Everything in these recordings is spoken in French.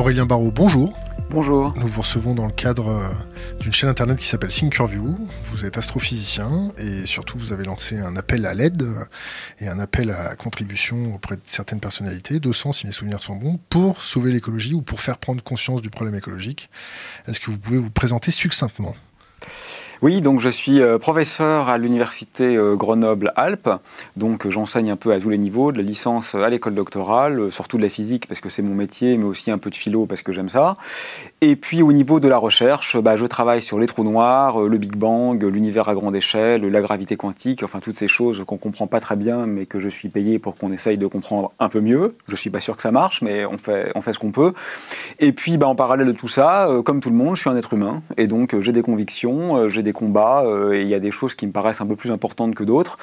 Aurélien Barraud, bonjour. Bonjour. Nous vous recevons dans le cadre euh, d'une chaîne internet qui s'appelle Thinkerview. Vous êtes astrophysicien et surtout vous avez lancé un appel à l'aide euh, et un appel à contribution auprès de certaines personnalités, 200 si mes souvenirs sont bons, pour sauver l'écologie ou pour faire prendre conscience du problème écologique. Est-ce que vous pouvez vous présenter succinctement? Oui, donc je suis euh, professeur à l'université euh, Grenoble-Alpes. Donc j'enseigne un peu à tous les niveaux, de la licence à l'école doctorale, euh, surtout de la physique parce que c'est mon métier, mais aussi un peu de philo parce que j'aime ça. Et puis au niveau de la recherche, bah, je travaille sur les trous noirs, le Big Bang, l'univers à grande échelle, la gravité quantique, enfin toutes ces choses qu'on comprend pas très bien, mais que je suis payé pour qu'on essaye de comprendre un peu mieux. Je suis pas sûr que ça marche, mais on fait, on fait ce qu'on peut. Et puis bah, en parallèle de tout ça, comme tout le monde, je suis un être humain, et donc j'ai des convictions, j'ai des combats euh, et il y a des choses qui me paraissent un peu plus importantes que d'autres.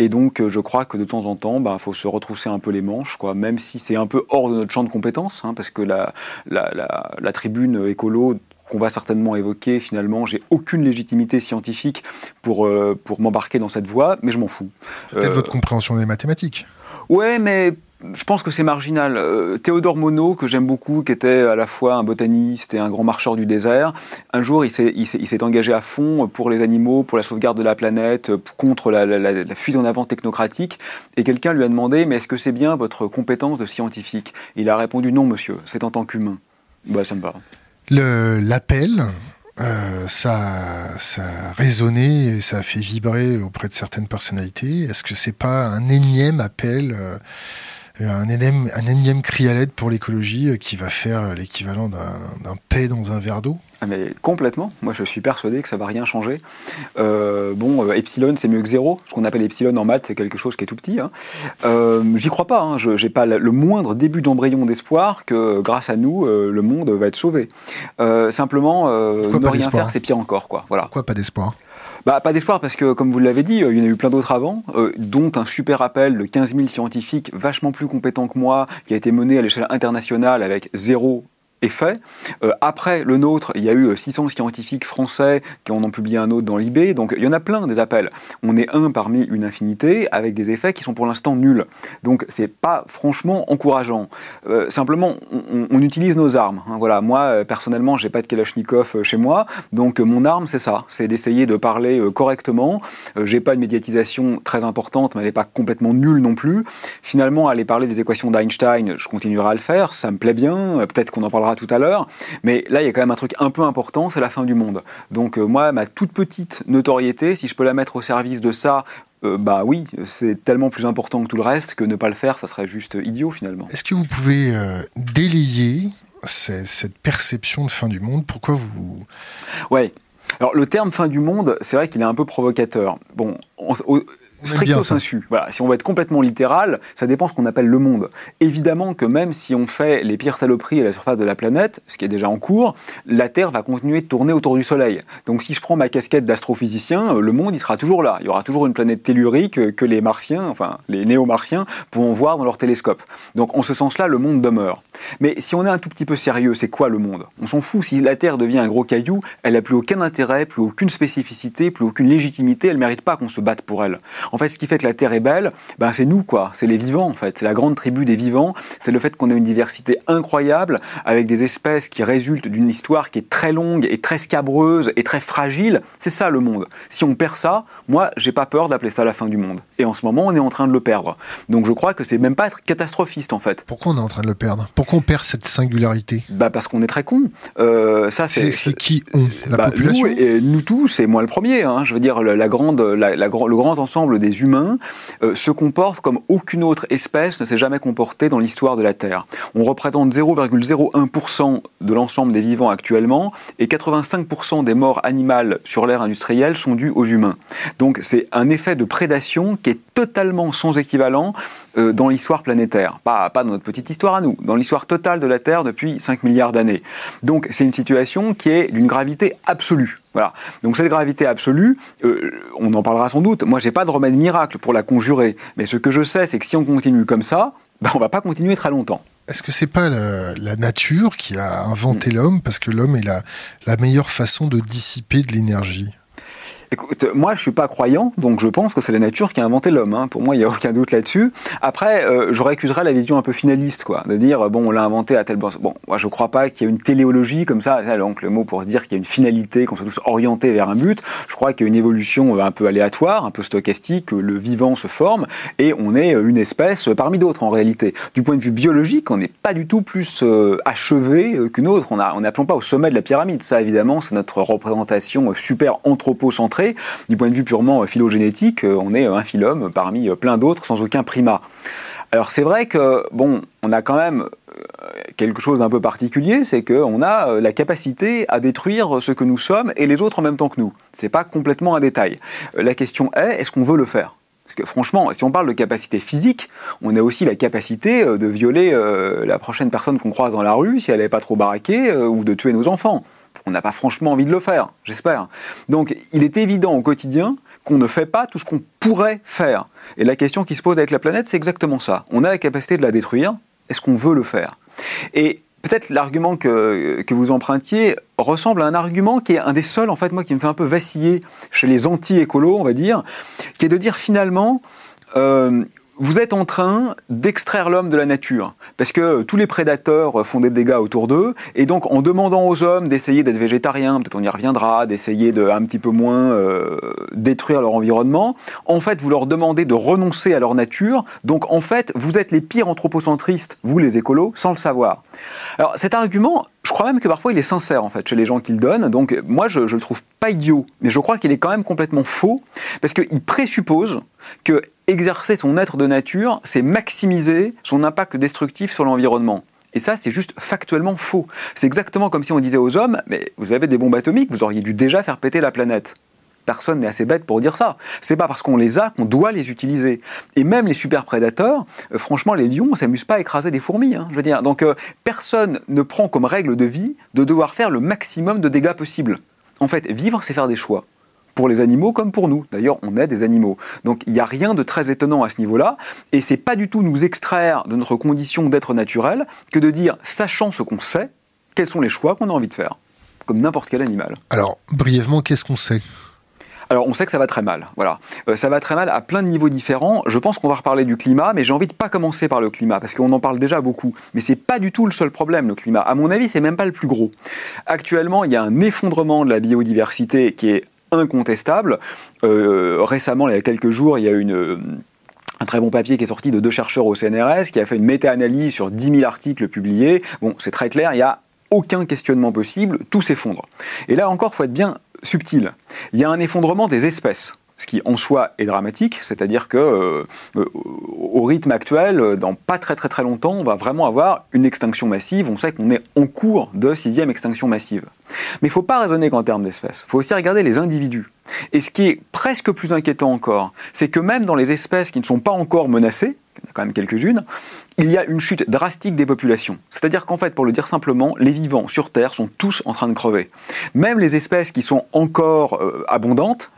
Et donc, euh, je crois que de temps en temps, il bah, faut se retrousser un peu les manches, quoi, même si c'est un peu hors de notre champ de compétences, hein, parce que la, la, la, tribune écolo qu'on va certainement évoquer, finalement, j'ai aucune légitimité scientifique pour, euh, pour m'embarquer dans cette voie, mais je m'en fous. Peut-être votre compréhension des mathématiques. Ouais, mais je pense que c'est marginal. Euh, Théodore Monod, que j'aime beaucoup, qui était à la fois un botaniste et un grand marcheur du désert, un jour il s'est engagé à fond pour les animaux, pour la sauvegarde de la planète, contre la, fuite en avant technocratique. Et quelqu'un lui a demandé Mais est-ce que c'est bien votre compétence de scientifique? Il a répondu Non, monsieur, c'est en tant qu'humain. Bah, ça me va. L'appel, euh, ça, ça a résonné et ça a fait vibrer auprès de certaines personnalités. Est-ce que c'est pas un énième appel euh, un énième, un énième cri à l'aide pour l'écologie euh, qui va faire l'équivalent d'un paix dans un verre d'eau ah mais complètement. Moi, je suis persuadé que ça va rien changer. Euh, bon, euh, epsilon, c'est mieux que zéro. Ce qu'on appelle epsilon en maths, c'est quelque chose qui est tout petit. Hein. J'y crois pas. Hein. Je n'ai pas le moindre début d'embryon d'espoir que, grâce à nous, le monde va être sauvé. simplement, ne rien faire, c'est pire encore. Quoi. Voilà. Pourquoi pas d'espoir? Bah, Pas d'espoir parce que, comme vous l'avez dit, euh, il y en a eu plein d'autres avant, euh, dont un super appel de 15 000 scientifiques vachement plus compétents que moi, qui a été mené à l'échelle internationale avec zéro est fait. Euh, après le nôtre, il y a eu 600 euh, scientifiques français qui en ont publié un autre dans l'IB, donc il y en a plein des appels. On est un parmi une infinité avec des effets qui sont pour l'instant nuls. Donc c'est pas franchement encourageant. Euh, simplement, on, utilise nos armes. Hein, voilà, moi personnellement, j'ai pas de Kalachnikov chez moi, donc mon arme c'est ça, c'est d'essayer de parler correctement. j'ai pas une médiatisation très importante, mais elle n'est pas complètement nulle non plus. Finalement, aller parler des équations d'Einstein, je continuerai à le faire, ça me plaît bien. Peut-être qu'on en parlera tout à l'heure. Mais là, il y a quand même un truc un peu important, c'est la fin du monde. Donc euh, moi, ma toute petite notoriété, si je peux la mettre au service de ça, euh, bah oui, c'est tellement plus important que tout le reste que ne pas le faire, ça serait juste idiot finalement. Est-ce que vous pouvez euh, délayer cette perception de fin du monde? Pourquoi vous... Ouais. Alors le terme fin du monde, c'est vrai qu'il est un peu provocateur. Bon, stricto sensu. Voilà, si on veut être complètement littéral, ça dépend ce qu'on appelle le monde. Évidemment que même si on fait les pires saloperies à la surface de la planète, ce qui est déjà en cours, la Terre va continuer de tourner autour du Soleil. Donc si je prends ma casquette d'astrophysicien, euh, le monde il sera toujours là. Il y aura toujours une planète tellurique euh, que les martiens, enfin les néo-martiens, pourront voir dans leur télescope. Donc en ce sens-là, le monde demeure. Mais si on est un tout petit peu sérieux, c'est quoi le monde? On s'en fout. Si la Terre devient un gros caillou, elle n'a plus aucun intérêt, plus aucune spécificité, plus aucune légitimité, elle ne mérite pas qu'on se batte pour elle. En fait, ce qui fait que la Terre est belle, ben, c'est nous, quoi. C'est les vivants, en fait. C'est la grande tribu des vivants. C'est le fait qu'on a une diversité incroyable, avec des espèces qui résultent d'une histoire qui est très longue et très scabreuse et très fragile. C'est ça, le monde. Si on perd ça, moi, j'ai pas peur d'appeler ça la fin du monde. Et en ce moment, on est en train de le perdre. Donc, je crois que c'est même pas être catastrophiste, en fait. Pourquoi on est en train de le perdre? Pourquoi on perd cette singularité? Bah, parce qu'on est très con. Euh, ça, c'est. qui on? La bah, population? nous, et, nous tous, et moi le premier. Hein. je veux dire, la, grande, la, le grand ensemble des humains euh, se comportent comme aucune autre espèce ne s'est jamais comportée dans l'histoire de la Terre. On représente 0,01% de l'ensemble des vivants actuellement et 85% des morts animales sur l'ère industrielle sont dues aux humains. Donc c'est un effet de prédation qui est totalement sans équivalent euh, dans l'histoire planétaire. Pas, pas dans notre petite histoire à nous, dans l'histoire totale de la Terre depuis 5 milliards d'années. Donc c'est une situation qui est d'une gravité absolue. Voilà. Donc cette gravité absolue, euh, on en parlera sans doute. Moi, j'ai pas de remède miracle pour la conjurer, mais ce que je sais, c'est que si on continue comme ça, ben, on va pas continuer très longtemps. Est-ce que c'est pas la, nature qui a inventé mm. l'homme parce que l'homme est la meilleure façon de dissiper de l'énergie? Écoute, moi je suis pas croyant, donc je pense que c'est la nature qui a inventé l'homme. Hein. Pour moi, il n'y a aucun doute là-dessus. Après, euh, je récuserais la vision un peu finaliste, quoi, de dire bon, on l'a inventé à tel bon. Bon, moi je crois pas qu'il y ait une téléologie comme ça, donc le mot pour dire qu'il y a une finalité, qu'on soit tous orientés vers un but. Je crois qu'il y a une évolution un peu aléatoire, un peu stochastique, le vivant se forme et on est une espèce parmi d'autres en réalité. Du point de vue biologique, on n'est pas du tout plus euh, achevé euh, qu'une autre. On n'est pas au sommet de la pyramide. Ça, évidemment, c'est notre représentation super du point de vue purement euh, phylogénétique, euh, on est un phylum parmi euh, plein d'autres sans aucun primat. Alors c'est vrai que, bon, on a quand même quelque chose d'un peu particulier, c'est qu'on a la capacité à détruire ce que nous sommes et les autres en même temps que nous. C'est pas complètement un détail. La question est, est-ce qu'on veut le faire? Parce que franchement, si on parle de capacité physique, on a aussi la capacité de violer la prochaine personne qu'on croise dans la rue si elle n'est pas trop baraquée, ou de tuer nos enfants on n'a pas franchement envie de le faire, j'espère. Donc il est évident au quotidien qu'on ne fait pas tout ce qu'on pourrait faire. Et la question qui se pose avec la planète, c'est exactement ça. On a la capacité de la détruire, est-ce qu'on veut le faire? Peut-être l'argument que, vous empruntiez ressemble à un argument qui est un des seuls, en fait, moi, qui me fait un peu vaciller chez les anti-écolos, on va dire, qui est de dire finalement, euh, vous êtes en train d'extraire l'homme de la nature, parce que tous les prédateurs font des dégâts autour d'eux, et donc en demandant aux hommes d'essayer d'être végétariens, peut-être on y reviendra, d'essayer de un petit peu moins euh, détruire leur environnement, en fait vous leur demandez de renoncer à leur nature, donc en fait vous êtes les pires anthropocentristes, vous les écolos, sans le savoir. Alors cet argument, je crois même que parfois il est sincère en fait chez les gens qui le donnent, donc moi je, je le trouve pas idiot, mais je crois qu'il est quand même complètement faux, parce qu'il présuppose que exercer son être de nature, c'est maximiser son impact destructif sur l'environnement. Et ça, c'est juste factuellement faux. C'est exactement comme si on disait aux hommes, mais vous avez des bombes atomiques, vous auriez dû déjà faire péter la planète. Personne n'est assez bête pour dire ça. C'est pas parce qu'on les a qu'on doit les utiliser. Et même les super prédateurs, euh, franchement, les lions, ne s'amusent pas à écraser des fourmis. Hein, je veux. Donc, euh, personne ne prend comme règle de vie de devoir faire le maximum de dégâts possible. En fait, vivre, c'est faire des choix pour les animaux comme pour nous. D'ailleurs, on est des animaux. Donc il n'y a rien de très étonnant à ce niveau-là. Et c'est pas du tout nous extraire de notre condition d'être naturel que de dire, sachant ce qu'on sait, quels sont les choix qu'on a envie de faire, comme n'importe quel animal. Alors, brièvement, qu'est-ce qu'on sait? Alors, on sait que ça va très mal. Voilà, euh, ça va très mal à plein de niveaux différents. Je pense qu'on va reparler du climat, mais j'ai envie de pas commencer par le climat parce qu'on en parle déjà beaucoup. Mais c'est pas du tout le seul problème, le climat. À mon avis, c'est même pas le plus gros. Actuellement, il y a un effondrement de la biodiversité qui est incontestable. Euh, récemment, il y a quelques jours, il y a une un très bon papier qui est sorti de deux chercheurs au CNRS qui a fait une méta-analyse sur 10 000 articles publiés. Bon, c'est très clair, il n'y a aucun questionnement possible, tout s'effondre. Et là encore, faut être bien subtil. Il y a un effondrement des espèces ce qui en soi est dramatique, c'est-à-dire que euh, euh, au rythme actuel, dans pas très très très longtemps, on va vraiment avoir une extinction massive. On sait qu'on est en cours de sixième extinction massive. Mais il ne faut pas raisonner qu'en termes d'espèces. Il faut aussi regarder les individus. Et ce qui est presque plus inquiétant encore, c'est que même dans les espèces qui ne sont pas encore menacées, il y en a quand même quelques-unes, il y a une chute drastique des populations. C'est-à-dire qu'en fait, pour le dire simplement, les vivants sur Terre sont tous en train de crever. Même les espèces qui sont encore euh, abondantes,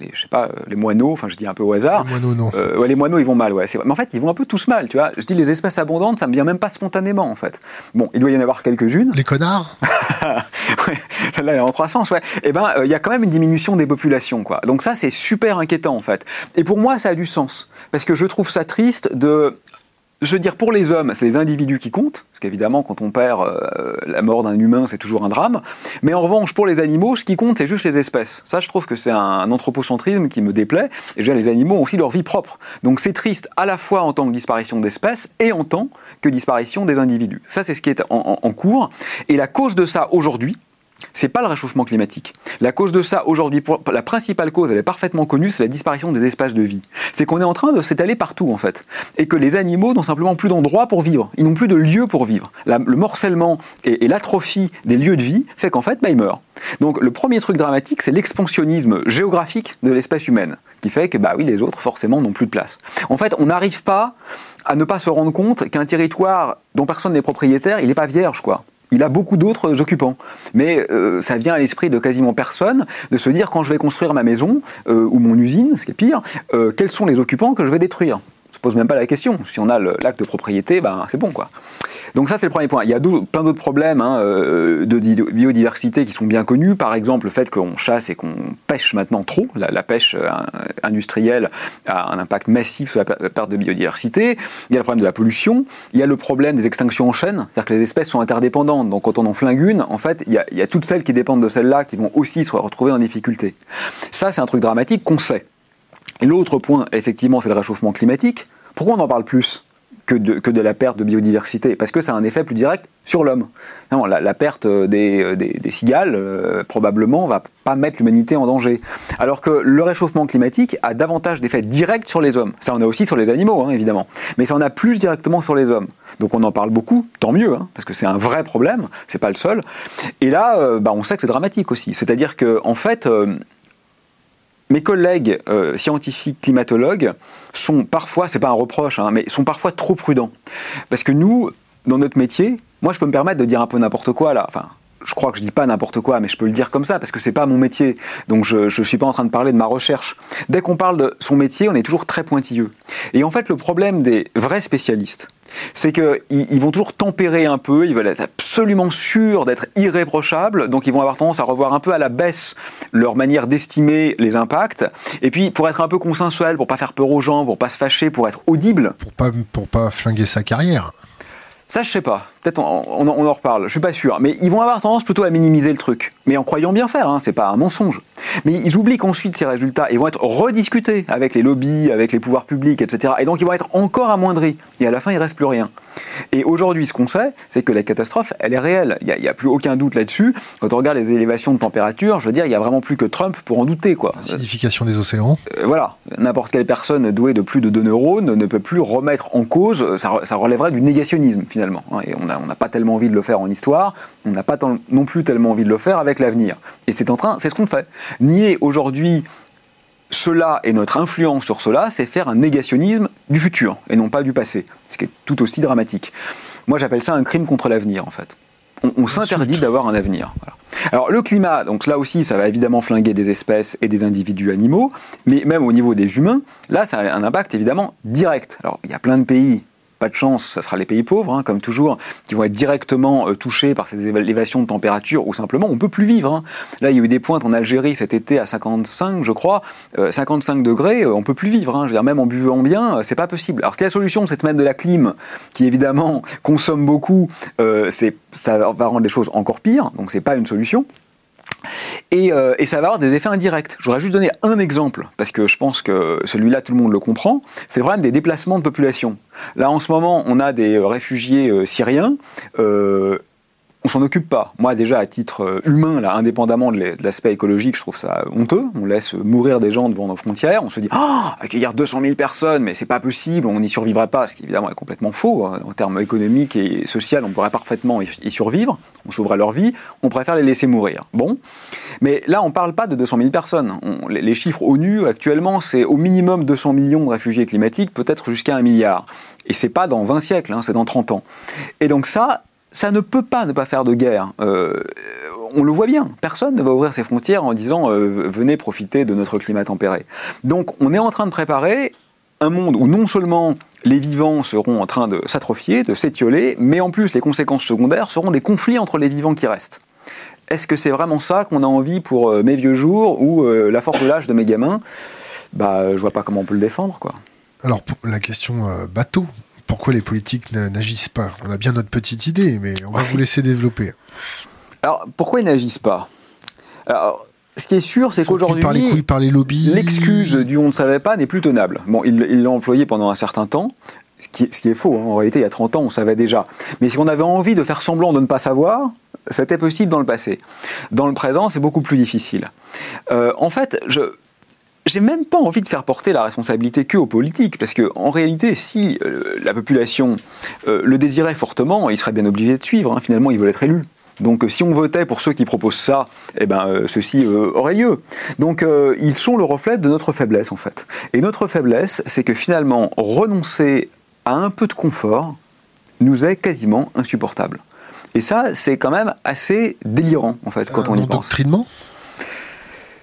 les, je sais pas, euh, les moineaux, enfin je dis un peu au hasard. Les moineaux, non. Euh, ouais, les moineaux, ils vont mal, ouais. Mais en fait, ils vont un peu tous mal, tu vois. Je dis les espèces abondantes, ça me vient même pas spontanément, en fait. Bon, il doit y en avoir quelques-unes. Les connards là, elle est en croissance, ouais. Eh ben, il y a quand même une diminution des populations, quoi. Donc ça, c'est super inquiétant, en fait. Et pour moi, ça a du sens. Parce que je trouve ça triste de je veux dire, pour les hommes, c'est les individus qui comptent, parce qu'évidemment, quand on perd euh, la mort d'un humain, c'est toujours un drame. Mais en revanche, pour les animaux, ce qui compte, c'est juste les espèces. Ça, je trouve que c'est un anthropocentrisme qui me déplaît. Et je veux dire, les animaux ont aussi leur vie propre. Donc c'est triste à la fois en tant que disparition d'espèces et en tant que disparition des individus. Ça, c'est ce qui est en cours. Et la cause de ça aujourd'hui, c'est pas le réchauffement climatique. La cause de ça aujourd'hui, la principale cause, elle est parfaitement connue, c'est la disparition des espaces de vie. C'est qu'on est en train de s'étaler partout en fait, et que les animaux n'ont simplement plus d'endroit pour vivre. Ils n'ont plus de lieu pour vivre. le morcellement et, l'atrophie des lieux de vie fait qu'en fait, bah, ils meurent. Donc le premier truc dramatique, c'est l'expansionnisme géographique de l'espèce humaine, qui fait que bah oui, les autres forcément n'ont plus de place. En fait, on n'arrive pas à ne pas se rendre compte qu'un territoire dont personne n'est propriétaire, il n'est pas vierge quoi il a beaucoup d'autres occupants. Mais euh, ça vient à l'esprit de quasiment personne de se dire quand je vais construire ma maison euh, ou mon usine, ce qui est pire, euh, quels sont les occupants que je vais détruire? Pose même pas la question. Si on a l'acte de propriété, ben, c'est bon. quoi. Donc ça, c'est le premier point. Il y a plein d'autres problèmes hein, euh, de biodiversité qui sont bien connus. Par exemple, le fait qu'on chasse et qu'on pêche maintenant trop. La, pêche euh, industrielle a un impact massif sur la perte de biodiversité. Il y a le problème de la pollution. Il y a le problème des extinctions en chaîne. C'est-à-dire que les espèces sont interdépendantes. Donc quand on en flingue une, en fait, il y a, il y a toutes celles qui dépendent de celles-là qui vont aussi se retrouver en difficulté. Ça, c'est un truc dramatique qu'on sait. L'autre point, effectivement, c'est le réchauffement climatique. Pourquoi on en parle plus que de, la perte de biodiversité, parce que ça a un effet plus direct sur l'homme. La, la, perte des, des, cigales, euh, probablement, va pas mettre l'humanité en danger. Alors que le réchauffement climatique a davantage d'effets directs sur les hommes. Ça en a aussi sur les animaux, hein, évidemment. Mais ça en a plus directement sur les hommes. Donc on en parle beaucoup, tant mieux, hein, parce que c'est un vrai problème, c'est pas le seul. Et là, euh, bah, on sait que c'est dramatique aussi. C'est-à-dire que, en fait, euh, mes collègues euh, scientifiques climatologues sont parfois, c'est pas un reproche, hein, mais sont parfois trop prudents. Parce que nous, dans notre métier, moi je peux me permettre de dire un peu n'importe quoi là. Enfin, je crois que je dis pas n'importe quoi, mais je peux le dire comme ça parce que c'est pas mon métier. Donc je ne suis pas en train de parler de ma recherche. Dès qu'on parle de son métier, on est toujours très pointilleux. Et en fait, le problème des vrais spécialistes, c'est qu'ils vont toujours tempérer un peu, ils veulent être absolument sûrs d'être irréprochables, donc ils vont avoir tendance à revoir un peu à la baisse leur manière d'estimer les impacts, et puis pour être un peu consensuel, pour pas faire peur aux gens, pour pas se fâcher, pour être audible. Pour pas, pour pas flinguer sa carrière. Ça, je sais pas. Peut-être on, en reparle. Je suis pas sûr. Mais ils vont avoir tendance plutôt à minimiser le truc. Mais en croyant bien faire, hein, c'est pas un mensonge. Mais ils oublient qu'ensuite ces résultats, ils vont être rediscutés avec les lobbies, avec les pouvoirs publics, etc. Et donc ils vont être encore amoindris. Et à la fin, il reste plus rien. Et aujourd'hui, ce qu'on sait, c'est que la catastrophe, elle est réelle. Il n'y a, plus aucun doute là-dessus. Quand on regarde les élévations de température, je veux dire, il y a vraiment plus que Trump pour en douter, quoi. Acidification des océans. Euh, voilà. N'importe quelle personne douée de plus de deux neurones ne peut plus remettre en cause. Ça, ça relèverait du négationnisme finalement. Et on n'a pas tellement envie de le faire en histoire, on n'a pas non plus tellement envie de le faire avec l'avenir. Et c'est en train, c'est ce qu'on fait. Nier aujourd'hui cela et notre influence sur cela, c'est faire un négationnisme du futur et non pas du passé, ce qui est tout aussi dramatique. Moi, j'appelle ça un crime contre l'avenir, en fait. On, s'interdit d'avoir un avenir. Alors le climat, donc là aussi, ça va évidemment flinguer des espèces et des individus animaux, mais même au niveau des humains, là, ça a un impact évidemment direct. Alors il y a plein de pays pas de chance, ça sera les pays pauvres, hein, comme toujours, qui vont être directement euh, touchés par ces élévations de température, ou simplement on peut plus vivre. Hein. Là, il y a eu des pointes en Algérie cet été à 55, je crois, 55 euh, degrés, euh, on peut plus vivre. Hein. Je veux dire, même en buvant bien, c'est pas possible. Alors, la solution, c'est de mettre de la clim, qui évidemment consomme beaucoup, ça va rendre les choses encore pires, donc c'est pas une solution. Euh, et, ça va avoir des effets indirects. Je voudrais juste donner un exemple, parce que je pense que celui-là, tout le monde le comprend. C'est le problème des déplacements de population. Là, en ce moment, on a des réfugiés euh, syriens. Euh, on s'en occupe pas. Moi, déjà, à titre euh, humain, là, indépendamment de l'aspect écologique, je trouve ça honteux. On laisse mourir des gens devant nos frontières. On se dit, ah, accueillir 200 000 personnes, mais c'est pas possible, on n'y survivrait pas, ce qui évidemment est complètement faux. Hein. En termes économiques et sociaux, on pourrait parfaitement y survivre. On sauverait leur vie. On préfère les laisser mourir. Bon. Mais là, on parle pas de 200 000 personnes. les, chiffres ONU, actuellement, c'est au minimum 200 millions de réfugiés climatiques, peut-être jusqu'à un milliard. Et c'est pas dans 20 siècles, hein, c'est dans 30 ans. Et donc ça, ça ne peut pas ne pas faire de guerre. Euh, on le voit bien, personne ne va ouvrir ses frontières en disant euh, venez profiter de notre climat tempéré. Donc on est en train de préparer un monde où non seulement les vivants seront en train de s'atrophier, de s'étioler, mais en plus les conséquences secondaires seront des conflits entre les vivants qui restent. Est-ce que c'est vraiment ça qu'on a envie pour euh, mes vieux jours ou la force de l'âge de mes gamins? Bah, je vois pas comment on peut le défendre, quoi. Alors, la question bateau, pourquoi les politiques n'agissent pas On a bien notre petite idée, mais on va vous laisser développer. Alors, pourquoi ils n'agissent pas? Alors, ce qui est sûr, c'est qu'aujourd'hui, par les couilles, par les lobbies, l'excuse du on ne savait pas n'est plus tenable. Bon, il l'a employé pendant un certain temps, ce qui, est faux. Hein. En réalité, il y a 30 ans, on savait déjà. Mais si on avait envie de faire semblant de ne pas savoir, c'était possible dans le passé. Dans le présent, c'est beaucoup plus difficile. Euh, en fait, je, j'ai même pas envie de faire porter la responsabilité que aux politiques, parce que en réalité, si euh, la population euh, le désirait fortement, il serait bien obligé de suivre. Hein. Finalement, ils veulent être élus. Donc si on votait pour ceux qui proposent ça, eh ben, euh, ceci aurait lieu. Donc ils sont le reflet de notre faiblesse en fait. Et notre faiblesse, c'est que finalement, renoncer à un peu de confort nous est quasiment insupportable. Et ça, c'est quand même assez délirant en fait quand on y pense. Doctrinement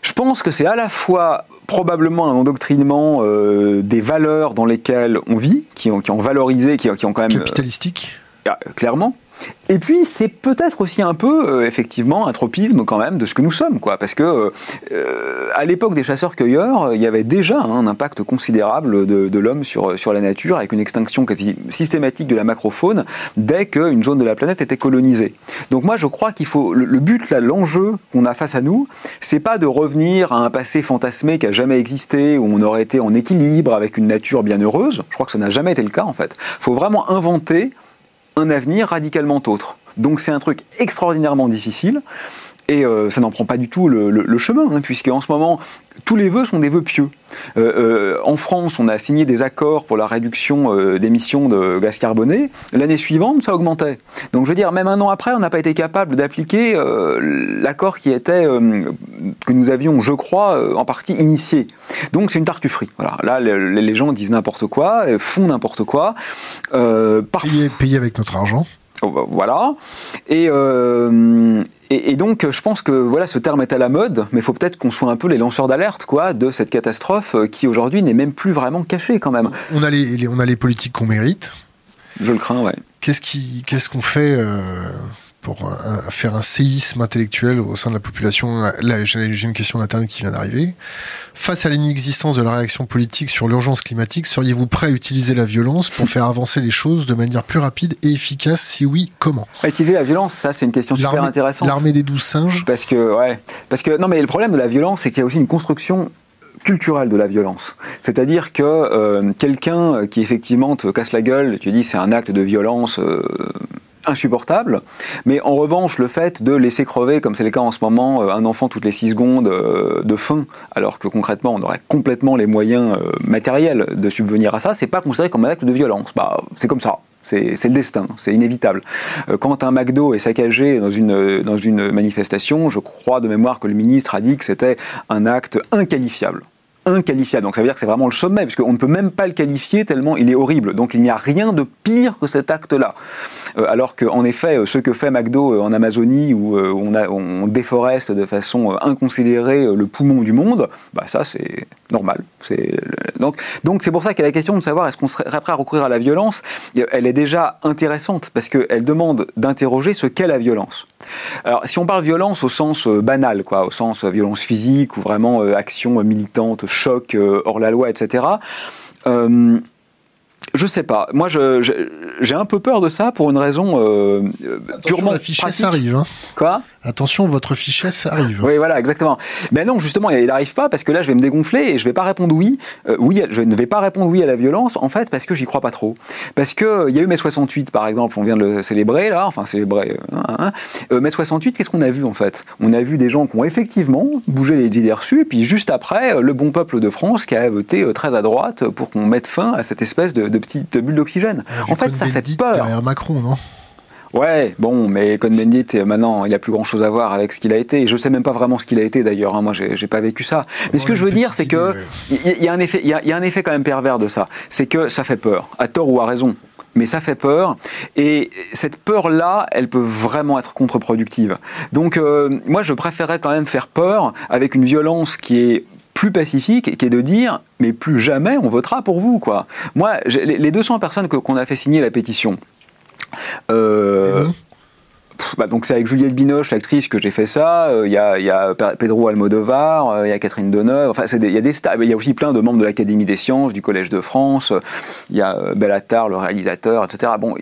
je pense que c'est à la fois probablement un endoctrinement des valeurs dans lesquelles on vit, qui ont, qui ont valorisé, qui, qui ont quand même... Capitalistique ah, Clairement. Et puis c'est peut-être aussi un peu euh, effectivement un tropisme quand même de ce que nous sommes, quoi, parce que euh, à l'époque des chasseurs-cueilleurs, il y avait déjà hein, un impact considérable de, l'homme sur, sur la nature, avec une extinction quasi systématique de la macrofaune dès qu'une zone de la planète était colonisée. Donc moi je crois qu'il faut le, but là, l'enjeu qu'on a face à nous, c'est pas de revenir à un passé fantasmé qui a jamais existé où on aurait été en équilibre avec une nature bien heureuse. Je crois que ça n'a jamais été le cas en fait. Il faut vraiment inventer un avenir radicalement autre. Donc c'est un truc extraordinairement difficile. Et euh, ça n'en prend pas du tout le, chemin, hein, puisque en ce moment, tous les vœux sont des vœux pieux. Euh, euh, en France, on a signé des accords pour la réduction d'émissions de gaz carboné. L'année suivante, ça augmentait. Donc je veux dire, même un an après, on n'a pas été capable d'appliquer l'accord qui était que nous avions, je crois, en partie initié. Donc c'est une tartufferie. Voilà. Là, les gens disent n'importe quoi, font n'importe quoi. Payer avec notre argent. Voilà. Euh, et, et, donc, je pense que voilà, ce terme est à la mode, mais il faut peut-être qu'on soit un peu les lanceurs d'alerte quoi, de cette catastrophe euh, qui aujourd'hui n'est même plus vraiment cachée quand même. On a les, on a les politiques qu'on mérite. Je le crains, ouais. Qu'est-ce qui, qu'est-ce qu'on fait euh, pour faire un séisme intellectuel au sein de la population. Là, j'ai une question d'Internet qui vient d'arriver. Face à l'inexistence de la réaction politique sur l'urgence climatique, seriez-vous prêt à utiliser la violence pour faire avancer les choses de manière plus rapide et efficace? Si oui, comment? Utiliser la violence, ça c'est une question super intéressante. L'armée des douze singes? Parce que, ouais. Parce que, non mais le problème de la violence, c'est qu'il y a aussi une construction culturelle de la violence. C'est-à-dire que euh, quelqu'un qui effectivement te casse la gueule, tu dis c'est un acte de violence euh, insupportable. Mais en revanche, le fait de laisser crever, comme c'est le cas en ce moment, euh, un enfant toutes les 6 secondes euh, de faim, alors que concrètement on aurait complètement les moyens euh, matériels de subvenir à ça, c'est pas considéré comme un acte de violence. Bah, c'est comme ça. C'est le destin, c'est inévitable. Quand un McDo est saccagé dans une, dans une manifestation, je crois de mémoire que le ministre a dit que c'était un acte inqualifiable inqualifiable. Donc ça veut dire que c'est vraiment le sommet, puisqu'on ne peut même pas le qualifier tellement il est horrible. Donc il n'y a rien de pire que cet acte-là. Euh, alors qu'en effet, euh, ce que fait McDo euh, en Amazonie, où on, a, on déforeste de façon inconsidérée le poumon du monde, bah ça c'est normal. Donc donc c'est pour ça a la question de savoir est-ce qu'on serait prêt à recourir à la violence? Elle est déjà intéressante parce qu'elle demande d'interroger ce qu'est la violence. Alors, si on parle violence au sens banal, quoi, au sens violence physique ou vraiment action militante, choc hors la loi, etc. Je sais pas. Moi, j'ai un peu peur de ça pour une raison euh, purement la fichesse arrive. Hein. Quoi? Attention, votre fichesse arrive. Oui, voilà, exactement. Mais non, justement, il n'arrive pas parce que là, je vais me dégonfler et je vais pas répondre oui. Euh, oui, je ne vais pas répondre oui à la violence, en fait, parce que j'y crois pas trop. Parce que il y a eu mai 68, par exemple, on vient de le célébrer là, enfin célébrer. Euh, hein, hein. mai 68, qu'est-ce qu'on a vu en fait? On a vu des gens qui ont effectivement bougé les idées reçues, et puis juste après, le bon peuple de France qui a voté très à droite pour qu'on mette fin à cette espèce de petite bulle d'oxygène. En fait, ça fait peur. Derrière Macron, non? Ouais, bon, mais Cohn-Bendit, maintenant, il a plus grand-chose à voir avec ce qu'il a été. Et je sais même pas vraiment ce qu'il a été d'ailleurs. Hein. Moi, j'ai pas vécu ça. Mais ce que je veux dire, c'est que il y, a un effet, il y, a un effet quand même pervers de ça. C'est que ça fait peur, à tort ou à raison. Mais ça fait peur, et cette peur-là, elle peut vraiment être contre-productive. Donc, euh, moi, je préférerais quand même faire peur avec une violence qui est plus pacifique, qui est de dire, mais plus jamais on votera pour vous, quoi. Moi, les 200 personnes qu'on a fait signer la pétition, euh, bah donc c'est avec Juliette Binoche, l'actrice, que j'ai fait ça. Il y, a, y, a, Pedro Almodovar, il y a Catherine Deneuve. Enfin, il y a des il y a aussi plein de membres de l'Académie des sciences, du Collège de France. Il y a Bellatar, le réalisateur, etc. Bon,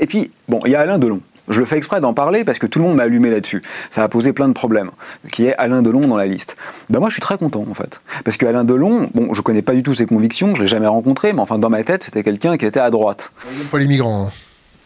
et puis bon, il y a Alain Delon. Je le fais exprès d'en parler parce que tout le monde m'a allumé là-dessus. Ça a posé plein de problèmes. Qui est Alain Delon dans la liste. Ben moi, je suis très content en fait, parce que Alain Delon, bon, je connais pas du tout ses convictions, je l'ai jamais rencontré, mais enfin dans ma tête, c'était quelqu'un qui était à droite. Pas les migrants. Hein.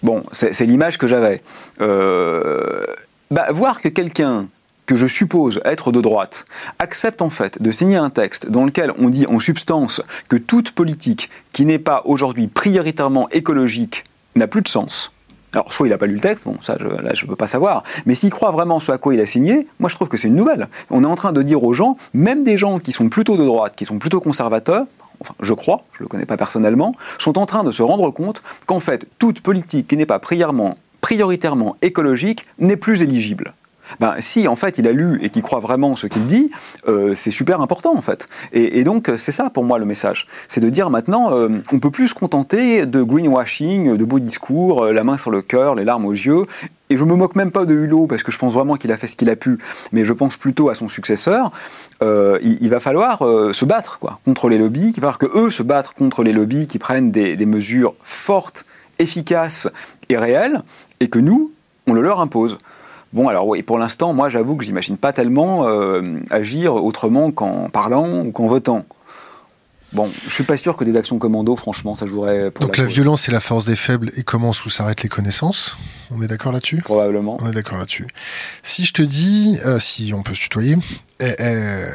Bon, c'est l'image que j'avais. Euh, bah, voir que quelqu'un que je suppose être de droite accepte en fait de signer un texte dans lequel on dit en substance que toute politique qui n'est pas aujourd'hui prioritairement écologique n'a plus de sens, alors, soit il n'a pas lu le texte, bon, ça, là, je ne peux pas savoir. Mais s'il croit vraiment ce à quoi il a signé, moi, je trouve que c'est une nouvelle. On est en train de dire aux gens, même des gens qui sont plutôt de droite, qui sont plutôt conservateurs, enfin, je crois, je ne le connais pas personnellement, sont en train de se rendre compte qu'en fait, toute politique qui n'est pas prioritairement, prioritairement écologique n'est plus éligible. Ben si en fait il a lu et qu'il croit vraiment ce qu'il dit, euh, c'est super important en fait. Et, donc c'est ça pour moi le message, c'est de dire maintenant euh, on peut plus se contenter de greenwashing, de beaux discours, euh, la main sur le cœur, les larmes aux yeux. Et je me moque même pas de Hulot parce que je pense vraiment qu'il a fait ce qu'il a pu, mais je pense plutôt à son successeur. il, va falloir se battre quoi contre les lobbies, il va falloir que eux se battent contre les lobbies qui prennent des, des mesures fortes, efficaces et réelles, et que nous on le leur impose. Bon, alors oui, pour l'instant, moi j'avoue que j'imagine pas tellement euh, agir autrement qu'en parlant ou qu'en votant. Bon, je suis pas sûr que des actions commando, franchement, ça jouerait. Pour Donc la, violence est la force des faibles et commence où s'arrêtent les connaissances? On est d'accord là-dessus? Probablement. On est d'accord là-dessus. Si je te dis, euh, si on peut se tutoyer, eh, eh,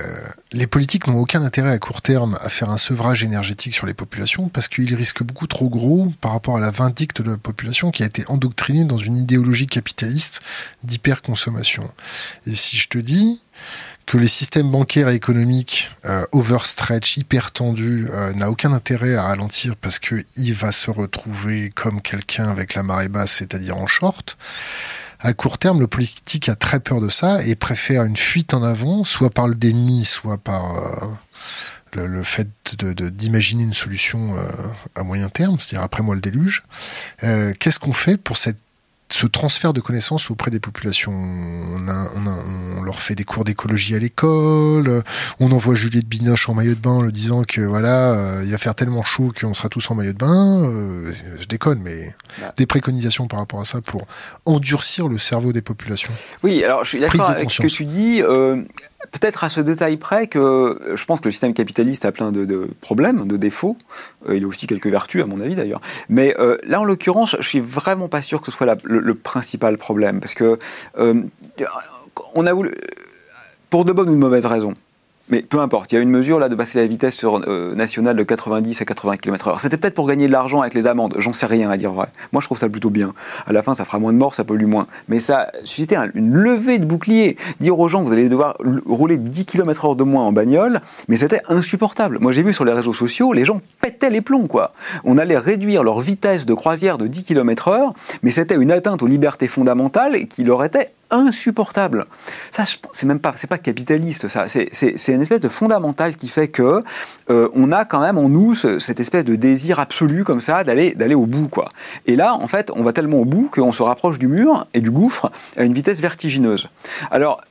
les politiques n'ont aucun intérêt à court terme à faire un sevrage énergétique sur les populations parce qu'ils risquent beaucoup trop gros par rapport à la vindicte de la population qui a été endoctrinée dans une idéologie capitaliste d'hyperconsommation. Et si je te dis que les systèmes bancaires et économiques euh, overstretch, hyper tendus, euh, n'a aucun intérêt à ralentir parce qu'il va se retrouver comme quelqu'un avec la marée basse, c'est-à-dire en short. À court terme, le politique a très peur de ça et préfère une fuite en avant, soit par le déni, soit par euh, le, fait d'imaginer une solution à moyen terme, c'est-à-dire après moi le déluge. Qu'est-ce qu'on fait pour cette ce transfert de connaissances auprès des populations. On, leur fait des cours d'écologie à l'école, on envoie Juliette Binoche en maillot de bain en le disant que voilà, euh, il va faire tellement chaud qu'on sera tous en maillot de bain. Euh, je déconne, mais des préconisations par rapport à ça pour endurcir le cerveau des populations. Oui, alors je suis d'accord avec ce que tu dis. Euh, peut-être à ce détail près que je pense que le système capitaliste a plein de, problèmes, de défauts. Euh, il a aussi quelques vertus, à mon avis d'ailleurs. Mais euh, là, en l'occurrence, je suis vraiment pas sûr que ce soit le, principal problème, parce que euh, on a voulu, pour de bonnes ou de mauvaises raisons, mais peu importe, il y a une mesure là de passer la vitesse sur, euh, nationale de 90 à 80 km/h. C'était peut-être pour gagner de l'argent avec les amendes, j'en sais rien à dire vrai. Moi je trouve ça plutôt bien. À la fin ça fera moins de morts, ça pollue moins. Mais ça suscitait une levée de bouclier. Dire aux gens vous allez devoir rouler 10 km/h de moins en bagnole, mais c'était insupportable. Moi j'ai vu sur les réseaux sociaux, les gens pétaient les plombs quoi. On allait réduire leur vitesse de croisière de 10 km/h, mais c'était une atteinte aux libertés fondamentales qui leur était insupportable. Ça, c'est même pas, c'est pas capitaliste, ça. C'est une espèce de fondamental qui fait que euh, on a quand même en nous cette espèce de désir absolu comme ça d'aller d'aller au bout, quoi. Et là, en fait, on va tellement au bout qu'on se rapproche du mur et du gouffre à une vitesse vertigineuse. Alors,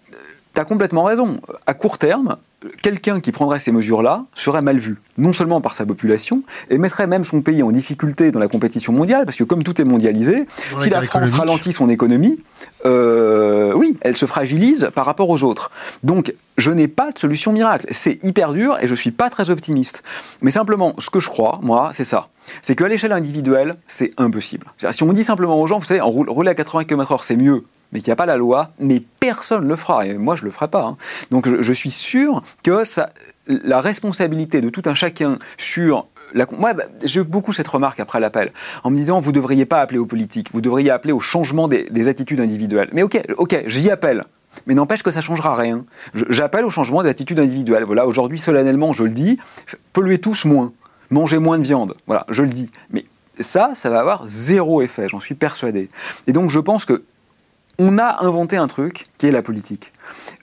tu as complètement raison. À court terme, quelqu'un qui prendrait ces mesures-là serait mal vu, non seulement par sa population, et mettrait même son pays en difficulté dans la compétition mondiale, parce que comme tout est mondialisé, si la France ralentit son économie, euh, oui, elle se fragilise par rapport aux autres. Donc, je n'ai pas de solution miracle. C'est hyper dur et je ne suis pas très optimiste. Mais simplement, ce que je crois, moi, c'est ça. C'est qu'à l'échelle individuelle, c'est impossible. Si on dit simplement aux gens, vous savez, en rouler à 80 km/h, c'est mieux mais qu'il n'y a pas la loi, mais personne ne le fera, et moi je ne le ferai pas. Hein. Donc je, suis sûr que la responsabilité de tout un chacun sur la, moi, bah, j'ai eu beaucoup cette remarque après l'appel, en me disant, vous ne devriez pas appeler aux politiques, vous devriez appeler au changement des, attitudes individuelles. Mais ok, ok, j'y appelle. Mais n'empêche que ça ne changera rien. J'appelle au changement des attitudes individuelles. Voilà, aujourd'hui, solennellement, je le dis, polluez tous moins, mangez moins de viande. Voilà, je le dis. Mais ça, ça va avoir zéro effet, j'en suis persuadé. Et donc, je pense que on a inventé un truc qui est la politique.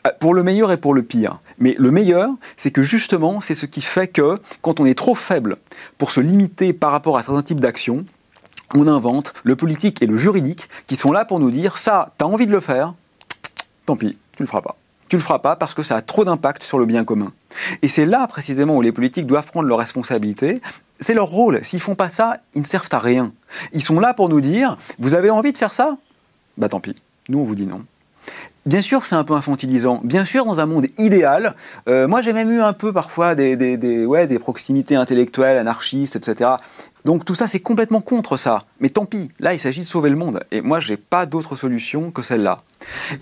Euh, pour le meilleur et pour le pire. Mais le meilleur, c'est que justement, c'est ce qui fait que quand on est trop faible pour se limiter par rapport à certains types d'actions, on invente le politique et le juridique qui sont là pour nous dire ça, t'as envie de le faire, tant pis, tu le feras pas. Tu le feras pas parce que ça a trop d'impact sur le bien commun. Et c'est là précisément où les politiques doivent prendre leurs responsabilités. C'est leur rôle. S'ils font pas ça, ils ne servent à rien. Ils sont là pour nous dire vous avez envie de faire ça? Bah tant pis. Nous, on vous dit non. Bien sûr, c'est un peu infantilisant. Bien sûr, dans un monde idéal, euh, moi j'ai même eu un peu parfois des, des, proximités intellectuelles, anarchistes, etc. Donc tout ça, c'est complètement contre ça. Mais tant pis, là, il s'agit de sauver le monde. Et moi, j'ai pas d'autre solution que celle-là.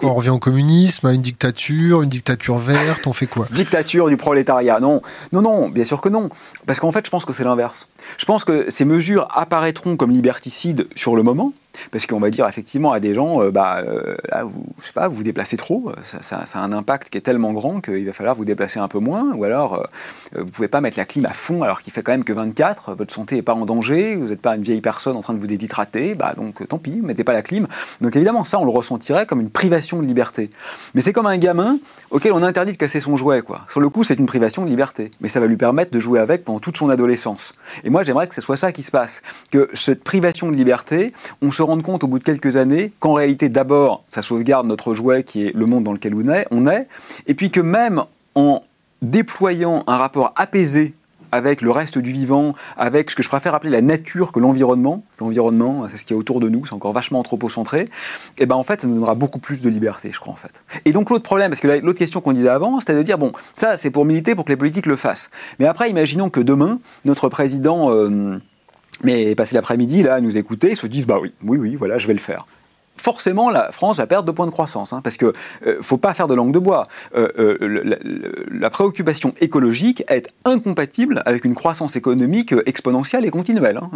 on revient au communisme, à une dictature, une dictature verte, on fait quoi? Dictature du prolétariat, non. Non, non, bien sûr que non. Parce qu'en fait, je pense que c'est l'inverse. Je pense que ces mesures apparaîtront comme liberticides sur le moment, parce qu'on va dire effectivement à des gens, euh, bah, euh, là, vous, je sais pas, vous vous déplacez trop, ça, ça, a un impact qui est tellement grand qu'il va falloir vous déplacer un peu moins, ou alors euh, vous pouvez pas mettre la clim à fond alors qu'il fait quand même que 24, votre santé est pas en danger, vous n'êtes pas une vieille personne en train de vous déshydrater, bah donc tant pis, mettez pas la clim. Donc évidemment, ça, on le ressentirait comme une privation de liberté. Mais c'est comme un gamin auquel on interdit de casser son jouet, quoi. Sur le coup, c'est une privation de liberté, mais ça va lui permettre de jouer avec pendant toute son adolescence. Et moi, j'aimerais que ce soit ça qui se passe, que cette privation de liberté, on se rende compte au bout de quelques années qu'en réalité, d'abord, ça sauvegarde notre jouet qui est le monde dans lequel on est, et puis que même en déployant un rapport apaisé avec le reste du vivant, avec ce que je préfère appeler la nature que l'environnement. L'environnement, c'est ce qui est autour de nous, c'est encore vachement anthropocentré. Et eh ben en fait, ça nous donnera beaucoup plus de liberté, je crois en fait. Et donc l'autre problème, parce que l'autre question qu'on disait avant, c'était de dire bon, ça c'est pour militer, pour que les politiques le fassent. Mais après, imaginons que demain, notre président euh, mais passé l'après-midi, là, à nous écouter, se disent bah oui, oui, oui, voilà, je vais le faire forcément la France va perdre deux points de croissance, hein, parce que euh, faut pas faire de langue de bois. Euh, euh, la, préoccupation écologique est incompatible avec une croissance économique exponentielle et continuelle. Hein.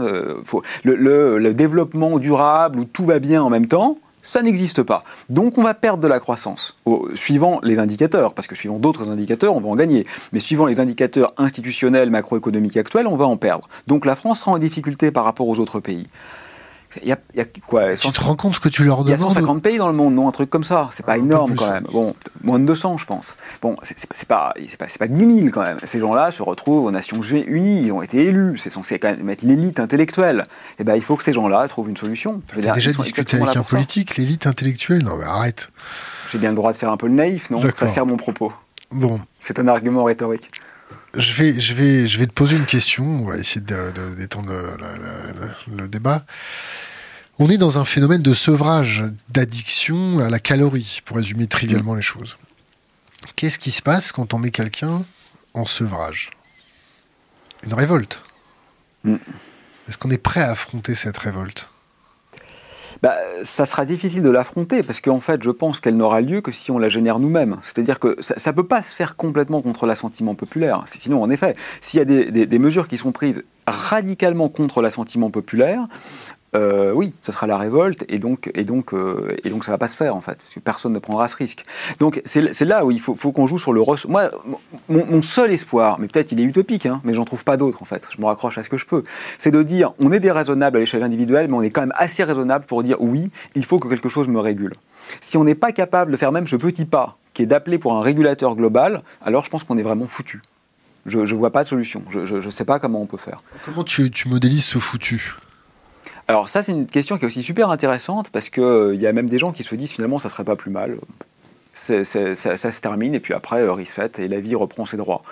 le, développement durable où tout va bien en même temps, ça n'existe pas. Donc on va perdre de la croissance, suivant les indicateurs, parce que suivant d'autres indicateurs, on va en gagner. Mais suivant les indicateurs institutionnels, macroéconomiques actuels, on va en perdre. Donc la France sera en difficulté par rapport aux autres pays. Il y a, quoi Tu te rends compte ce que tu leur demandes Il y a 150 pays dans le monde, non Un truc comme ça. C'est pas énorme quand même. Bon, moins de 200, je pense. Bon, c'est pas, pas, pas 10 000 quand même. Ces gens-là se retrouvent aux Nations Unies, ils ont été élus. C'est censé quand même être l'élite intellectuelle. Et eh ben, il faut que ces gens-là trouvent une solution. Tu as déjà discuté avec un politique, l'élite intellectuelle Non, mais arrête. J'ai bien le droit de faire un peu le naïf, non? Ça sert mon propos. Bon. C'est un argument rhétorique. Je vais, je, vais, je vais te poser une question, on va essayer d'étendre le, débat. On est dans un phénomène de sevrage, d'addiction à la calorie, pour résumer trivialement les choses. Qu'est-ce qui se passe quand on met quelqu'un en sevrage? Une révolte? Mm. Est-ce qu'on est prêt à affronter cette révolte? Bah, ça sera difficile de l'affronter parce qu'en fait, je pense qu'elle n'aura lieu que si on la génère nous-mêmes. C'est-à-dire que ça ne peut pas se faire complètement contre l'assentiment populaire. Sinon, en effet, s'il y a des, mesures qui sont prises radicalement contre l'assentiment populaire, euh, oui, ce sera la révolte et donc et donc euh, et donc ça va pas se faire en fait parce que personne ne prendra ce risque. Donc c'est là où il faut, qu'on joue sur le moi mon, seul espoir, mais peut-être il est utopique, hein, mais j'en trouve pas d'autre en fait. Je me raccroche à ce que je peux. C'est de dire on est déraisonnable à l'échelle individuelle, mais on est quand même assez raisonnable pour dire oui, il faut que quelque chose me régule. Si on n'est pas capable de faire même ce petit pas qui est d'appeler pour un régulateur global, alors je pense qu'on est vraiment foutu. Je ne vois pas de solution. Je ne sais pas comment on peut faire. Comment tu, tu modélises ce foutu? Alors ça, c'est une question qui est aussi super intéressante parce qu'il euh, y a même des gens qui se disent finalement ça serait pas plus mal. ça, se termine et puis après, euh, reset et la vie reprend ses droits.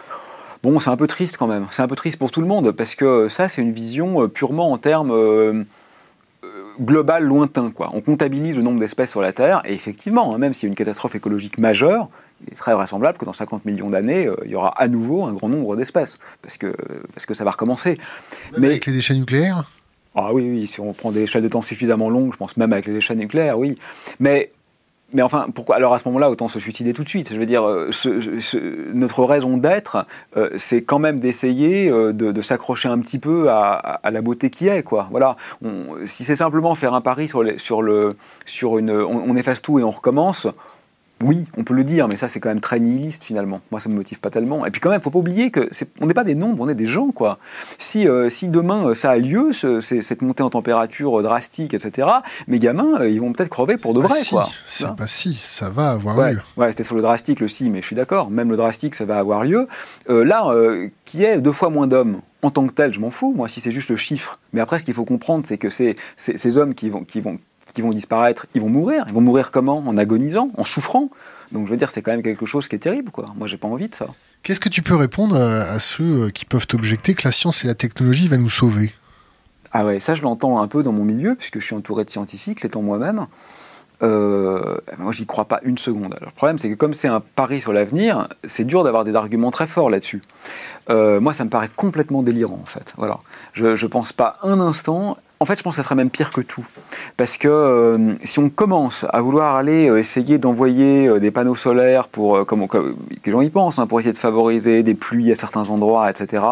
Bon, c'est un peu triste quand même. C'est un peu triste pour tout le monde parce que ça, c'est une vision euh, purement en termes global lointain. Quoi. On comptabilise le nombre d'espèces sur la Terre et effectivement, hein, même s'il y a une catastrophe écologique majeure, il est très vraisemblable que dans 50 millions d'années, il y aura à nouveau un grand nombre d'espèces parce que, parce que ça va recommencer. Mais avec les déchets nucléaires? Ah oui, oui, si on prend des échelles de temps suffisamment longues, je pense même avec les échelles nucléaires, oui. Mais, mais enfin, pourquoi Alors à ce moment-là, autant se suicider tout de suite? Je veux dire, euh, notre raison d'être, euh, c'est quand même d'essayer euh, de, s'accrocher un petit peu à, la beauté qui est, quoi. Voilà. si c'est simplement faire un pari sur, le, sur une, on efface tout et on recommence oui, on peut le dire, mais ça c'est quand même très nihiliste finalement. Moi ça me motive pas tellement. Et puis quand même, faut pas oublier que on n'est pas des nombres, on est des gens quoi. Si, euh, si demain euh, ça a lieu, cette montée en température euh, drastique, etc. Mes gamins, ils vont peut-être crever pour de vrai si, quoi. Pas si, ça va avoir lieu. Ouais, c'était sur le drastique le si, mais je suis d'accord. Même le drastique, ça va avoir lieu. là, qui est deux fois moins d'hommes en tant que tel, je m'en fous, moi, si c'est juste le chiffre. Mais après, ce qu'il faut comprendre, c'est que c'est ces hommes qui vont, qui, vont, qui vont disparaître, ils vont mourir. Ils vont mourir comment? En agonisant, en souffrant. Donc je veux dire, c'est quand même quelque chose qui est terrible, quoi. Moi, j'ai pas envie de ça. Qu'est-ce que tu peux répondre à, ceux euh, qui peuvent objecter que la science et la technologie vont nous sauver? Ah ouais, ça je l'entends un peu dans mon milieu, puisque je suis entouré de scientifiques, l'étant moi-même. Euh, moi, j'y crois pas une seconde. le problème, c'est que comme c'est un pari sur l'avenir, c'est dur d'avoir des arguments très forts là-dessus. Euh, moi, ça me paraît complètement délirant, en fait. Voilà. Je ne pense pas un instant en fait, je pense que ça serait même pire que tout. Parce que euh, si on commence à vouloir aller euh, essayer d'envoyer euh, des panneaux solaires pour, comme, que les gens y pensent, hein, pour essayer de favoriser des pluies à certains endroits, etc.,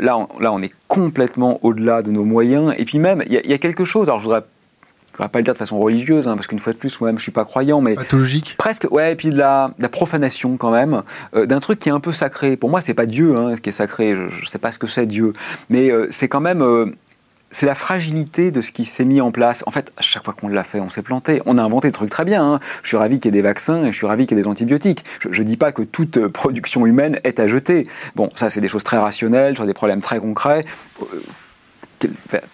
là on, là, on est complètement au-delà de nos moyens. Et puis même, il y, a quelque chose, alors je voudrais ne vais pas le dire de façon religieuse, hein, parce qu'une fois de plus, moi-même, je suis pas croyant, mais pathologique. Presque, ouais, et puis de la, la profanation quand même, d'un truc qui est un peu sacré. Pour moi, c'est pas Dieu hein, qui est sacré. Je, ne sais pas ce que c'est Dieu, mais c'est quand même. Euh, c'est la fragilité de ce qui s'est mis en place. En fait, à chaque fois qu'on l'a fait, on s'est planté. On a inventé des trucs très bien. Hein. Je suis ravi qu'il y ait des vaccins et je suis ravi qu'il y ait des antibiotiques. Je ne dis pas que toute production humaine est à jeter. Bon, ça, c'est des choses très rationnelles, sur des problèmes très concrets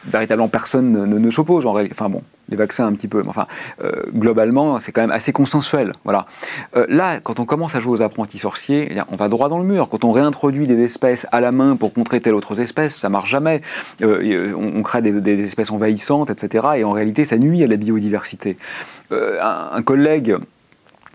véritablement personne ne, s'oppose. Enfin bon, les vaccins un petit peu, mais enfin, euh, globalement, c'est quand même assez consensuel. Voilà. Euh, là, quand on commence à jouer aux apprentis sorciers, eh on va droit dans le mur. Quand on réintroduit des espèces à la main pour contrer telle autre espèce, ça marche jamais. Euh, on, crée des, espèces envahissantes, etc. Et en réalité, ça nuit à la biodiversité. Un, collègue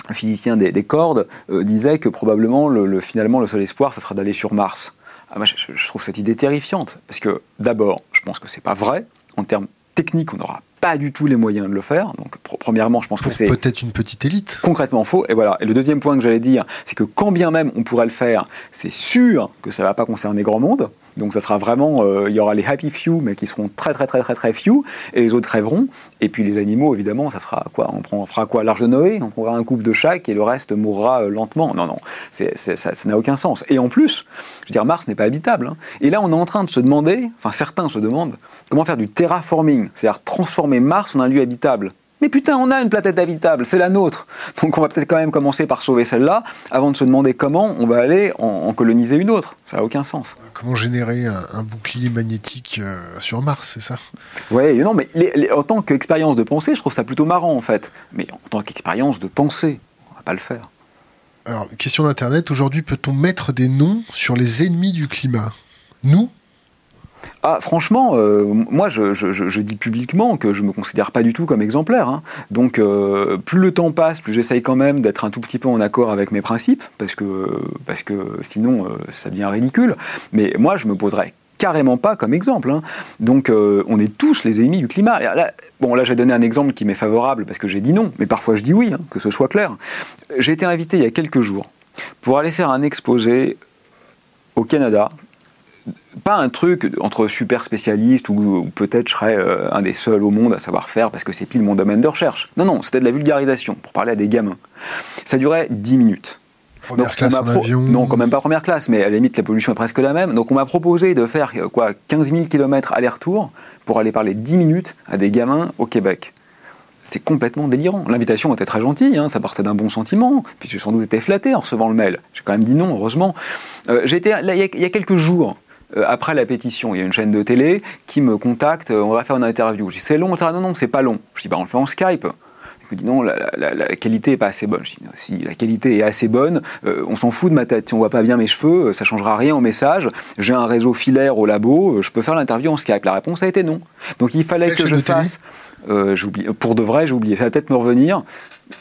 un physicien des, cordes disait que probablement le, finalement le seul espoir, ce sera d'aller sur Mars. Ah, moi, je, trouve cette idée terrifiante. Parce que, d'abord, je pense que c'est pas vrai. En termes techniques, on n'aura pas du tout les moyens de le faire. Donc, premièrement, je pense que c'est. Peut-être une petite élite. Concrètement faux. Et voilà. Et le deuxième point que j'allais dire, c'est que quand bien même on pourrait le faire, c'est sûr que ça ne va pas concerner grand monde. Donc ça sera vraiment, euh, il y aura les happy few, mais qui seront très très très très très few, et les autres crèveront. Et puis les animaux, évidemment, ça sera quoi? On, prend, fera quoi? L'arche de Noé On prendra un couple de chaque et le reste mourra euh, lentement. Non, non, ça n'a aucun sens. Et en plus, je veux dire, Mars n'est pas habitable. Hein. Et là, on est en train de se demander, enfin certains se demandent, comment faire du terraforming, c'est-à-dire transformer Mars en un lieu habitable. Mais putain, on a une planète habitable, c'est la nôtre. Donc on va peut-être quand même commencer par sauver celle-là, avant de se demander comment on va aller en, coloniser une autre. Ça n'a aucun sens. Comment générer un, bouclier magnétique euh, sur Mars, c'est ça? Oui, non, mais en tant qu'expérience de pensée, je trouve ça plutôt marrant en fait. Mais en tant qu'expérience de pensée, on va pas le faire. Alors, question d'Internet, aujourd'hui peut-on mettre des noms sur les ennemis du climat? Nous, ah, franchement, euh, moi, je, dis publiquement que je me considère pas du tout comme exemplaire. Hein. Donc, euh, plus le temps passe, plus j'essaye quand même d'être un tout petit peu en accord avec mes principes, parce que, sinon, euh, ça devient ridicule. Mais moi, je me poserais carrément pas comme exemple. Hein. Donc, on est tous les ennemis du climat. Bon, là, j'ai donné un exemple qui m'est favorable parce que j'ai dit non, mais parfois je dis oui, hein, que ce soit clair. J'ai été invité il y a quelques jours pour aller faire un exposé au Canada pas un truc entre super spécialistes ou, peut-être je serais euh, un des seuls au monde à savoir faire parce que c'est pile mon domaine de recherche. Non, non, c'était de la vulgarisation pour parler à des gamins. Ça durait 10 minutes. Première classe en avion Non, quand même pas première classe, mais à la limite, la pollution est presque la même. Donc on m'a proposé de faire euh, quoi 15 000 km aller-retour pour aller parler 10 minutes à des gamins au Québec c'est complètement délirant. L'invitation était très gentille, hein, ça partait d'un bon sentiment, puis j'ai sans doute été flatté en recevant le mail. J'ai quand même dit non, heureusement. Euh, j'ai été, il y, a quelques jours, après la pétition, il y a une chaîne de télé qui me contacte, euh, on va faire une interview. Je dis c'est long, ça non non c'est pas long. Je dis bah on le fait en Skype. Il me dit non, la, qualité est pas assez bonne. Je dis si la qualité est assez bonne, euh, on s'en fout de ma tête. Si on voit pas bien mes cheveux, ça changera rien au message. J'ai un réseau filaire au labo, je peux faire l'interview en Skype. La réponse a été non. Donc il fallait que je fasse. pour de vrai, j'ai oublié. Ça va peut-être me revenir.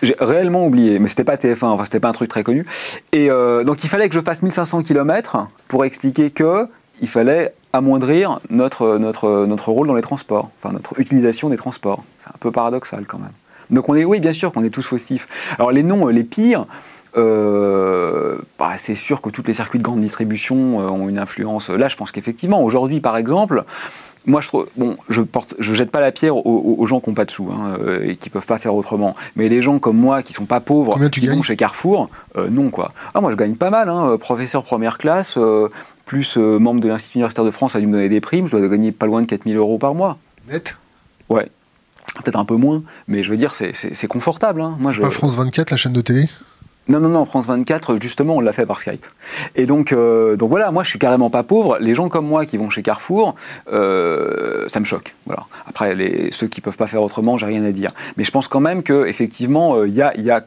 J'ai réellement oublié, mais c'était pas TF1, enfin c'était pas un truc très connu. Et donc il fallait que je fasse 1500 km pour expliquer que il fallait amoindrir notre, notre, notre rôle dans les transports, enfin notre utilisation des transports. C'est un peu paradoxal quand même. Donc on est, oui, bien sûr qu'on est tous fautifs. Alors les noms les pires, euh, bah, c'est sûr que tous les circuits de grande distribution euh, ont une influence. Là, je pense qu'effectivement, aujourd'hui, par exemple, moi, je trouve, bon, je porte, je jette pas la pierre aux, gens qui n'ont pas de sous hein, euh, et qui peuvent pas faire autrement. Mais les gens comme moi qui sont pas pauvres, qui vont chez Carrefour, non quoi. Ah, moi, je gagne pas mal, hein, professeur première classe, plus membre de l'Institut universitaire de France a dû me donner des primes, je dois gagner pas loin de 4000 euros par mois. Net? Ouais. Peut-être un peu moins, mais je veux dire, c'est confortable. Hein. Moi, je... Pas France 24, la chaîne de télé? Non, non, non, France 24, justement, on l'a fait par Skype. Et donc, euh, donc voilà, moi, je suis carrément pas pauvre. Les gens comme moi qui vont chez Carrefour, euh, ça me choque. Voilà. Après, les, ceux qui peuvent pas faire autrement, j'ai rien à dire. Mais je pense quand même qu'effectivement, euh, il y a, y a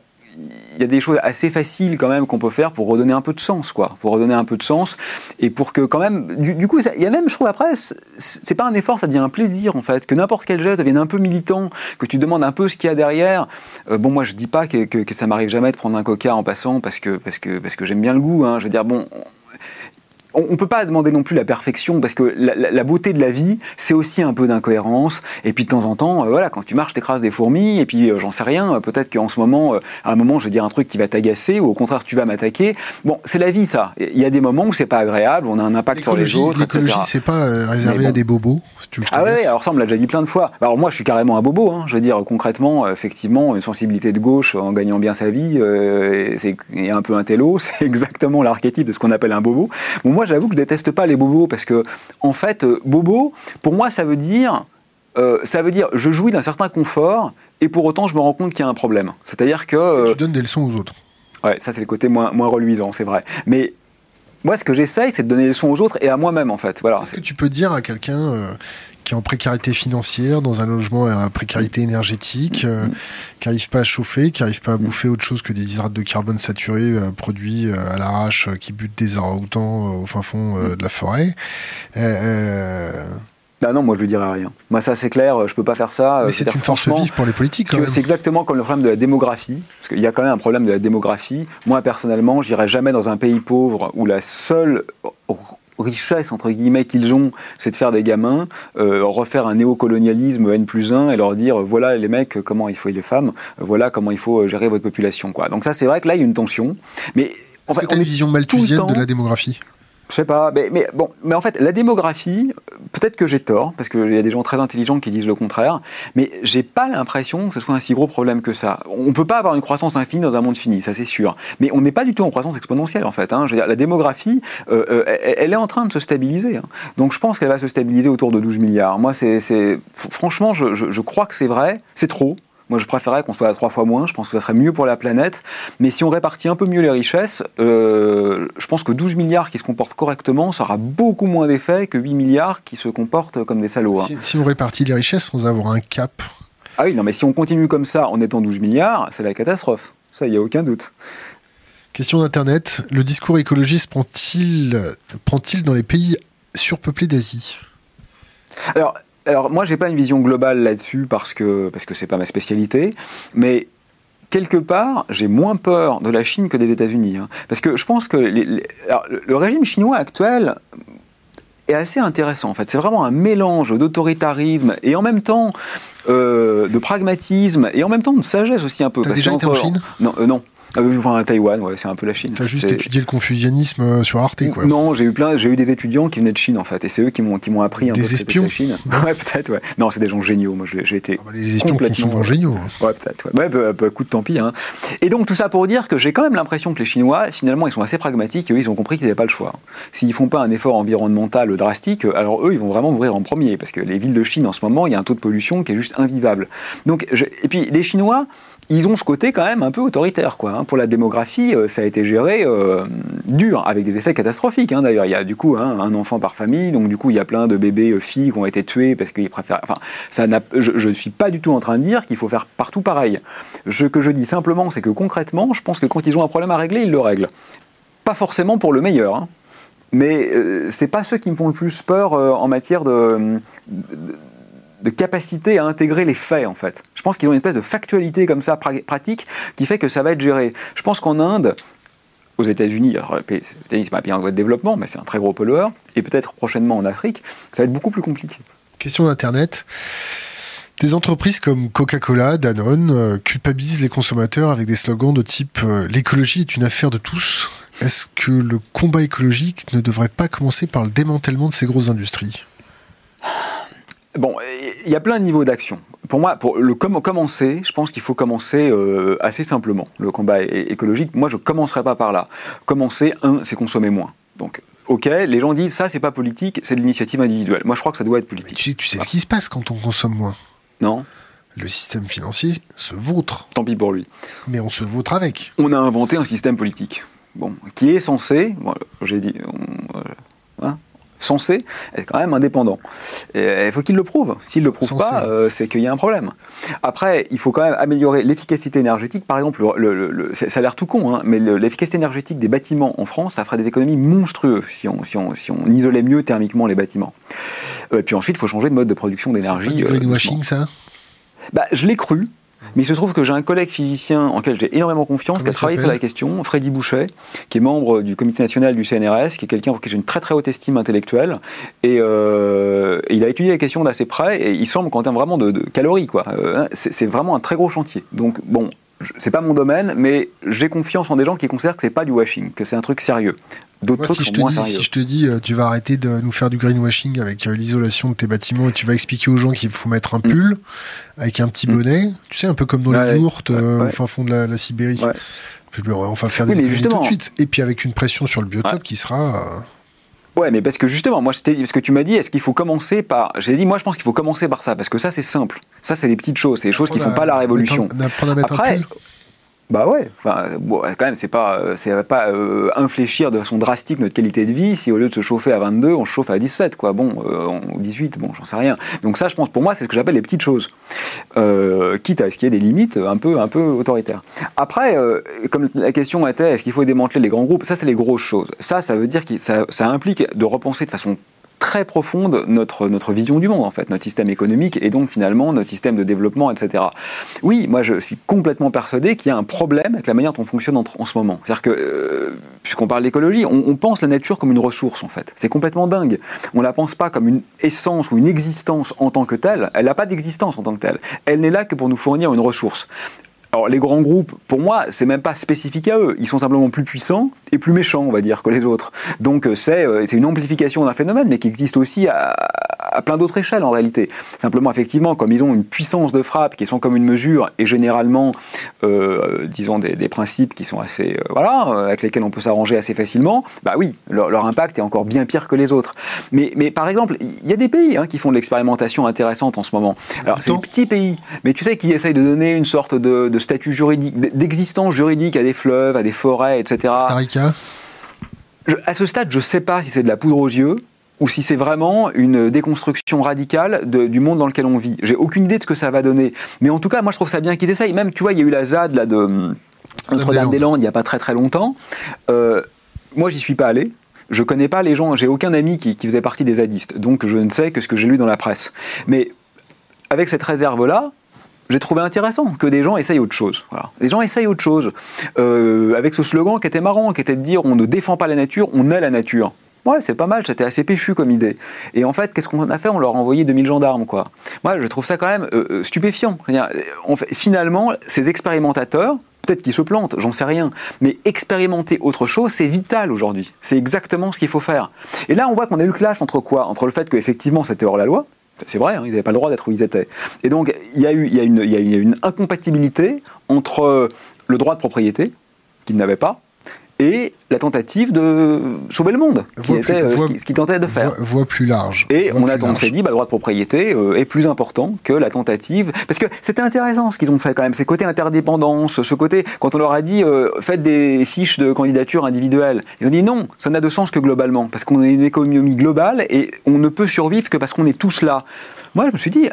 il y a des choses assez faciles quand même qu'on peut faire pour redonner un peu de sens, quoi. Pour redonner un peu de sens et pour que quand même, du, coup, il y a même, je trouve après, c'est pas un effort, ça devient un plaisir en fait, que n'importe quel geste devienne un peu militant, que tu demandes un peu ce qu'il y a derrière. Euh, bon, moi je dis pas que, que, ça m'arrive jamais de prendre un coca en passant parce que parce que parce que j'aime bien le goût. Hein. Je veux dire, bon, on ne peut pas demander non plus la perfection parce que la, beauté de la vie, c'est aussi un peu d'incohérence. Et puis de temps en temps, euh, voilà, quand tu marches, t'écrases des fourmis. Et puis euh, j'en sais rien. Peut-être qu'en ce moment, à un moment, je vais dire un truc qui va t'agacer ou au contraire, tu vas m'attaquer. Bon, c'est la vie, ça. Il y a des moments où c'est pas agréable, on a un impact sur les autres. L'écologie, c'est pas réservé à des bobos. tu ah ouais, alors ça, on me l'a déjà dit plein de fois. Alors moi, je suis carrément un bobo. Hein. Je veux dire, concrètement, effectivement, une sensibilité de gauche en gagnant bien sa vie, c'est un peu un télo. C'est exactement l'archétype de ce qu'on appelle un bobo. Bon, moi, j'avoue que je déteste pas les bobos parce que, en fait, euh, bobo, pour moi, ça veut dire, euh, ça veut dire, je jouis d'un certain confort et pour autant, je me rends compte qu'il y a un problème. C'est-à-dire que. Euh, tu donnes des leçons aux autres. Ouais, ça c'est le côté moins, moins reluisant, c'est vrai. Mais moi, ce que j'essaye, c'est de donner des leçons aux autres et à moi-même, en fait. Voilà. Est-ce que tu peux dire à quelqu'un qui est en précarité financière, dans un logement à précarité énergétique, euh, qui n'arrive pas à chauffer, qui n'arrive pas à bouffer autre chose que des hydrates de carbone saturés euh, produits euh, à l'arrache, qui butent des orang-outans au fin fond de la forêt. Ah non, moi je ne dirais rien. Moi ça c'est clair, je peux pas faire ça. Mais c'est une force vive pour les politiques. C'est exactement comme le problème de la démographie, parce qu'il y a quand même un problème de la démographie. Moi personnellement, j'irai jamais dans un pays pauvre où la seule richesse entre guillemets qu'ils ont, c'est de faire des gamins, euh, refaire un néocolonialisme N plus 1 et leur dire voilà les mecs comment il faut et les femmes, voilà comment il faut gérer votre population quoi. Donc ça c'est vrai que là il y a une tension, mais en fait, on a une vision malthusienne de la démographie? Je sais pas, mais, bon, mais en fait, la démographie, peut-être que j'ai tort, parce qu'il y a des gens très intelligents qui disent le contraire, mais j'ai pas l'impression que ce soit un si gros problème que ça. On peut pas avoir une croissance infinie dans un monde fini, ça c'est sûr. Mais on n'est pas du tout en croissance exponentielle en fait. Hein. Je veux dire, la démographie, euh, euh, elle est en train de se stabiliser. Hein. Donc je pense qu'elle va se stabiliser autour de 12 milliards. Moi, c'est, franchement, je crois que c'est vrai, c'est trop. Moi, je préférerais qu'on soit à trois fois moins. Je pense que ça serait mieux pour la planète. Mais si on répartit un peu mieux les richesses, euh, je pense que 12 milliards qui se comportent correctement, ça aura beaucoup moins d'effet que 8 milliards qui se comportent comme des salauds. Hein. Si, on répartit les richesses sans avoir un cap. Ah oui, non, mais si on continue comme ça en étant 12 milliards, c'est la catastrophe. Ça, il n'y a aucun doute. Question d'Internet. Le discours écologiste prend-il prend dans les pays surpeuplés d'Asie? Alors, alors moi, j'ai pas une vision globale là-dessus parce que parce que c'est pas ma spécialité, mais quelque part, j'ai moins peur de la Chine que des États-Unis, hein. parce que je pense que le régime chinois actuel est assez intéressant. En fait, c'est vraiment un mélange d'autoritarisme et en même temps euh, de pragmatisme et en même temps de sagesse aussi un peu. T'as déjà été en Chine? Non, euh, non. Ah enfin, à Taïwan, ouais, c'est un peu la Chine. T'as juste étudié le confucianisme euh, sur Arte, quoi. Non, j'ai eu plein, j'ai eu des étudiants qui venaient de Chine, en fait, et c'est eux qui m'ont, qui m'ont appris un des peu espions. la Chine. ouais, peut-être, ouais. Non, c'est des gens géniaux. Moi, j'ai, été. Ah bah, les espions sont souvent géniaux. Hein. Ouais, peut-être. Ouais, bah, bah, coup de tant pis. Hein. Et donc tout ça pour dire que j'ai quand même l'impression que les Chinois, finalement, ils sont assez pragmatiques et eux, ils ont compris qu'ils n'avaient pas le choix. S'ils font pas un effort environnemental drastique, alors eux, ils vont vraiment mourir en premier, parce que les villes de Chine en ce moment, il y a un taux de pollution qui est juste invivable. Donc, et puis les Chinois ils ont ce côté quand même un peu autoritaire. Quoi, hein. Pour la démographie, euh, ça a été géré euh, dur, avec des effets catastrophiques. Hein. D'ailleurs, il y a du coup hein, un enfant par famille, donc du coup, il y a plein de bébés euh, filles qui ont été tués parce qu'ils préfèrent. Enfin, ça je ne suis pas du tout en train de dire qu'il faut faire partout pareil. Ce que je dis simplement, c'est que concrètement, je pense que quand ils ont un problème à régler, ils le règlent. Pas forcément pour le meilleur. Mais ce c'est pas ceux qui me font le plus peur en matière de capacité à intégrer les faits, en fait. Je pense qu'ils ont une espèce de factualité comme ça, pratique, qui fait que ça va être géré. Je pense qu'en Inde, aux États-Unis, les États-Unis, c'est pas un pays en voie de développement, mais c'est un très gros pollueur, et peut-être prochainement en Afrique, ça va être beaucoup plus compliqué. Question d'Internet. Des entreprises comme Coca-Cola, Danone euh, culpabilisent les consommateurs avec des slogans de type euh, l'écologie est une affaire de tous. Est-ce que le combat écologique ne devrait pas commencer par le démantèlement de ces grosses industries? Bon, il y a plein de niveaux d'action. Pour moi, pour le commencer, je pense qu'il faut commencer euh, assez simplement. Le combat écologique, moi, je ne commencerai pas par là. Commencer, un, c'est consommer moins. Donc, ok, les gens disent ça, c'est pas politique, c'est de l'initiative individuelle. Moi, je crois que ça doit être politique. Tu sais, tu sais ce qui se passe quand on consomme moins Non. Le système financier se vautre. Tant pis pour lui. Mais on se vautre avec. On a inventé un système politique. Bon, qui est censé, j'ai dit, hein, censé être quand même indépendant. il faut qu'il le prouve. S'il ne le prouve pas, euh, c'est qu'il y a un problème. Après, il faut quand même améliorer l'efficacité énergétique. Par exemple, le, ça a l'air tout con, hein, mais l'efficacité énergétique des bâtiments en France, ça ferait des économies monstrueuses si on, si on, si on isolait mieux thermiquement les bâtiments. et euh, puis ensuite, il faut changer de mode de production d'énergie. Du greenwashing, euh, ça? Bah, Je l'ai cru. Mais il se trouve que j'ai un collègue physicien en lequel j'ai énormément confiance, qui a travaillé sur la question, Freddy Boucher, qui est membre du comité national du CNRS, qui est quelqu'un pour qui j'ai une très très haute estime intellectuelle. Et, euh, il a étudié la question d'assez près, et il semble qu'en termes vraiment de, calories, quoi, euh, c'est vraiment un très gros chantier. Donc bon, c'est pas mon domaine, mais j'ai confiance en des gens qui considèrent que c'est pas du washing, que c'est un truc sérieux. D'autres trucs si, je te dis, si je te dis, tu vas arrêter de nous faire du greenwashing avec euh, l'isolation de tes bâtiments et tu vas expliquer aux gens qu'il faut mettre un mm. pull avec un petit mm. bonnet, tu sais, un peu comme dans les yourtes euh, au fin fond de la, Sibérie. Enfin, faire des oui, tout de suite. Et puis avec une pression sur le biotope qui sera. Euh, Ouais, mais parce que justement, moi, je t'ai dit, parce que tu m'as dit, est-ce qu'il faut commencer par. J'ai dit, moi, je pense qu'il faut commencer par ça, parce que ça, c'est simple. Ça, c'est des petites choses, c'est des choses qui font pas la révolution. Après, bah ouais, enfin, bon, quand même, c'est pas, euh, c'est pas euh, infléchir de façon drastique notre qualité de vie si au lieu de se chauffer à 22, on se chauffe à 17, quoi. Bon, euh, 18, bon, j'en sais rien. Donc ça, je pense, pour moi, c'est ce que j'appelle les petites choses, euh, quitte à ce qu'il y ait des limites un peu, un peu autoritaires. Après, comme la question était, est-ce qu'il faut démanteler les grands groupes? Ça, c'est les grosses choses. Ça, ça veut dire que ça, ça implique de repenser de façon très profonde notre, notre vision du monde, en fait, notre système économique et donc finalement notre système de développement, etc. Oui, moi je suis complètement persuadé qu'il y a un problème avec la manière dont on fonctionne en, ce moment. C'est-à-dire que, euh, puisqu'on parle d'écologie, on, pense la nature comme une ressource, en fait. C'est complètement dingue. On ne la pense pas comme une essence ou une existence en tant que telle. Elle n'a pas d'existence en tant que telle. Elle n'est là que pour nous fournir une ressource. Alors les grands groupes, pour moi, c'est même pas spécifique à eux. Ils sont simplement plus puissants et plus méchants, on va dire, que les autres. Donc euh, c'est une amplification d'un phénomène, mais qui existe aussi à, plein d'autres échelles en réalité. Simplement, effectivement, comme ils ont une puissance de frappe qui sont comme une mesure et généralement, euh, disons, des, principes qui sont assez, euh, voilà, avec lesquels on peut s'arranger assez facilement, bah oui, leur, impact est encore bien pire que les autres. Mais, mais par exemple, il y a des pays hein, qui font de l'expérimentation intéressante en ce moment. Alors c'est des petits pays, mais tu sais, qui essayent de donner une sorte de statut juridique, d'existence juridique à des fleuves, à des forêts, etc. À ce stade, je ne sais pas si c'est de la poudre aux yeux ou si c'est vraiment une déconstruction radicale du monde dans lequel on vit. J'ai aucune idée de ce que ça va donner. Mais en tout cas, moi, je trouve ça bien qu'ils essayent. Même, tu vois, il y a eu la ZAD là, de Notre-Dame-des-Landes il n'y a pas très très longtemps. Euh, moi, j'y suis pas allé. Je connais pas les gens, j'ai aucun ami qui, qui faisait partie des zadistes, donc je ne sais que ce que j'ai lu dans la presse. Mais avec cette réserve-là, j'ai trouvé intéressant que des gens essayent autre chose. Voilà. Les gens essayent autre chose. Euh, avec ce slogan qui était marrant, qui était de dire on ne défend pas la nature, on est la nature. Ouais, c'est pas mal, c'était assez péchu comme idée. Et en fait, qu'est-ce qu'on a fait? On leur a envoyé 2000 gendarmes, quoi. Moi, je trouve ça quand même euh, euh, stupéfiant. Finalement, ces expérimentateurs, peut-être qu'ils se plantent, j'en sais rien, mais expérimenter autre chose, c'est vital aujourd'hui. C'est exactement ce qu'il faut faire. Et là, on voit qu'on a eu le clash entre quoi? Entre le fait qu'effectivement, c'était hors la loi, c'est vrai, hein, ils n'avaient pas le droit d'être où ils étaient. Et donc, il y, a eu, une incompatibilité entre le droit de propriété, qu'ils n'avaient pas, et la tentative de sauver le monde, qui était euh, ce qu'ils tentaient de faire. Voie, plus large. Et on, a, on s'est dit, bah, le droit de propriété euh, est plus important que la tentative. Parce que c'était intéressant ce qu'ils ont fait quand même, ces côtés interdépendance, ce côté, quand on leur a dit, euh, faites des fiches de candidature individuelles, ils ont dit non, ça n'a de sens que globalement, parce qu'on est une économie globale et on ne peut survivre que parce qu'on est tous là. Moi, je me suis dit,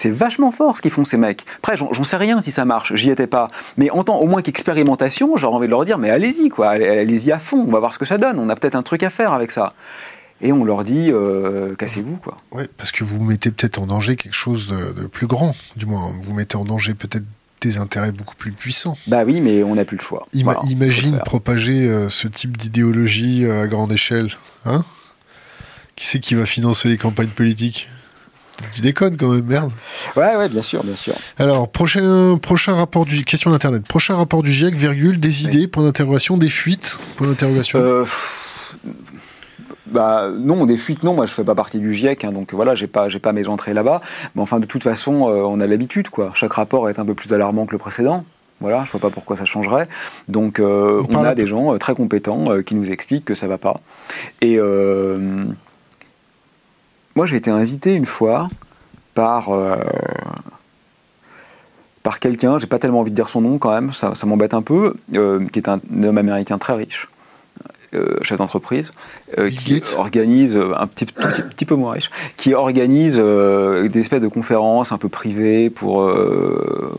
c'est vachement fort ce qu'ils font ces mecs. Après, j'en sais rien si ça marche, j'y étais pas. Mais en tant au moins qu'expérimentation, j'aurais envie de leur dire, mais allez-y, quoi, allez-y à fond, on va voir ce que ça donne, on a peut-être un truc à faire avec ça. Et on leur dit, euh, cassez-vous, quoi. Oui, parce que vous mettez peut-être en danger quelque chose de, plus grand, du moins, vous mettez en danger peut-être des intérêts beaucoup plus puissants. Bah oui, mais on n'a plus le choix. imagine propager euh, ce type d'idéologie euh, à grande échelle, hein? Qui c'est qui va financer les campagnes politiques? Tu déconnes quand même, merde. Ouais, ouais, bien sûr, bien sûr. Alors, prochain, prochain rapport du... Question d'Internet. Prochain rapport du GIEC, virgule, des idées, point d'interrogation, des fuites, point d'interrogation. Euh, bah, non, des fuites, non. Moi, je fais pas partie du GIEC, hein, donc voilà, j'ai pas, j'ai pas mes entrées là-bas. Mais enfin, de toute façon, euh, on a l'habitude, quoi. Chaque rapport est un peu plus alarmant que le précédent. Voilà, je vois pas pourquoi ça changerait. Donc, euh, on, a des gens très compétents qui nous expliquent que ça va pas. Et moi, j'ai été invité une fois par, euh, par quelqu'un, j'ai pas tellement envie de dire son nom quand même, ça, m'embête un peu, euh, qui est un homme américain très riche, euh, chef d'entreprise, qui organise, un petit, petit, peu moins riche, qui organise des espèces de conférences un peu privées pour.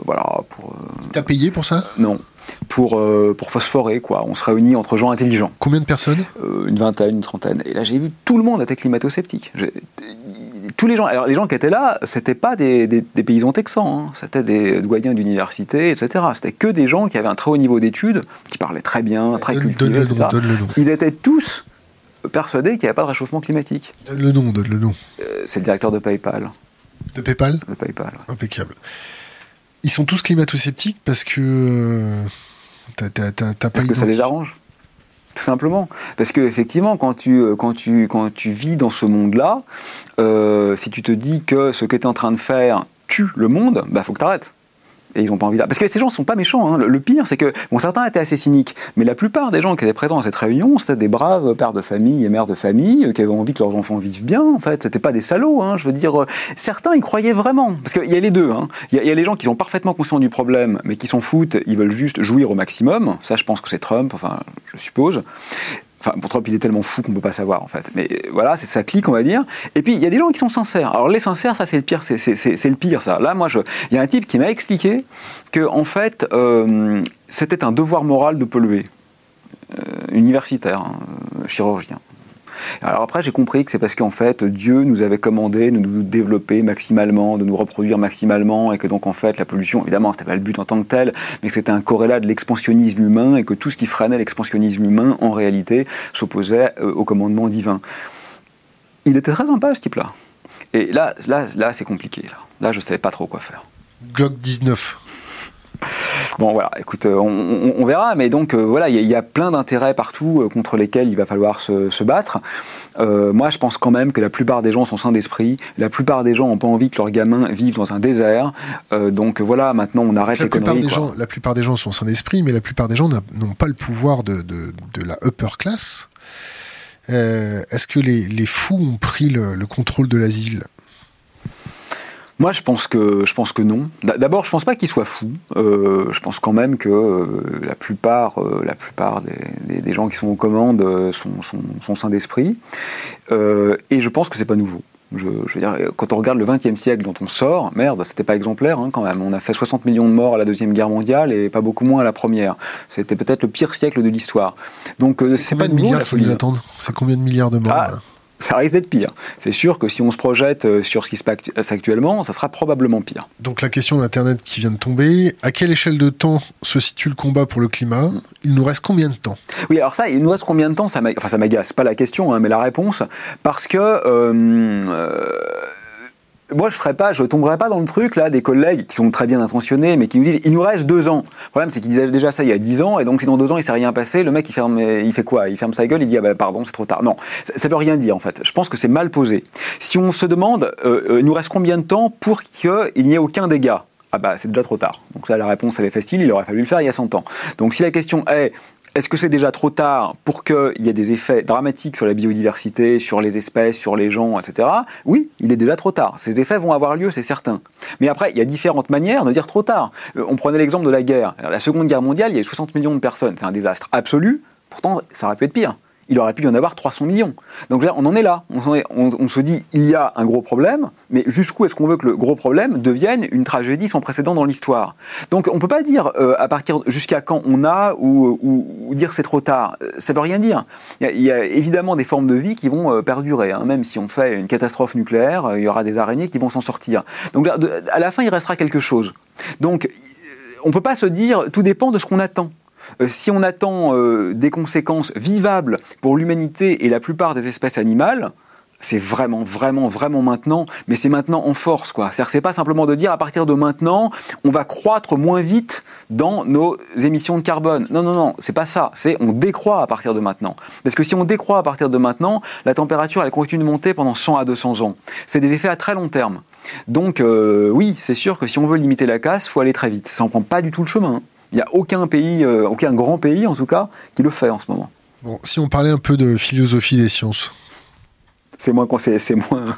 voilà. Pour, T'as payé pour ça? Non pour, pour phosphorer. Quoi. On se réunit entre gens intelligents. Combien de personnes Une vingtaine, une trentaine. Et là, j'ai vu tout le monde être climato-sceptique tous les gens, alors les gens qui étaient là, c'était pas des, paysans texans, hein. c'était des doyens d'université, etc. C'était que des gens qui avaient un très haut niveau d'études, qui parlaient très bien, très cultivés, etc. Ils étaient tous persuadés qu'il n'y avait pas de réchauffement climatique. Donne le nom, donne le nom. Euh, c'est le directeur de PayPal. De PayPal De PayPal. Impeccable. Ils sont tous climato-sceptiques parce que. Euh, t'as, pas Parce que ça les arrange tout simplement. Parce que effectivement, quand tu, euh, quand tu, quand tu vis dans ce monde-là, si tu te dis que ce que tu es en train de faire tue le monde, bah faut que tu arrêtes et ils n'ont pas envie Parce que ces gens ne sont pas méchants. Hein. Le, pire, c'est que, bon, certains étaient assez cyniques, mais la plupart des gens qui étaient présents à cette réunion, c'était des braves pères de famille et mères de famille euh, qui avaient envie que leurs enfants vivent bien, en fait. C'était pas des salauds, hein. Je veux dire, euh, certains y croyaient vraiment. Parce qu'il y a les deux, hein. Il y, a les gens qui sont parfaitement conscients du problème, mais qui s'en foutent, ils veulent juste jouir au maximum. Ça, je pense que c'est Trump, enfin, je suppose. Enfin, pour Trump, il est tellement fou qu'on ne peut pas savoir, en fait. Mais euh, voilà, c'est ça clique, on va dire. Et puis, il y a des gens qui sont sincères. Alors, les sincères, ça, c'est le pire, c'est le pire, ça. Là, moi, il y a un type qui m'a expliqué que, en fait, euh, c'était un devoir moral de polluer. Euh, universitaire, hein, chirurgien. Alors après, j'ai compris que c'est parce qu'en fait, Dieu nous avait commandé de nous développer maximalement, de nous reproduire maximalement, et que donc en fait, la pollution, évidemment, c'était pas le but en tant que tel, mais que c'était un corrélat de l'expansionnisme humain, et que tout ce qui freinait l'expansionnisme humain, en réalité, s'opposait euh, au commandement divin. Il était très sympa, ce type-là. Et là, là, là c'est compliqué. Là. là, je savais pas trop quoi faire. Glock 19. Bon, voilà, écoute, euh, on, verra, mais donc euh, voilà, il y, a plein d'intérêts partout euh, contre lesquels il va falloir se, battre. moi, je pense quand même que la plupart des gens sont sains d'esprit, la plupart des gens n'ont pas envie que leurs gamins vivent dans un désert. donc voilà, maintenant on arrête la les conneries. Des gens, la plupart des gens sont sains d'esprit, mais la plupart des gens n'ont pas le pouvoir de, la upper class. Est-ce que les, fous ont pris le contrôle de l'asile? Moi, je pense que, je pense que non. D'abord, je pense pas qu'il soit fou. Euh, je pense quand même que euh, la plupart, euh, la plupart des, gens qui sont aux commandes sont, sont, sains d'esprit. et je pense que c'est pas nouveau. Je, veux dire, quand on regarde le XXe siècle dont on sort, merde, c'était pas exemplaire hein, quand même. On a fait 60 millions de morts à la deuxième guerre mondiale et pas beaucoup moins à la première. C'était peut-être le pire siècle de l'histoire. Donc c'est pas de milliards qu'il faut nous attendre. C'est combien de milliards de morts ah, ça risque d'être pire. C'est sûr que si on se projette euh, sur ce qui se passe actuellement, ça sera probablement pire. Donc la question d'Internet qui vient de tomber, à quelle échelle de temps se situe le combat pour le climat? Il nous reste combien de temps? Oui, alors ça, il nous reste combien de temps? Ça m'agace, pas la question, hein, mais la réponse, parce que... Euh, euh, moi, je ferais pas, je tomberais pas dans le truc là des collègues qui sont très bien intentionnés, mais qui nous disent il nous reste deux ans. Le problème, c'est qu'ils disaient déjà ça il y a dix ans, et donc si dans deux ans il s'est rien passé, le mec il ferme, il fait quoi? Il ferme sa gueule, il dit ah ben pardon, c'est trop tard. Non, ça, ne veut rien dire en fait. Je pense que c'est mal posé. Si on se demande, euh, euh, il nous reste combien de temps pour qu'il n'y ait aucun dégât? Ah bah c'est déjà trop tard. Donc ça la réponse elle est facile, il aurait fallu le faire il y a 100 ans. Donc si la question est est-ce que c'est déjà trop tard pour qu'il y ait des effets dramatiques sur la biodiversité, sur les espèces, sur les gens, etc. Oui, il est déjà trop tard. Ces effets vont avoir lieu, c'est certain. Mais après, il y a différentes manières de dire trop tard. Euh, on prenait l'exemple de la guerre. La Seconde Guerre mondiale, il y a eu 60 millions de personnes. C'est un désastre absolu. Pourtant, ça aurait pu être pire il aurait pu y en avoir 300 millions. Donc là, on en est là. On, se dit, il y a un gros problème, mais jusqu'où est-ce qu'on veut que le gros problème devienne une tragédie sans précédent dans l'histoire? Donc on ne peut pas dire euh, à partir jusqu'à quand on a ou, dire c'est trop tard. Ça ne veut rien dire. Il y, a, évidemment des formes de vie qui vont euh, perdurer. Hein. Même si on fait une catastrophe nucléaire, euh, il y aura des araignées qui vont s'en sortir. Donc à la fin, il restera quelque chose. Donc on ne peut pas se dire, tout dépend de ce qu'on attend. Euh, si on attend euh, des conséquences vivables pour l'humanité et la plupart des espèces animales, c'est vraiment, vraiment, vraiment maintenant, mais c'est maintenant en force, quoi. C'est-à-dire, c'est pas simplement de dire à partir de maintenant, on va croître moins vite dans nos émissions de carbone. Non, non, non, c'est pas ça. C'est on décroît à partir de maintenant. Parce que si on décroît à partir de maintenant, la température, elle continue de monter pendant 100 à 200 ans. C'est des effets à très long terme. Donc, euh, oui, c'est sûr que si on veut limiter la casse, faut aller très vite. Ça en prend pas du tout le chemin. Il n'y a aucun pays, euh, aucun grand pays en tout cas, qui le fait en ce moment. Bon, si on parlait un peu de philosophie des sciences. C'est moins, c'est moins,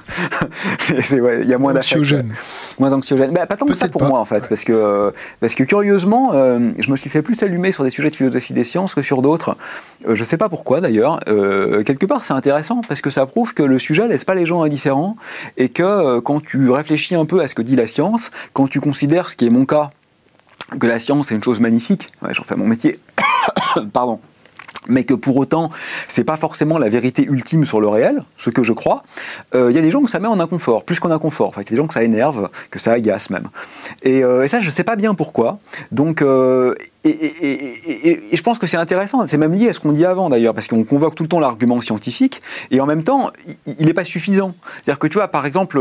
il y a moins anxiogène. Moins anxiogène. Bah, pas tant que ça pour moi en fait, parce que parce que curieusement, euh, je me suis fait plus allumer sur des sujets de philosophie des sciences que sur d'autres. Euh, je ne sais pas pourquoi d'ailleurs. quelque part, c'est intéressant parce que ça prouve que le sujet laisse pas les gens indifférents et que quand tu réfléchis un peu à ce que dit la science, quand tu considères ce qui est mon cas que la science est une chose magnifique, j'en fais mon métier, pardon, mais que pour autant, c'est pas forcément la vérité ultime sur le réel, ce que je crois. Euh, il y a des gens que ça met en inconfort, plus qu'en inconfort. Enfin, il y a des gens que ça énerve, que ça agace même. Et, euh, ça, je sais pas bien pourquoi. Donc, euh, et, et, et, je pense que c'est intéressant. C'est même lié à ce qu'on dit avant d'ailleurs, parce qu'on convoque tout le temps l'argument scientifique, et en même temps, il n'est pas suffisant. C'est-à-dire que tu vois, par exemple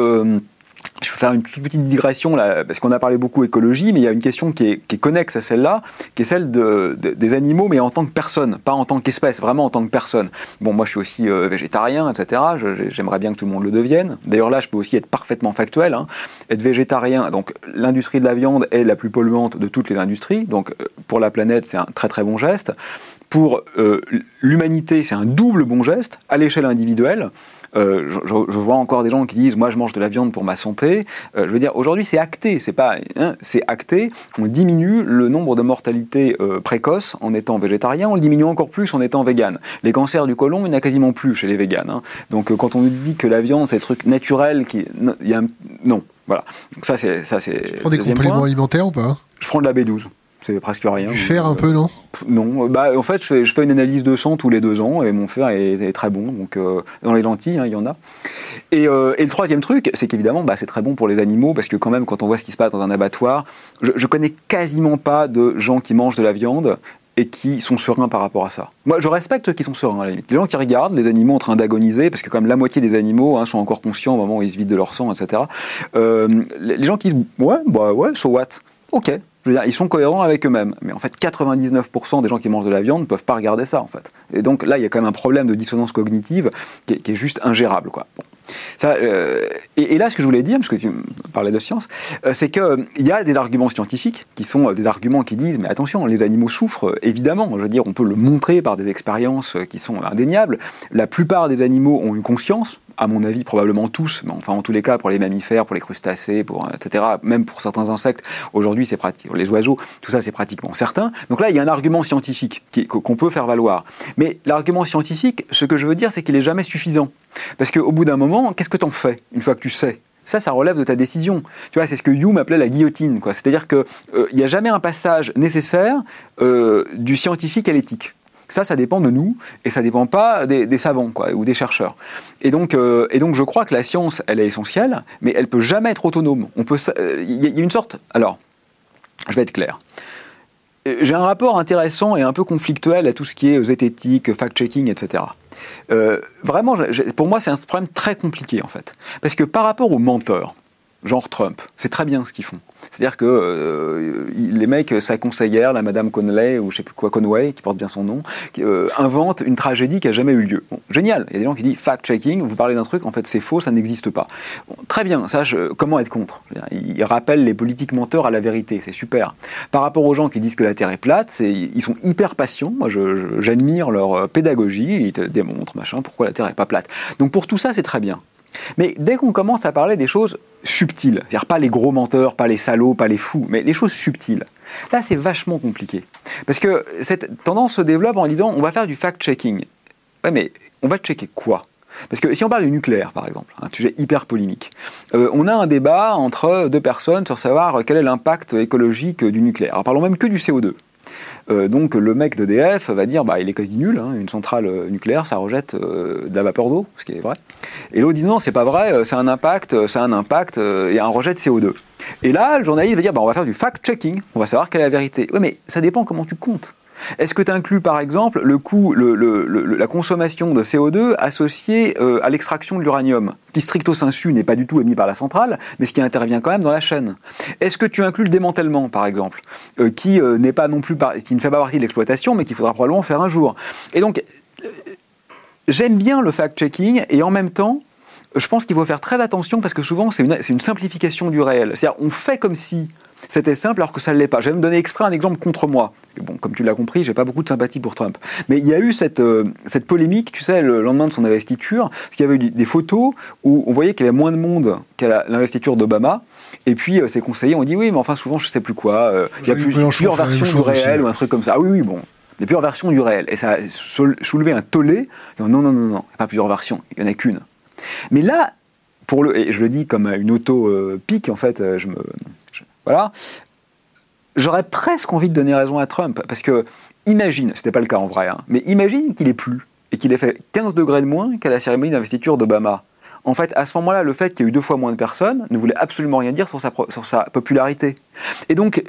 je vais faire une toute petite digression là, parce qu'on a parlé beaucoup écologie, mais il y a une question qui est, connexe à celle-là, qui est celle de, des animaux, mais en tant que personne, pas en tant qu'espèce, vraiment en tant que personne. Bon, moi je suis aussi euh, végétarien, etc. J'aimerais bien que tout le monde le devienne. D'ailleurs là, je peux aussi être parfaitement factuel. Hein. Être végétarien, donc l'industrie de la viande est la plus polluante de toutes les industries, donc euh, pour la planète c'est un très très bon geste. Pour euh, l'humanité, c'est un double bon geste à l'échelle individuelle. Euh, je, vois encore des gens qui disent moi je mange de la viande pour ma santé. Euh, je veux dire aujourd'hui c'est acté, c'est pas hein, c'est acté. On diminue le nombre de mortalités euh, précoces en étant végétarien, on le diminue encore plus en étant vegan. Les cancers du côlon, il n'y en a quasiment plus chez les véganes. Hein. Donc quand on nous dit que la viande c'est un truc naturel, qui il y a non voilà. Donc ça c'est ça c'est. Tu prends des compléments alimentaires ou pas? Je prends de la B12 c'est presque rien. Du fer un peu, non? Non, bah, en fait, je fais, une analyse de sang tous les deux ans et mon fer est, très bon. Donc, euh, dans les lentilles, hein, il y en a. Euh, et, le troisième truc, c'est qu'évidemment, bah, c'est très bon pour les animaux parce que, quand même, quand on voit ce qui se passe dans un abattoir, je, je connais quasiment pas de gens qui mangent de la viande et qui sont sereins par rapport à ça. Moi, je respecte ceux qui sont sereins, à la limite. Les gens qui regardent les animaux en train d'agoniser, parce que quand même la moitié des animaux hein, sont encore conscients au moment où ils se vident de leur sang, etc. Euh, les gens qui disent, ouais, bah ouais, so what? Ok, je veux dire, ils sont cohérents avec eux-mêmes. Mais en fait, 99% des gens qui mangent de la viande ne peuvent pas regarder ça, en fait. Et donc là, il y a quand même un problème de dissonance cognitive qui est, juste ingérable, quoi. Ça, euh, et, là, ce que je voulais dire, parce que tu parlais de science, euh, c'est qu'il euh, y a des arguments scientifiques qui sont des arguments qui disent, mais attention, les animaux souffrent, évidemment. Je veux dire, on peut le montrer par des expériences qui sont indéniables. La plupart des animaux ont une conscience, à mon avis, probablement tous, mais enfin, en tous les cas, pour les mammifères, pour les crustacés, pour, etc., même pour certains insectes, aujourd'hui, c'est pratique. Les oiseaux, tout ça, c'est pratiquement certain. Donc là, il y a un argument scientifique qu'on peut faire valoir. Mais l'argument scientifique, ce que je veux dire, c'est qu'il n'est jamais suffisant. Parce qu'au bout d'un moment, qu'est-ce que tu en fais une fois que tu sais? Ça, ça relève de ta décision. Tu vois, c'est ce que Hume appelait la guillotine. C'est-à-dire qu'il n'y a jamais un passage nécessaire euh, du scientifique à l'éthique. Ça, ça dépend de nous et ça dépend pas des, savants ou des chercheurs. Et donc, euh, et donc, je crois que la science, elle est essentielle, mais elle peut jamais être autonome. On peut, il y, a une sorte. Alors, je vais être clair. J'ai un rapport intéressant et un peu conflictuel à tout ce qui est zététique, fact-checking, etc. Euh, vraiment, pour moi, c'est un problème très compliqué en fait, parce que par rapport aux menteurs, genre Trump. C'est très bien ce qu'ils font. C'est-à-dire que euh, les mecs, sa conseillère, la Madame Conway, ou je sais plus quoi, Conway, qui porte bien son nom, euh, invente une tragédie qui a jamais eu lieu. génial. Il y a des gens qui disent fact-checking, vous parlez d'un truc, en fait c'est faux, ça n'existe pas. très bien, ça, comment être contre? Ils rappellent les politiques menteurs à la vérité, c'est super. Par rapport aux gens qui disent que la Terre est plate, ils sont hyper patients. Moi, j'admire leur euh, pédagogie. Ils te démontrent, machin, pourquoi la Terre est pas plate. Donc pour tout ça, c'est très bien. Mais dès qu'on commence à parler des choses subtiles, c'est-à-dire pas les gros menteurs, pas les salauds, pas les fous, mais les choses subtiles, là c'est vachement compliqué. Parce que cette tendance se développe en disant on va faire du fact-checking. Ouais, mais on va checker quoi? Parce que si on parle du nucléaire, par exemple, un sujet hyper polémique, euh, on a un débat entre deux personnes sur savoir quel est l'impact écologique du nucléaire. Alors parlons même que du CO2. Euh, donc le mec d'EDF va dire bah, il est quasi nul, hein, une centrale euh, nucléaire ça rejette euh, de la vapeur d'eau, ce qui est vrai. Et l'autre dit non, c'est pas vrai, c'est un impact, c'est un impact et un rejet de CO2. Et là, le journaliste va dire bah, on va faire du fact-checking, on va savoir quelle est la vérité. Oui, mais ça dépend comment tu comptes. Est-ce que tu inclus par exemple le coût, la consommation de CO2 associée euh, à l'extraction de l'uranium, qui stricto sensu n'est pas du tout émis par la centrale, mais ce qui intervient quand même dans la chaîne Est-ce que tu inclus le démantèlement par exemple, euh, qui euh, n'est pas non plus qui ne fait pas partie de l'exploitation, mais qu'il faudra probablement faire un jour? Et donc j'aime bien le fact-checking et en même temps je pense qu'il faut faire très attention parce que souvent c'est une, une, simplification du réel. C'est-à-dire on fait comme si c'était simple alors que ça ne l'est pas. Je vais me donner exprès un exemple contre moi. Bon, comme tu l'as compris, j'ai pas beaucoup de sympathie pour Trump. Mais il y a eu cette, euh, cette polémique, tu sais, le lendemain de son investiture, parce qu'il y avait eu des photos où on voyait qu'il y avait moins de monde qu'à l'investiture d'Obama. Et puis euh, ses conseillers ont dit oui, mais enfin souvent je sais plus quoi. Euh, il y a plus, plusieurs versions du réel ou un truc comme ça. Ah oui, oui, bon. Il y a plusieurs versions du réel. Et ça a soulevé un tollé. Non, non, non, non, non, pas plusieurs versions. Il n'y en a qu'une. Mais là, pour le, et je le dis comme une auto-pique, en fait, je me, voilà. J'aurais presque envie de donner raison à Trump, parce que imagine, c'était pas le cas en vrai, hein, mais imagine qu'il ait plu et qu'il ait fait 15 degrés de moins qu'à la cérémonie d'investiture d'Obama en fait, à ce moment-là, le fait qu'il y ait eu deux fois moins de personnes ne voulait absolument rien dire sur sa popularité. Et donc,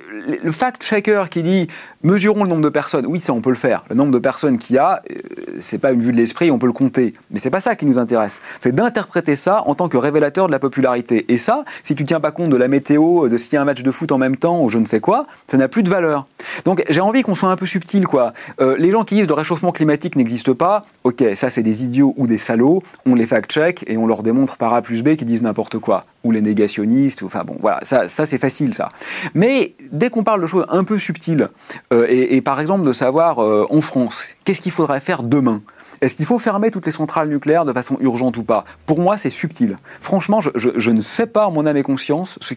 le fact-checker qui dit mesurons le nombre de personnes, oui, ça on peut le faire. Le nombre de personnes qu'il y a, euh, c'est pas une vue de l'esprit, on peut le compter. Mais c'est pas ça qui nous intéresse. C'est d'interpréter ça en tant que révélateur de la popularité. Et ça, si tu tiens pas compte de la météo, de s'il y a un match de foot en même temps ou je ne sais quoi, ça n'a plus de valeur. Donc, j'ai envie qu'on soit un peu subtil, quoi. Euh, les gens qui disent le réchauffement climatique n'existe pas, ok, ça c'est des idiots ou des salauds, on les fact-check et on leur démontre par A plus B qu'ils disent n'importe quoi. Ou les négationnistes, enfin bon, voilà, ça, ça c'est facile ça. Mais dès qu'on parle de choses un peu subtiles, euh, et, par exemple de savoir euh, en France, qu'est-ce qu'il faudrait faire demain? Est-ce qu'il faut fermer toutes les centrales nucléaires de façon urgente ou pas? Pour moi, c'est subtil. Franchement, je, ne sais pas, en mon âme et conscience, ce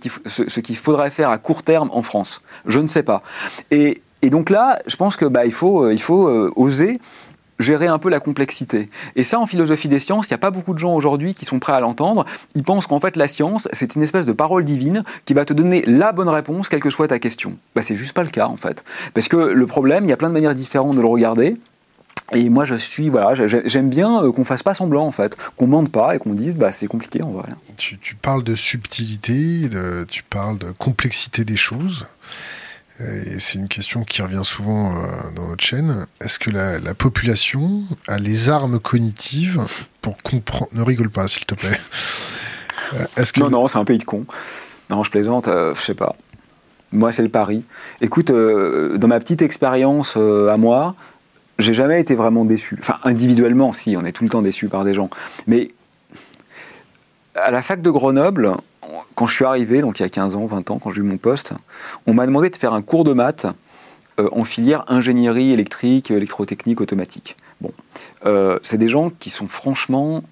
qu'il faudrait faire à court terme en France. Je ne sais pas. Et, donc là, je pense que bah, il faut, euh, faut oser gérer un peu la complexité. Et ça, en philosophie des sciences, il n'y a pas beaucoup de gens aujourd'hui qui sont prêts à l'entendre. Ils pensent qu'en fait, la science, c'est une espèce de parole divine qui va te donner la bonne réponse, quelle que soit ta question. Bah, c'est juste pas le cas, en fait. Parce que le problème, il y a plein de manières différentes de le regarder. Et moi, je suis, voilà, j'aime bien euh, qu'on fasse pas semblant, en fait, qu'on mente pas et qu'on dise, bah, c'est compliqué en vrai. Tu, tu parles de subtilité, de, tu parles de complexité des choses. Et c'est une question qui revient souvent euh, dans notre chaîne. Est-ce que la, population a les armes cognitives pour comprendre... Ne rigole pas, s'il te plaît. Euh, est-ce que... Non, non, c'est un pays de cons. Non, je plaisante, euh, je sais pas. Moi, c'est le pari. Écoute, dans ma petite expérience à moi, j'ai jamais été vraiment déçu. Enfin, individuellement, si, on est tout le temps déçu par des gens. Mais à la fac de Grenoble, quand je suis arrivé, donc il y a 15 ans, 20 ans, quand j'ai eu mon poste, on m'a demandé de faire un cours de maths euh, en filière ingénierie électrique, électrotechnique, automatique. Bon, euh, c'est des gens qui sont franchement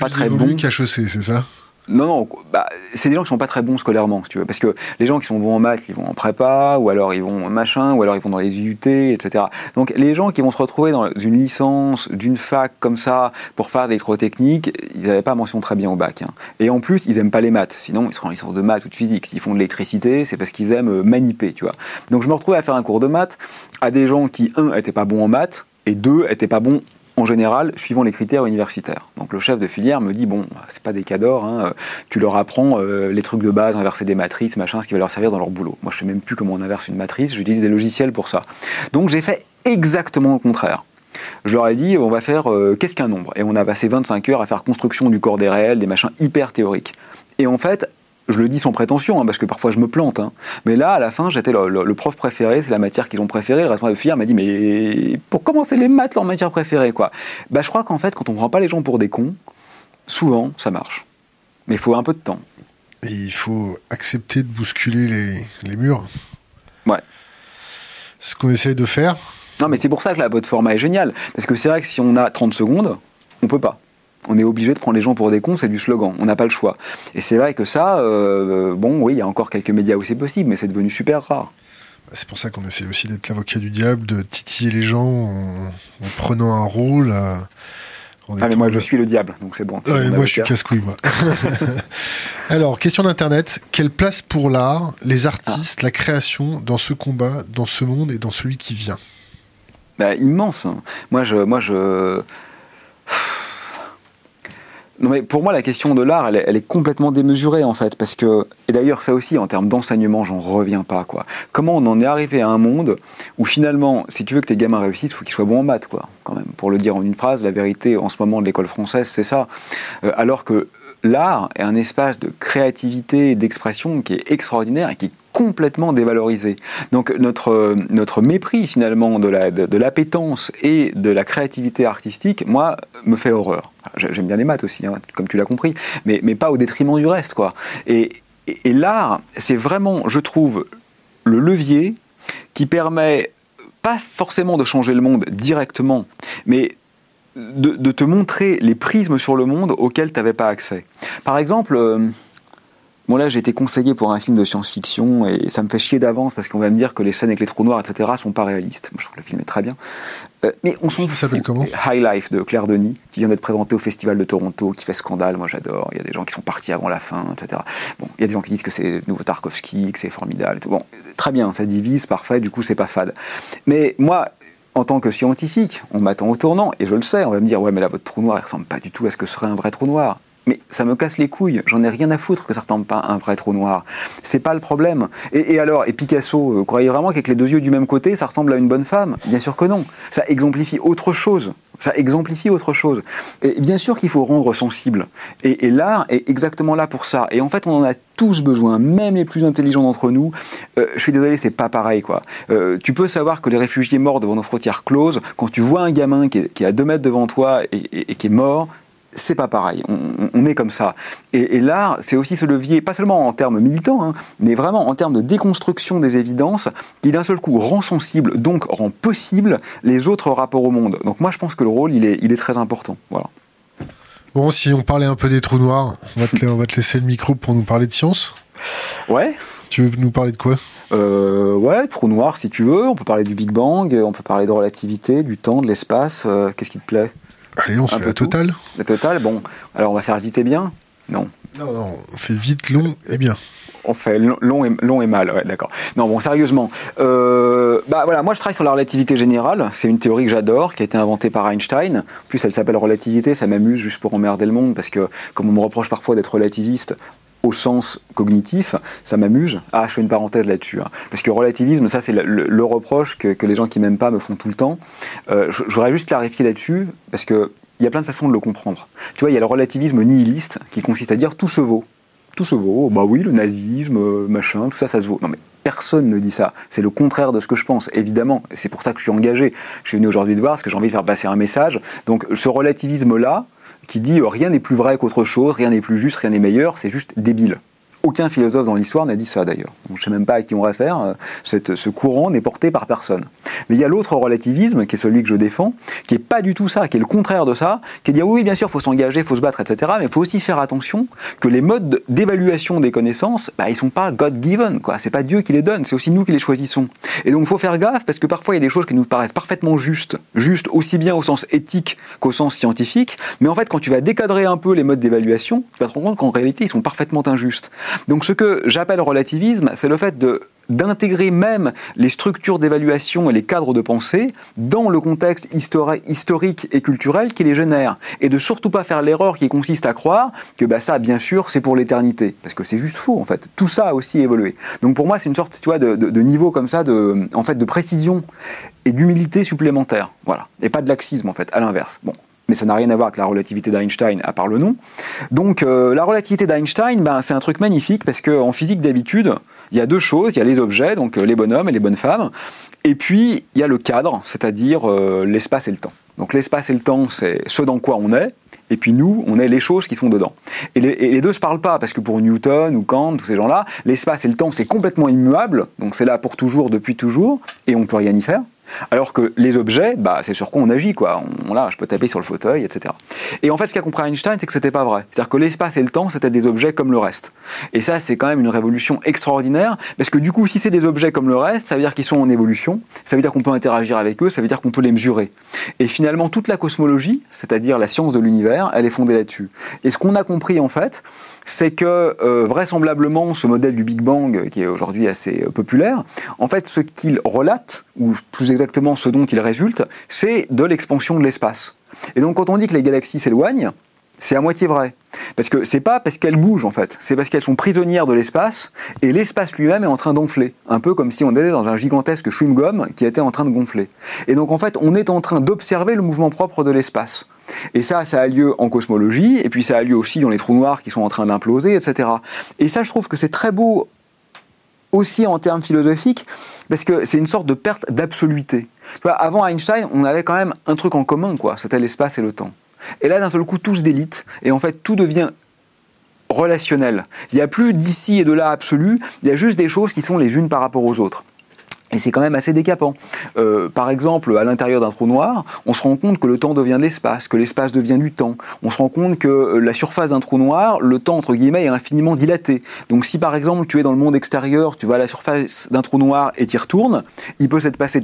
pas très bons. qu'HEC, c'est ça? Non, non, bah, c'est des gens qui sont pas très bons scolairement, tu. Parce que les gens qui sont bons en maths, ils vont en prépa, ou alors ils vont machin, ou alors ils vont dans les IUT, etc. Donc les gens qui vont se retrouver dans une licence d'une fac comme ça pour faire l'électrotechnique, ils n'avaient pas mention très bien au bac. Hein. Et en plus, ils aiment pas les maths. Sinon, ils seront en licence de maths ou de physique. S'ils font de l'électricité, c'est parce qu'ils aiment euh, maniper, tu vois. Donc je me retrouvais à faire un cours de maths à des gens qui, un, étaient pas bons en maths, et deux, étaient pas bons en général, suivant les critères universitaires. Donc le chef de filière me dit bon, c'est pas des cas d'or, hein, tu leur apprends euh, les trucs de base, inverser des matrices, machin, ce qui va leur servir dans leur boulot. Moi, je sais même plus comment on inverse une matrice, j'utilise des logiciels pour ça. Donc j'ai fait exactement le contraire. Je leur ai dit, on va faire euh, qu'est-ce qu'un nombre? Et on a passé 25 heures à faire construction du corps des réels, des machins hyper théoriques. Et en fait, je le dis sans prétention, hein, parce que parfois je me plante. Hein. Mais là, à la fin, j'étais le, prof préféré, c'est la matière qu'ils ont préférée. Le responsable de filière m'a dit, mais pour commencer les maths, leur matière préférée, quoi. Bah, je crois qu'en fait, quand on prend pas les gens pour des cons, souvent, ça marche. Mais il faut un peu de temps. Et il faut accepter de bousculer les, les murs. Ouais. Ce qu'on essaye de faire. Non, mais c'est pour ça que la votre format est génial. Parce que c'est vrai que si on a 30 secondes, on peut pas on est obligé de prendre les gens pour des cons, c'est du slogan, on n'a pas le choix. Et c'est vrai que ça, euh, bon, oui, il y a encore quelques médias où c'est possible, mais c'est devenu super rare. Bah, c'est pour ça qu'on essaie aussi d'être l'avocat du diable, de titiller les gens en, prenant un rôle. ah, mais moi je suis le diable, donc c'est bon. moi je suis casse-couille, moi. Alors, question d'Internet. Quelle place pour l'art, les artistes, la création dans ce combat, dans ce monde et dans celui qui vient? Bah, Immense. Moi, je, moi je, non mais pour moi la question de l'art elle, est complètement démesurée en fait parce que et d'ailleurs ça aussi en termes d'enseignement j'en reviens pas quoi. Comment on en est arrivé à un monde où finalement si tu veux que tes gamins réussissent il faut qu'ils soient bons en maths quoi quand même pour le dire en une phrase la vérité en ce moment de l'école française c'est ça euh, alors que l'art est un espace de créativité et d'expression qui est extraordinaire et qui complètement dévalorisé. Donc notre, notre mépris finalement de la de, l'appétence et de la créativité artistique, moi, me fait horreur. J'aime bien les maths aussi, hein, comme tu l'as compris, mais, mais pas au détriment du reste. quoi. Et, et, l'art, c'est vraiment, je trouve, le levier qui permet pas forcément de changer le monde directement, mais de, de te montrer les prismes sur le monde auxquels tu n'avais pas accès. Par exemple, euh, Bon là j'ai été conseillé pour un film de science-fiction et ça me fait chier d'avance parce qu'on va me dire que les scènes avec les trous noirs etc sont pas réalistes. Moi, je trouve que le film est très bien. Euh, mais on s'en fout. comment High Life de Claire Denis qui vient d'être présenté au Festival de Toronto, qui fait scandale. Moi j'adore. Il y a des gens qui sont partis avant la fin, etc. Bon, il y a des gens qui disent que c'est nouveau Tarkovsky, que c'est formidable. tout. Bon, très bien, ça divise, parfait. Du coup c'est pas fade. Mais moi en tant que scientifique, on m'attend au tournant, et je le sais, on va me dire, ouais, mais là, votre trou noir, il ressemble pas du tout à ce que serait un vrai trou noir. Mais ça me casse les couilles, j'en ai rien à foutre que ça ressemble pas à un vrai trou noir. C'est pas le problème. Et, alors, et Picasso, vous euh, croyez vraiment qu'avec les deux yeux du même côté, ça ressemble à une bonne femme? Bien sûr que non. Ça exemplifie autre chose. Ça exemplifie autre chose. Et bien sûr qu'il faut rendre sensible. Et, l'art est exactement là pour ça. Et en fait, on en a tous besoin, même les plus intelligents d'entre nous. Euh, je suis désolé, c'est pas pareil, quoi. Euh, tu peux savoir que les réfugiés morts devant nos frontières closes, quand tu vois un gamin qui est, à deux mètres devant toi et qui est mort, c'est pas pareil. On, est comme ça. Et, l'art, c'est aussi ce levier, pas seulement en termes militants, hein, mais vraiment en termes de déconstruction des évidences, qui d'un seul coup rend sensible, donc rend possible les autres rapports au monde. Donc moi, je pense que le rôle, il est, il est très important. Voilà. Bon, si on parlait un peu des trous noirs, on va te, on va te laisser le micro pour nous parler de science. Ouais. Tu veux nous parler de quoi? Euh, Ouais, trous noirs si tu veux. On peut parler du Big Bang, on peut parler de relativité, du temps, de l'espace. Euh, qu'est-ce qui te plaît? Allez, on se fait la totale. La totale, bon. Alors on va faire vite et bien Non? Non, non, on fait vite, long et bien. On fait long et, long et mal, ouais, d'accord. Non, bon, sérieusement. Euh, bah voilà, moi je travaille sur la relativité générale. C'est une théorie que j'adore, qui a été inventée par Einstein. En plus, elle s'appelle relativité. Ça m'amuse juste pour emmerder le monde, parce que comme on me reproche parfois d'être relativiste, au sens cognitif, ça m'amuse. Ah, je fais une parenthèse là-dessus. Hein. Parce que relativisme, ça, c'est le, reproche que, les gens qui m'aiment pas me font tout le temps. Euh, je, voudrais juste clarifier là-dessus, parce qu'il y a plein de façons de le comprendre. Tu vois, il y a le relativisme nihiliste, qui consiste à dire tout se vaut. Tout se vaut, bah oui, le nazisme, euh, machin, tout ça, ça se vaut. Non mais personne ne dit ça. C'est le contraire de ce que je pense, évidemment. C'est pour ça que je suis engagé. Je suis venu aujourd'hui de voir, parce que j'ai envie de faire passer un message. Donc ce relativisme-là, qui dit euh, rien n'est plus vrai qu'autre chose, rien n'est plus juste, rien n'est meilleur, c'est juste débile. Aucun philosophe dans l'histoire n'a dit ça d'ailleurs. Je ne sais même pas à qui on réfère. Euh, ce courant n'est porté par personne. Mais il y a l'autre relativisme, qui est celui que je défends, qui n'est pas du tout ça, qui est le contraire de ça, qui est de dire oui, bien sûr, il faut s'engager, il faut se battre, etc. Mais il faut aussi faire attention que les modes d'évaluation des connaissances, bah, ils sont pas God-given. Ce n'est pas Dieu qui les donne, c'est aussi nous qui les choisissons. Et donc il faut faire gaffe, parce que parfois il y a des choses qui nous paraissent parfaitement justes, justes aussi bien au sens éthique qu'au sens scientifique. Mais en fait, quand tu vas décadrer un peu les modes d'évaluation, tu vas te rendre compte qu'en réalité, ils sont parfaitement injustes. Donc ce que j'appelle relativisme, c'est le fait de d'intégrer même les structures d'évaluation et les cadres de pensée dans le contexte historique et culturel qui les génère. Et de surtout pas faire l'erreur qui consiste à croire que bah, ça, bien sûr, c'est pour l'éternité. Parce que c'est juste faux, en fait. Tout ça a aussi évolué. Donc pour moi, c'est une sorte tu vois, de, de, niveau comme ça de, en fait, de précision et d'humilité supplémentaire. Voilà. Et pas de laxisme, en fait, à l'inverse. Bon mais ça n'a rien à voir avec la relativité d'Einstein, à part le nom. Donc euh, la relativité d'Einstein, ben, c'est un truc magnifique parce qu'en physique d'habitude, il y a deux choses, il y a les objets, donc euh, les bonhommes et les bonnes femmes, et puis il y a le cadre, c'est-à-dire euh, l'espace et le temps. Donc l'espace et le temps, c'est ce dans quoi on est, et puis nous, on est les choses qui sont dedans. Et les, et les deux se parlent pas, parce que pour Newton ou Kant, tous ces gens-là, l'espace et le temps, c'est complètement immuable, donc c'est là pour toujours, depuis toujours, et on peut rien y faire. Alors que les objets, bah, c'est sur quoi on agit, quoi. On, là, je peux taper sur le fauteuil, etc. Et en fait, ce qu'a compris Einstein, c'est que c'était pas vrai. C'est-à-dire que l'espace et le temps, c'était des objets comme le reste. Et ça, c'est quand même une révolution extraordinaire, parce que du coup, si c'est des objets comme le reste, ça veut dire qu'ils sont en évolution, ça veut dire qu'on peut interagir avec eux, ça veut dire qu'on peut les mesurer. Et finalement, toute la cosmologie, c'est-à-dire la science de l'univers, elle est fondée là-dessus. Et ce qu'on a compris, en fait, c'est que euh, vraisemblablement, ce modèle du Big Bang, qui est aujourd'hui assez euh, populaire, en fait, ce qu'il relate, ou plus exactement ce dont il résulte, c'est de l'expansion de l'espace. Et donc, quand on dit que les galaxies s'éloignent, c'est à moitié vrai. Parce que c'est pas parce qu'elles bougent en fait, c'est parce qu'elles sont prisonnières de l'espace et l'espace lui-même est en train d'enfler. Un peu comme si on était dans un gigantesque chewing-gum qui était en train de gonfler. Et donc en fait, on est en train d'observer le mouvement propre de l'espace. Et ça, ça a lieu en cosmologie, et puis ça a lieu aussi dans les trous noirs qui sont en train d'imploser, etc. Et ça, je trouve que c'est très beau aussi en termes philosophiques, parce que c'est une sorte de perte d'absoluté. Avant Einstein, on avait quand même un truc en commun, quoi. C'était l'espace et le temps. Et là, d'un seul coup, tout se délite, et en fait, tout devient relationnel. Il n'y a plus d'ici et de là absolu, il y a juste des choses qui sont les unes par rapport aux autres. Et c'est quand même assez décapant. Euh, par exemple, à l'intérieur d'un trou noir, on se rend compte que le temps devient de l'espace, que l'espace devient du temps. On se rend compte que euh, la surface d'un trou noir, le temps entre guillemets, est infiniment dilaté. Donc si par exemple tu es dans le monde extérieur, tu vas à la surface d'un trou noir et tu y retournes, il peut s'être passé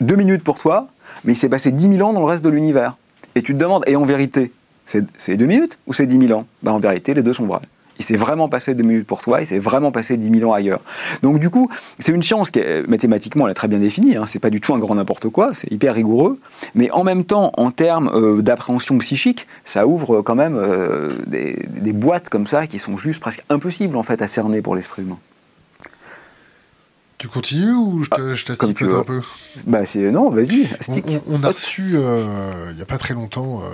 deux minutes pour toi, mais il s'est passé dix mille ans dans le reste de l'univers. Et tu te demandes, et en vérité, c'est deux minutes ou c'est dix mille ans? Ben, En vérité, les deux sont vrais Il s'est vraiment passé deux minutes pour toi, il s'est vraiment passé dix mille ans ailleurs. Donc du coup, c'est une science qui est mathématiquement elle est très bien définie. Hein, c'est pas du tout un grand n'importe quoi, c'est hyper rigoureux. Mais en même temps, en termes euh, d'appréhension psychique, ça ouvre quand même euh, des, des boîtes comme ça qui sont juste presque impossibles en fait à cerner pour l'esprit humain. Tu continues ou je, te, ah, un peu? Bah c'est non, vas-y. On, a reçu euh, il n'y a pas très longtemps euh,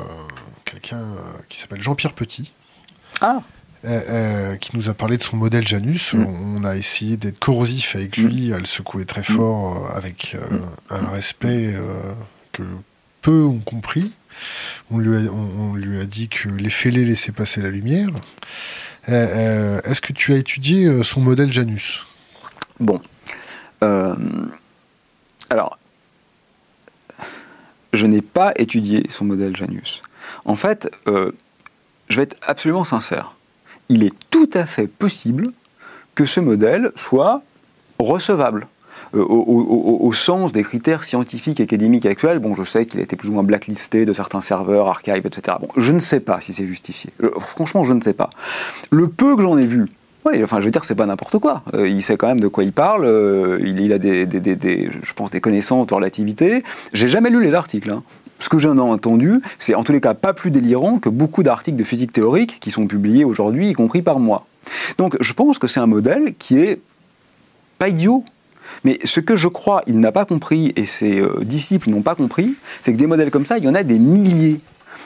quelqu'un euh, qui s'appelle Jean-Pierre Petit. Ah. Qui nous a parlé de son modèle Janus. Mm. On a essayé d'être corrosif avec lui, mm. à le secouer très fort, mm. avec un respect que peu ont compris. On lui, a, on lui a dit que les fêlés laissaient passer la lumière. Est-ce que tu as étudié son modèle Janus? Bon, euh, alors, je n'ai pas étudié son modèle Janus. En fait, euh, je vais être absolument sincère. Il est tout à fait possible que ce modèle soit recevable. Euh, au, sens des critères scientifiques académiques actuels, bon, je sais qu'il a été plus ou moins blacklisté de certains serveurs, archives, etc. Bon, je ne sais pas si c'est justifié. franchement, je ne sais pas. Le peu que j'en ai vu, enfin, je veux dire, c'est pas n'importe quoi. Euh, il sait quand même de quoi il parle. Euh, il, a des, je pense, des connaissances de relativité. J'ai jamais lu les articles. Hein. Ce que j'en ai entendu, c'est en tous les cas pas plus délirant que beaucoup d'articles de physique théorique qui sont publiés aujourd'hui, y compris par moi. Donc, je pense que c'est un modèle qui est pas idiot. Mais ce que je crois, il n'a pas compris, et ses euh, disciples n'ont pas compris, c'est que des modèles comme ça, il y en a des milliers.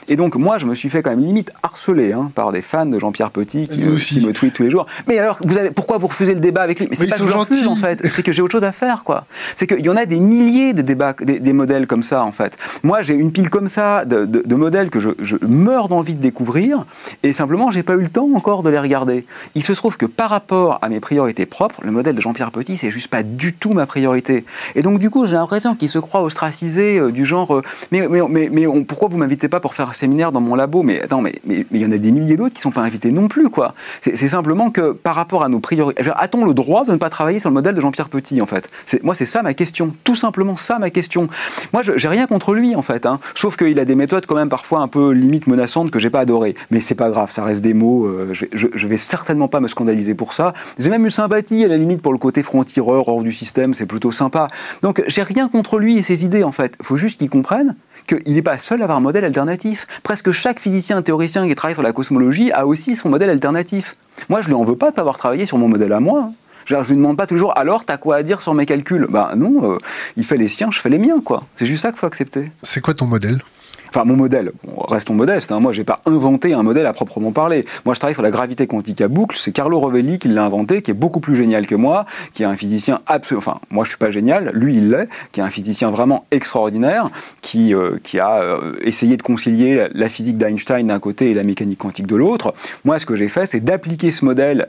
Et donc, moi, je me suis fait quand même limite harceler hein, par des fans de Jean-Pierre Petit qui, me tweetent tous les jours. Mais alors, vous avez, pourquoi vous refusez le débat avec lui Mais c'est pas que je refuse, en fait. C'est que j'ai autre chose à faire, quoi. C'est qu'il y en a des milliers de débats, des, modèles comme ça, en fait. Moi, j'ai une pile comme ça de, modèles que je, je meurs d'envie de découvrir, et simplement, j'ai pas eu le temps encore de les regarder. Il se trouve que par rapport à mes priorités propres, le modèle de Jean-Pierre Petit, c'est juste pas du tout ma priorité. Et donc, du coup, j'ai l'impression qu'il se croit ostracisé euh, du genre, euh, mais, mais, mais, mais pourquoi vous m'invitez pas pour faire un séminaire dans mon labo, mais attends, mais il mais, y en a des milliers d'autres qui ne sont pas invités non plus, quoi. C'est simplement que par rapport à nos priorités, a-t-on le droit de ne pas travailler sur le modèle de Jean-Pierre Petit, en fait? Moi, c'est ça ma question, tout simplement ça ma question. Moi, j'ai rien contre lui, en fait, hein. sauf qu'il a des méthodes quand même parfois un peu limite menaçantes que j'ai pas adorées. Mais c'est pas grave, ça reste des mots. Euh, je, je, vais certainement pas me scandaliser pour ça. J'ai même eu sympathie à la limite pour le côté front-tireur hors du système, c'est plutôt sympa. Donc, j'ai rien contre lui et ses idées, en fait. Il faut juste qu'il comprenne qu'il n'est pas seul à avoir un modèle alternatif. Presque chaque physicien théoricien qui travaille sur la cosmologie a aussi son modèle alternatif. Moi, je ne lui en veux pas de pas avoir travaillé sur mon modèle à moi. Je ne lui demande pas toujours, alors, t'as quoi à dire sur mes calculs? Ben non, euh, il fait les siens, je fais les miens, quoi. C'est juste ça qu'il faut accepter. C'est quoi ton modèle? Enfin, mon modèle, restons modestes, hein, moi j'ai pas inventé un modèle à proprement parler. Moi je travaille sur la gravité quantique à boucle, c'est Carlo Rovelli qui l'a inventé, qui est beaucoup plus génial que moi, qui est un physicien absolument, enfin moi je suis pas génial, lui il l'est, qui est un physicien vraiment extraordinaire, qui, euh, qui a euh, essayé de concilier la physique d'Einstein d'un côté et la mécanique quantique de l'autre. Moi ce que j'ai fait c'est d'appliquer ce modèle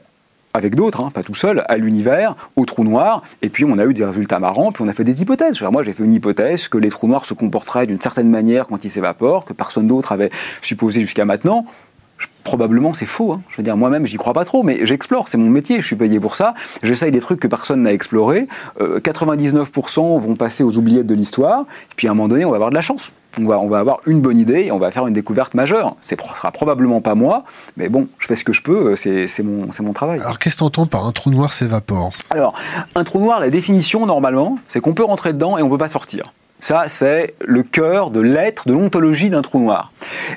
avec d'autres, hein, pas tout seul, à l'univers, au trou noir, et puis on a eu des résultats marrants, puis on a fait des hypothèses. moi j'ai fait une hypothèse que les trous noirs se comporteraient d'une certaine manière quand ils s'évaporent, que personne d'autre avait supposé jusqu'à maintenant. Probablement c'est faux. Hein. Je veux dire, moi-même j'y crois pas trop, mais j'explore, c'est mon métier, je suis payé pour ça. J'essaye des trucs que personne n'a explorés. 99% euh, vont passer aux oubliettes de l'histoire, et puis à un moment donné on va avoir de la chance on va, on va avoir une bonne idée et on va faire une découverte majeure. Ce sera probablement pas moi, mais bon, je fais ce que je peux, c'est mon, mon travail. Alors qu'est-ce que tu entends par un trou noir s'évapore? Alors, un trou noir, la définition normalement, c'est qu'on peut rentrer dedans et on ne peut pas sortir. Ça, c'est le cœur de l'être, de l'ontologie d'un trou noir.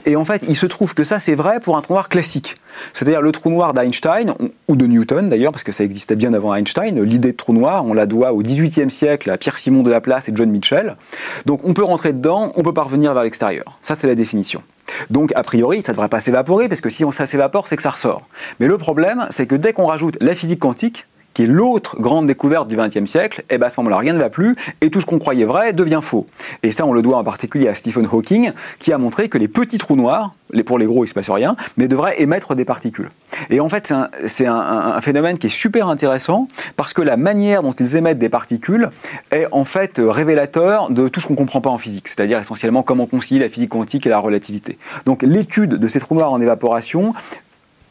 Et en fait, il se trouve que ça, c'est vrai pour un trou noir classique. C'est-à-dire le trou noir d'Einstein, ou de Newton d'ailleurs, parce que ça existait bien avant Einstein. L'idée de trou noir, on la doit au XVIIIe siècle à Pierre-Simon de Laplace et John Mitchell. Donc on peut rentrer dedans, on peut pas revenir vers l'extérieur. Ça, c'est la définition. Donc, a priori, ça ne devrait pas s'évaporer, parce que si ça s'évapore, c'est que ça ressort. Mais le problème, c'est que dès qu'on rajoute la physique quantique, qui est l'autre grande découverte du XXe siècle, et eh bien à ce moment-là, rien ne va plus, et tout ce qu'on croyait vrai devient faux. Et ça, on le doit en particulier à Stephen Hawking, qui a montré que les petits trous noirs, pour les gros, il ne se passe rien, mais devraient émettre des particules. Et en fait, c'est un, phénomène qui est super intéressant, parce que la manière dont ils émettent des particules est en fait révélateur de tout ce qu'on ne comprend pas en physique, c'est-à-dire essentiellement comment concilier la physique quantique et la relativité. Donc l'étude de ces trous noirs en évaporation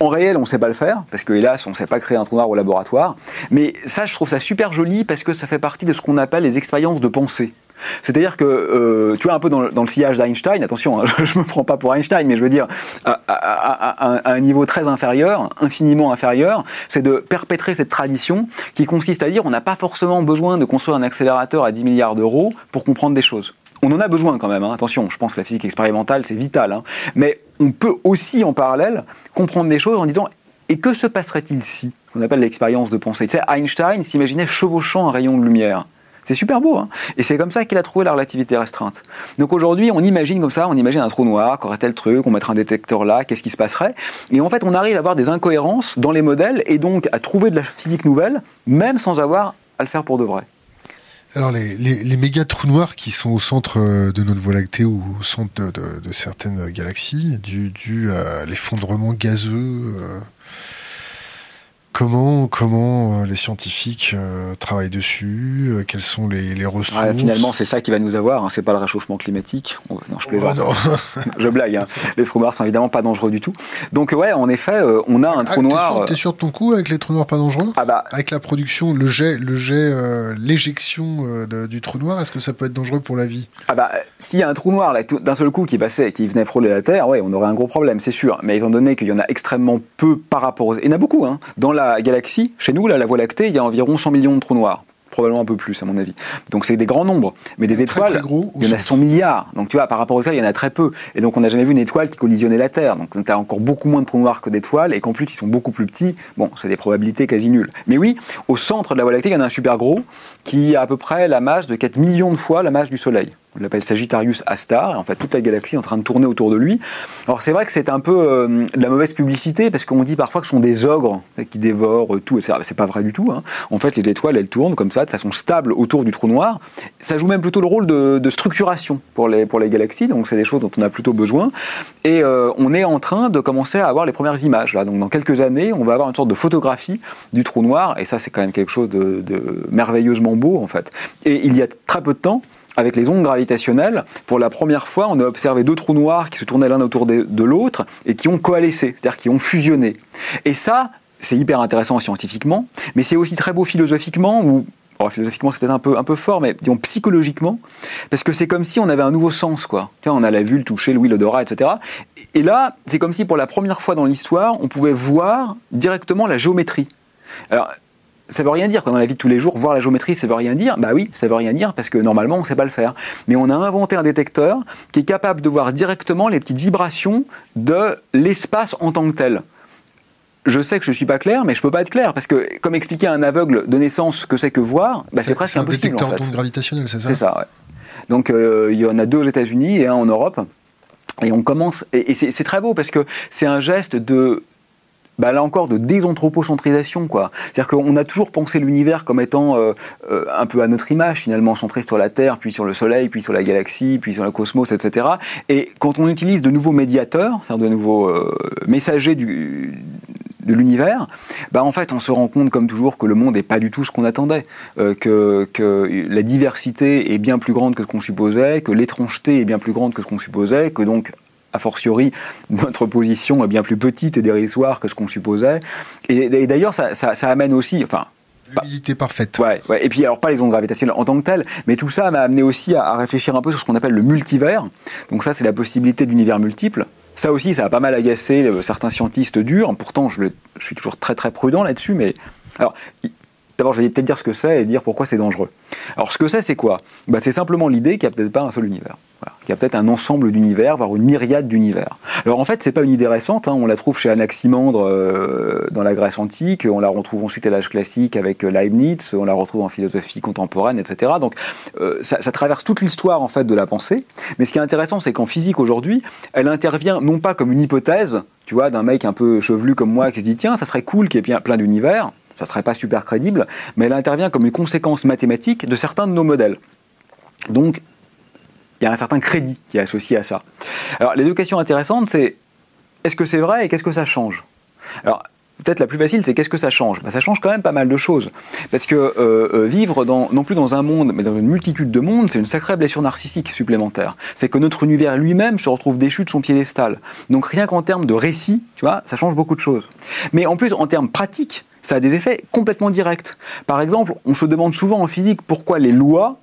en réel, on ne sait pas le faire, parce que hélas, on ne sait pas créer un trou noir au laboratoire. Mais ça, je trouve ça super joli parce que ça fait partie de ce qu'on appelle les expériences de pensée. C'est-à-dire que, euh, tu vois, un peu dans, le sillage d'Einstein, attention, hein, je ne me prends pas pour Einstein, mais je veux dire, à, un niveau très inférieur, infiniment inférieur, c'est de perpétrer cette tradition qui consiste à dire on n'a pas forcément besoin de construire un accélérateur à 10 milliards d'euros pour comprendre des choses. On en a besoin quand même, hein. attention, je pense que la physique expérimentale, c'est vital, hein. mais on peut aussi en parallèle comprendre des choses en disant et que se passerait-il si On appelle l'expérience de pensée? Einstein s'imaginait chevauchant un rayon de lumière. C'est super beau, hein Et c'est comme ça qu'il a trouvé la relativité restreinte. Donc aujourd'hui, on imagine comme ça, on imagine un trou noir, qu'aurait tel truc, on mettrait un détecteur là, qu'est-ce qui se passerait? Et en fait, on arrive à avoir des incohérences dans les modèles et donc à trouver de la physique nouvelle, même sans avoir à le faire pour de vrai. Alors les, les, méga trous noirs qui sont au centre euh, de notre Voie lactée ou au centre de, certaines galaxies, dû, à l'effondrement gazeux euh, Comment, comment euh, les scientifiques euh, travaillent dessus euh, Quelles sont les, les ressources? Finalement, c'est ça qui va nous avoir. Hein. C'est pas le réchauffement climatique. non, je plaisante. Oh, je blague. Hein. Les trous noirs sont évidemment pas dangereux du tout. Donc ouais, en effet, on a un trou ah, noir. T'es sûr, sûr de ton coup avec les trous noirs pas dangereux? Ah bah, Avec la production, le jet, le jet, l'éjection du trou noir, est-ce que ça peut être dangereux pour la vie? Ah bah, s'il y a un trou noir d'un seul coup qui passait, qui venait frôler la Terre, ouais, on aurait un gros problème, c'est sûr. Mais étant donné qu'il y en a extrêmement peu par rapport aux, il y en a beaucoup, hein. Dans la galaxie, chez nous, là, la Voie lactée, il y a environ 100 millions de trous noirs probablement un peu plus à mon avis. Donc c'est des grands nombres, mais des étoiles, il y en a 100 milliards. Donc tu vois, par rapport au ça, il y en a très peu. Et donc on n'a jamais vu une étoile qui collisionnait la Terre. Donc tu as encore beaucoup moins de trous noirs que d'étoiles, et qu'en plus ils sont beaucoup plus petits. Bon, c'est des probabilités quasi nulles. Mais oui, au centre de la Voie lactée, il y en a un super gros qui a à peu près la masse de 4 millions de fois la masse du Soleil on l'appelle Sagittarius A star, en fait toute la galaxie est en train de tourner autour de lui. Alors c'est vrai que c'est un peu euh, de la mauvaise publicité, parce qu'on dit parfois que ce sont des ogres qui dévorent tout, etc. C'est pas vrai du tout. Hein. En fait, les étoiles, elles tournent comme ça, de façon stable autour du trou noir. Ça joue même plutôt le rôle de, structuration pour les, galaxies, donc c'est des choses dont on a plutôt besoin. Et euh, on est en train de commencer à avoir les premières images. Donc dans quelques années, on va avoir une sorte de photographie du trou noir, et ça c'est quand même quelque chose de merveilleusement beau, en fait. Et il y a très peu de temps, avec les ondes gravitationnelles, pour la première fois, on a observé deux trous noirs qui se tournaient l'un autour de, l'autre et qui ont coalescé, c'est-à-dire qui ont fusionné. Et ça, c'est hyper intéressant scientifiquement, mais c'est aussi très beau philosophiquement, ou philosophiquement c'est peut-être un peu, un peu fort, mais disons psychologiquement, parce que c'est comme si on avait un nouveau sens, quoi. on a la vue, le toucher, l'ouïe, l'odorat, etc. Et là, c'est comme si pour la première fois dans l'histoire, on pouvait voir directement la géométrie. Alors, ça veut rien dire. Quand dans la vie de tous les jours, voir la géométrie, ça veut rien dire. Bah oui, ça veut rien dire parce que normalement, on ne sait pas le faire. Mais on a inventé un détecteur qui est capable de voir directement les petites vibrations de l'espace en tant que tel. Je sais que je ne suis pas clair, mais je ne peux pas être clair parce que, comme expliquer à un aveugle de naissance ce que c'est que voir, bah c'est presque impossible. C'est un détecteur d'ondes gravitationnelles, c'est ça C'est ça, ouais. Donc euh, il y en a deux aux États-Unis et un en Europe. Et on commence, et c'est très beau parce que c'est un geste de bah, là encore, de désanthropocentrisation. C'est-à-dire qu'on a toujours pensé l'univers comme étant euh, euh, un peu à notre image, finalement, centré sur la Terre, puis sur le Soleil, puis sur la galaxie, puis sur le cosmos, etc. Et quand on utilise de nouveaux médiateurs, c'est-à-dire de nouveaux euh, messagers du, de l'univers, bah en fait on se rend compte comme toujours que le monde n'est pas du tout ce qu'on attendait, que, que, la diversité est bien plus grande que ce qu'on supposait, que l'étrangeté est bien plus grande que ce qu'on supposait, que donc a fortiori, notre position est bien plus petite et dérisoire que ce qu'on supposait. Et, d'ailleurs, ça, amène aussi, enfin, L'humilité parfaite. Ouais, ouais, Et puis, alors, pas les ondes gravitationnelles en tant que telles, mais tout ça m'a amené aussi à, réfléchir un peu sur ce qu'on appelle le multivers. Donc, ça, c'est la possibilité d'univers multiples. Ça aussi, ça a pas mal agacé euh, certains scientistes durs. Pourtant, je, je suis toujours très, très prudent là-dessus. Mais alors, D'abord, je vais peut-être dire ce que c'est et dire pourquoi c'est dangereux. Alors, ce que c'est, c'est quoi? Bah, C'est simplement l'idée qu'il n'y a peut-être pas un seul univers. Qu'il y a peut-être un ensemble d'univers, voire une myriade d'univers. Alors, en fait, c'est pas une idée récente. Hein. On la trouve chez Anaximandre euh, dans la Grèce antique. On la retrouve ensuite à l'âge classique avec euh, Leibniz. On la retrouve en philosophie contemporaine, etc. Donc, euh, ça, ça, traverse toute l'histoire en fait de la pensée. Mais ce qui est intéressant, c'est qu'en physique aujourd'hui, elle intervient non pas comme une hypothèse, tu vois, d'un mec un peu chevelu comme moi qui se dit tiens, ça serait cool qu'il y ait plein d'univers ça ne serait pas super crédible, mais elle intervient comme une conséquence mathématique de certains de nos modèles. Donc, il y a un certain crédit qui est associé à ça. Alors, les deux questions intéressantes, c'est est-ce que c'est vrai et qu'est-ce que ça change? Alors, peut-être la plus facile, c'est qu'est-ce que ça change? Ben, Ça change quand même pas mal de choses. Parce que euh, euh, vivre non plus dans un monde, mais dans une multitude de mondes, c'est une sacrée blessure narcissique supplémentaire. C'est que notre univers lui-même se retrouve déchu de son piédestal. Donc rien qu'en termes de récit, tu vois, ça change beaucoup de choses. Mais en plus, en termes pratiques, ça a des effets complètement directs. Par exemple, on se demande souvent en physique pourquoi les lois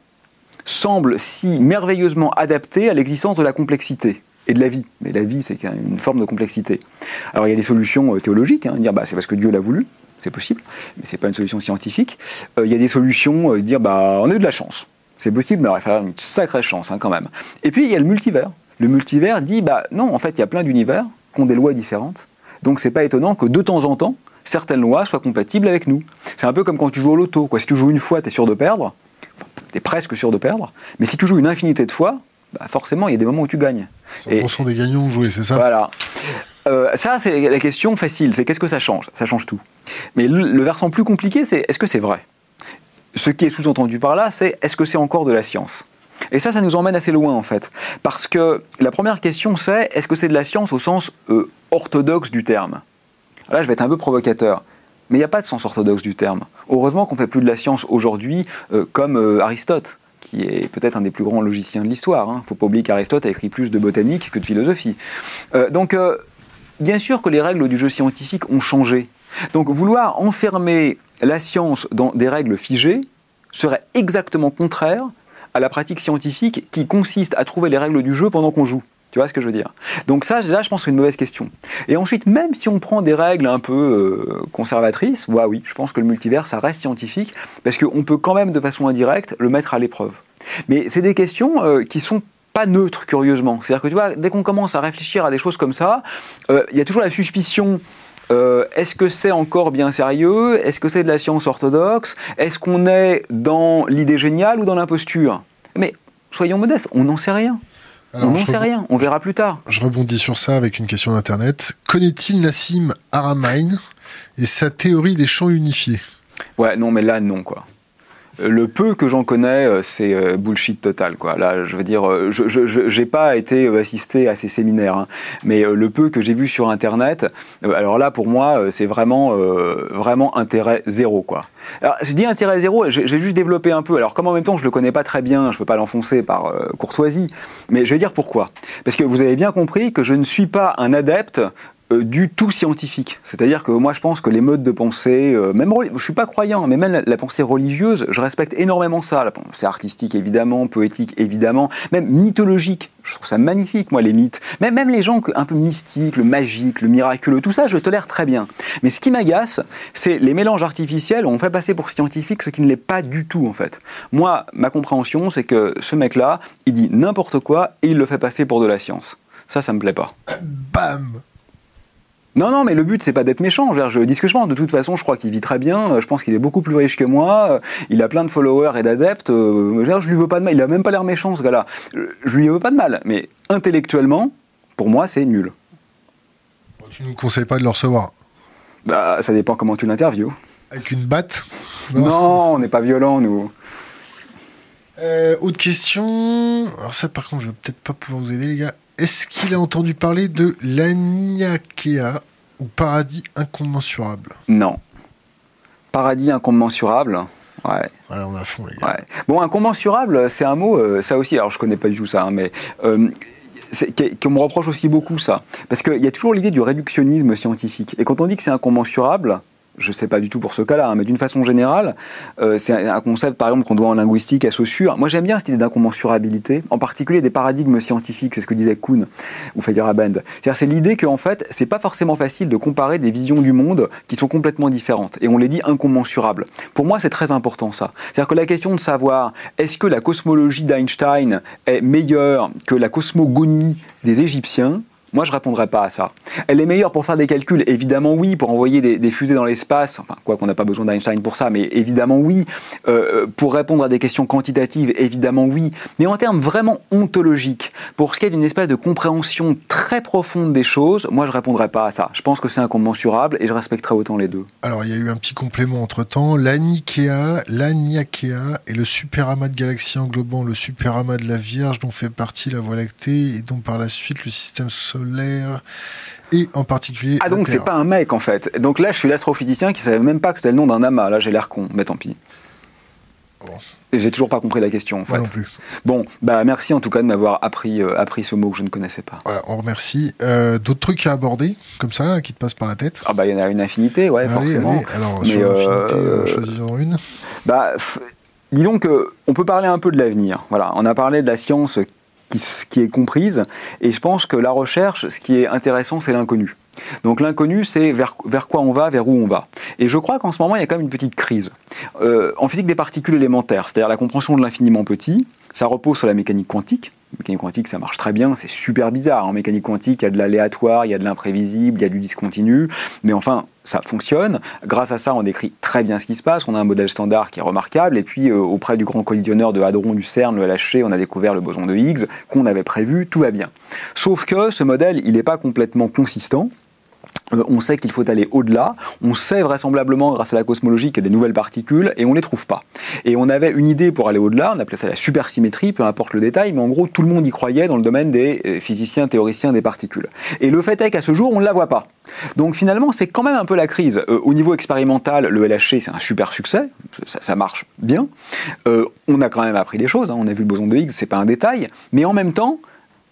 semble si merveilleusement adapté à l'existence de la complexité et de la vie. Mais la vie, c'est une forme de complexité. Alors il y a des solutions euh, théologiques, hein, dire bah, c'est parce que Dieu l'a voulu, c'est possible, mais c'est pas une solution scientifique. Euh, il y a des solutions, euh, dire bah on a eu de la chance, c'est possible, mais il va falloir une sacrée chance hein, quand même. Et puis il y a le multivers. Le multivers dit bah non, en fait il y a plein d'univers qui ont des lois différentes, donc c'est pas étonnant que de temps en temps certaines lois soient compatibles avec nous. C'est un peu comme quand tu joues au loto. Quoi. Si tu joues une fois, tu es sûr de perdre, tu es presque sûr de perdre, mais si tu joues une infinité de fois, bah forcément, il y a des moments où tu gagnes. 100% des gagnants ont joué, c'est ça? Voilà. Euh, ça, c'est la question facile, c'est qu'est-ce que ça change? Ça change tout. Mais le, versant plus compliqué, c'est est-ce que c'est vrai? Ce qui est sous-entendu par là, c'est est-ce que c'est encore de la science? Et ça, ça nous emmène assez loin en fait. Parce que la première question, c'est est-ce que c'est de la science au sens euh, orthodoxe du terme? Là, je vais être un peu provocateur. Mais il n'y a pas de sens orthodoxe du terme. Heureusement qu'on fait plus de la science aujourd'hui euh, comme Aristote qui est peut-être un des plus grands logiciens de l'histoire. Il hein. ne faut pas oublier qu'Aristote a écrit plus de botanique que de philosophie. Euh, donc, euh, bien sûr que les règles du jeu scientifique ont changé. Donc, vouloir enfermer la science dans des règles figées serait exactement contraire à la pratique scientifique qui consiste à trouver les règles du jeu pendant qu'on joue. Tu vois ce que je veux dire? Donc ça, là, je pense que c'est une mauvaise question. Et ensuite, même si on prend des règles un peu euh, conservatrices, ouais, oui, je pense que le multivers, ça reste scientifique, parce qu'on peut quand même, de façon indirecte, le mettre à l'épreuve. Mais c'est des questions euh, qui sont pas neutres, curieusement. C'est-à-dire que tu vois, dès qu'on commence à réfléchir à des choses comme ça, euh, il y a toujours la suspicion est-ce que c'est encore bien sérieux? Est-ce que c'est de la science orthodoxe? Est-ce qu'on est dans l'idée géniale ou dans l'imposture? Mais soyons modestes, on n'en sait rien on n'en sait rien, on verra plus tard. Je rebondis sur ça avec une question d'Internet. Connaît-il Nassim Aramain et sa théorie des champs unifiés? Ouais, non, mais là, non, quoi le peu que j'en connais, euh, c'est euh, bullshit total. Quoi. Là, je veux dire, euh, je n'ai pas été assisté à ces séminaires, hein. mais le peu que j'ai vu sur Internet, alors là, pour moi, c'est vraiment, vraiment intérêt zéro. Quoi. Alors, je dis intérêt zéro, j'ai juste développé un peu. Alors, comme en même temps, je le connais pas très bien, je ne veux pas l'enfoncer par courtoisie, mais je vais dire pourquoi. Parce que vous avez bien compris que je ne suis pas un adepte du tout scientifique. C'est-à-dire que moi, je pense que les modes de pensée, euh, même je suis pas croyant, mais même la, pensée religieuse, je respecte énormément ça. La pensée artistique, évidemment, poétique, évidemment, même mythologique. Je trouve ça magnifique, moi, les mythes. Même, même les gens un peu mystiques, le magique, le miraculeux, tout ça, je tolère très bien. Mais ce qui m'agace, c'est les mélanges artificiels où on fait passer pour scientifique ce qui ne l'est pas du tout, en fait. Moi, ma compréhension, c'est que ce mec-là, il dit n'importe quoi et il le fait passer pour de la science. Ça, ça me plaît pas. Bam non, non, mais le but, c'est pas d'être méchant. Je, dis ce que je pense. De toute façon, je crois qu'il vit très bien. Je pense qu'il est beaucoup plus riche que moi. Il a plein de followers et d'adeptes. Je lui veux pas de mal. Il a même pas l'air méchant, ce gars-là. Je lui veux pas de mal. Mais intellectuellement, pour moi, c'est nul. Tu ne nous conseilles pas de le recevoir? Bah, ça dépend comment tu l'interviews. Avec une batte? Non. on n'est pas violent, nous. Euh, autre question. Alors, ça, par contre, je vais peut-être pas pouvoir vous aider, les gars. Est-ce qu'il a entendu parler de l'Aniakea? Ou paradis incommensurable Non. Paradis incommensurable Ouais. Voilà, on a fond, les gars. Ouais. Bon, incommensurable, c'est un mot, euh, ça aussi, alors je connais pas du tout ça, hein, mais euh, qu'on me reproche aussi beaucoup ça. Parce qu'il y a toujours l'idée du réductionnisme scientifique. Et quand on dit que c'est incommensurable, je ne sais pas du tout pour ce cas-là, hein, mais d'une façon générale, euh, c'est un concept, par exemple, qu'on doit en linguistique à Saussure. Moi, j'aime bien cette idée d'incommensurabilité, en particulier des paradigmes scientifiques, c'est ce que disait Kuhn ou Feyerabend. C'est-à-dire, c'est l'idée qu'en fait, c'est pas forcément facile de comparer des visions du monde qui sont complètement différentes, et on les dit incommensurables. Pour moi, c'est très important, ça. C'est-à-dire que la question de savoir, est-ce que la cosmologie d'Einstein est meilleure que la cosmogonie des Égyptiens, moi, je répondrai pas à ça. Elle est meilleure pour faire des calculs, évidemment oui, pour envoyer des, fusées dans l'espace, enfin, quoi qu'on n'a pas besoin d'Einstein pour ça, mais évidemment oui. Euh, pour répondre à des questions quantitatives, évidemment oui. Mais en termes vraiment ontologiques, pour ce qui est d'une espèce de compréhension très profonde des choses, moi, je répondrai pas à ça. Je pense que c'est incommensurable et je respecterai autant les deux. Alors, il y a eu un petit complément entre-temps. L'Anikea, l'Aniakea et le superamas de galaxies englobant le superamas de la Vierge dont fait partie la Voie lactée et dont par la suite le système solaire solaire et en particulier. Ah, donc c'est pas un mec en fait. Donc là, je suis l'astrophysicien qui savait même pas que c'était le nom d'un amas. Là, j'ai l'air con, mais tant pis. Et j'ai toujours pas compris la question en fait. non plus. Bon, bah merci en tout cas de m'avoir appris, euh, appris ce mot que je ne connaissais pas. Voilà, on remercie. Euh, d'autres trucs à aborder comme ça qui te passent par la tête? Ah bah il y en a une infinité, ouais, forcément. Alors sur l'infinité, euh, choisissons une. Bah disons qu'on peut parler un peu de l'avenir. Voilà, on a parlé de la science qui, est comprise, et je pense que la recherche, ce qui est intéressant, c'est l'inconnu. Donc l'inconnu, c'est vers, vers, quoi on va, vers où on va. Et je crois qu'en ce moment, il y a quand même une petite crise. Euh, en physique des particules élémentaires, c'est-à-dire la compréhension de l'infiniment petit, ça repose sur la mécanique quantique. La mécanique quantique, ça marche très bien, c'est super bizarre. En mécanique quantique, il y a de l'aléatoire, il y a de l'imprévisible, il y a du discontinu, mais enfin, ça fonctionne. Grâce à ça, on décrit très bien ce qui se passe. On a un modèle standard qui est remarquable. Et puis, euh, auprès du grand collisionneur de hadron du CERN, le LHC, on a découvert le boson de Higgs qu'on avait prévu. Tout va bien. Sauf que ce modèle, il n'est pas complètement consistant. Euh, on sait qu'il faut aller au-delà, on sait vraisemblablement grâce à la cosmologie qu'il y a des nouvelles particules et on ne les trouve pas. Et on avait une idée pour aller au-delà, on appelait ça la supersymétrie, peu importe le détail, mais en gros tout le monde y croyait dans le domaine des euh, physiciens théoriciens des particules. Et le fait est qu'à ce jour on ne la voit pas. Donc finalement c'est quand même un peu la crise. Euh, au niveau expérimental, le LHC c'est un super succès, ça, marche bien. on a quand même appris des choses, hein. on a vu le boson de Higgs, c'est pas un détail, mais en même temps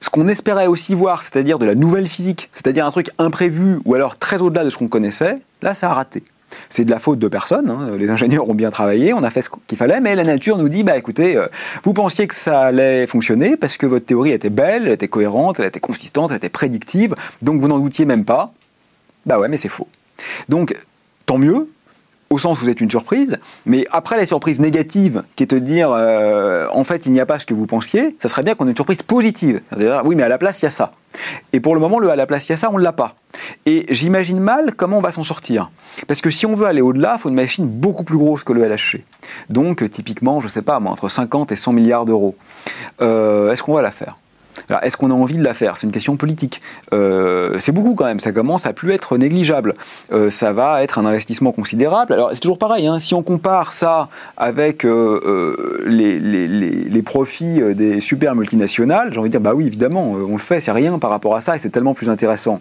ce qu'on espérait aussi voir, c'est-à-dire de la nouvelle physique, c'est-à-dire un truc imprévu ou alors très au-delà de ce qu'on connaissait, là ça a raté. C'est de la faute de personne, hein. les ingénieurs ont bien travaillé, on a fait ce qu'il fallait, mais la nature nous dit, bah écoutez, euh, vous pensiez que ça allait fonctionner parce que votre théorie était belle, elle était cohérente, elle était consistante, elle était prédictive, donc vous n'en doutiez même pas. Bah ouais, mais c'est faux. Donc, tant mieux, au sens où vous êtes une surprise, mais après la surprise négative, qui est de dire euh, en fait il n'y a pas ce que vous pensiez, ça serait bien qu'on ait une surprise positive. C'est-à-dire oui mais à la place il y a ça. Et pour le moment le à la place il y a ça on ne l'a pas. Et j'imagine mal comment on va s'en sortir. Parce que si on veut aller au-delà, il faut une machine beaucoup plus grosse que le LHC. Donc typiquement, je ne sais pas, entre 50 et 100 milliards d'euros. Euh, est-ce qu'on va la faire? Est-ce qu'on a envie de la faire? C'est une question politique. Euh, c'est beaucoup quand même, ça commence à plus être négligeable. Euh, ça va être un investissement considérable. Alors c'est toujours pareil, hein. si on compare ça avec euh, les, profits des super multinationales, j'ai envie de dire, bah oui, évidemment, on le fait, c'est rien par rapport à ça et c'est tellement plus intéressant.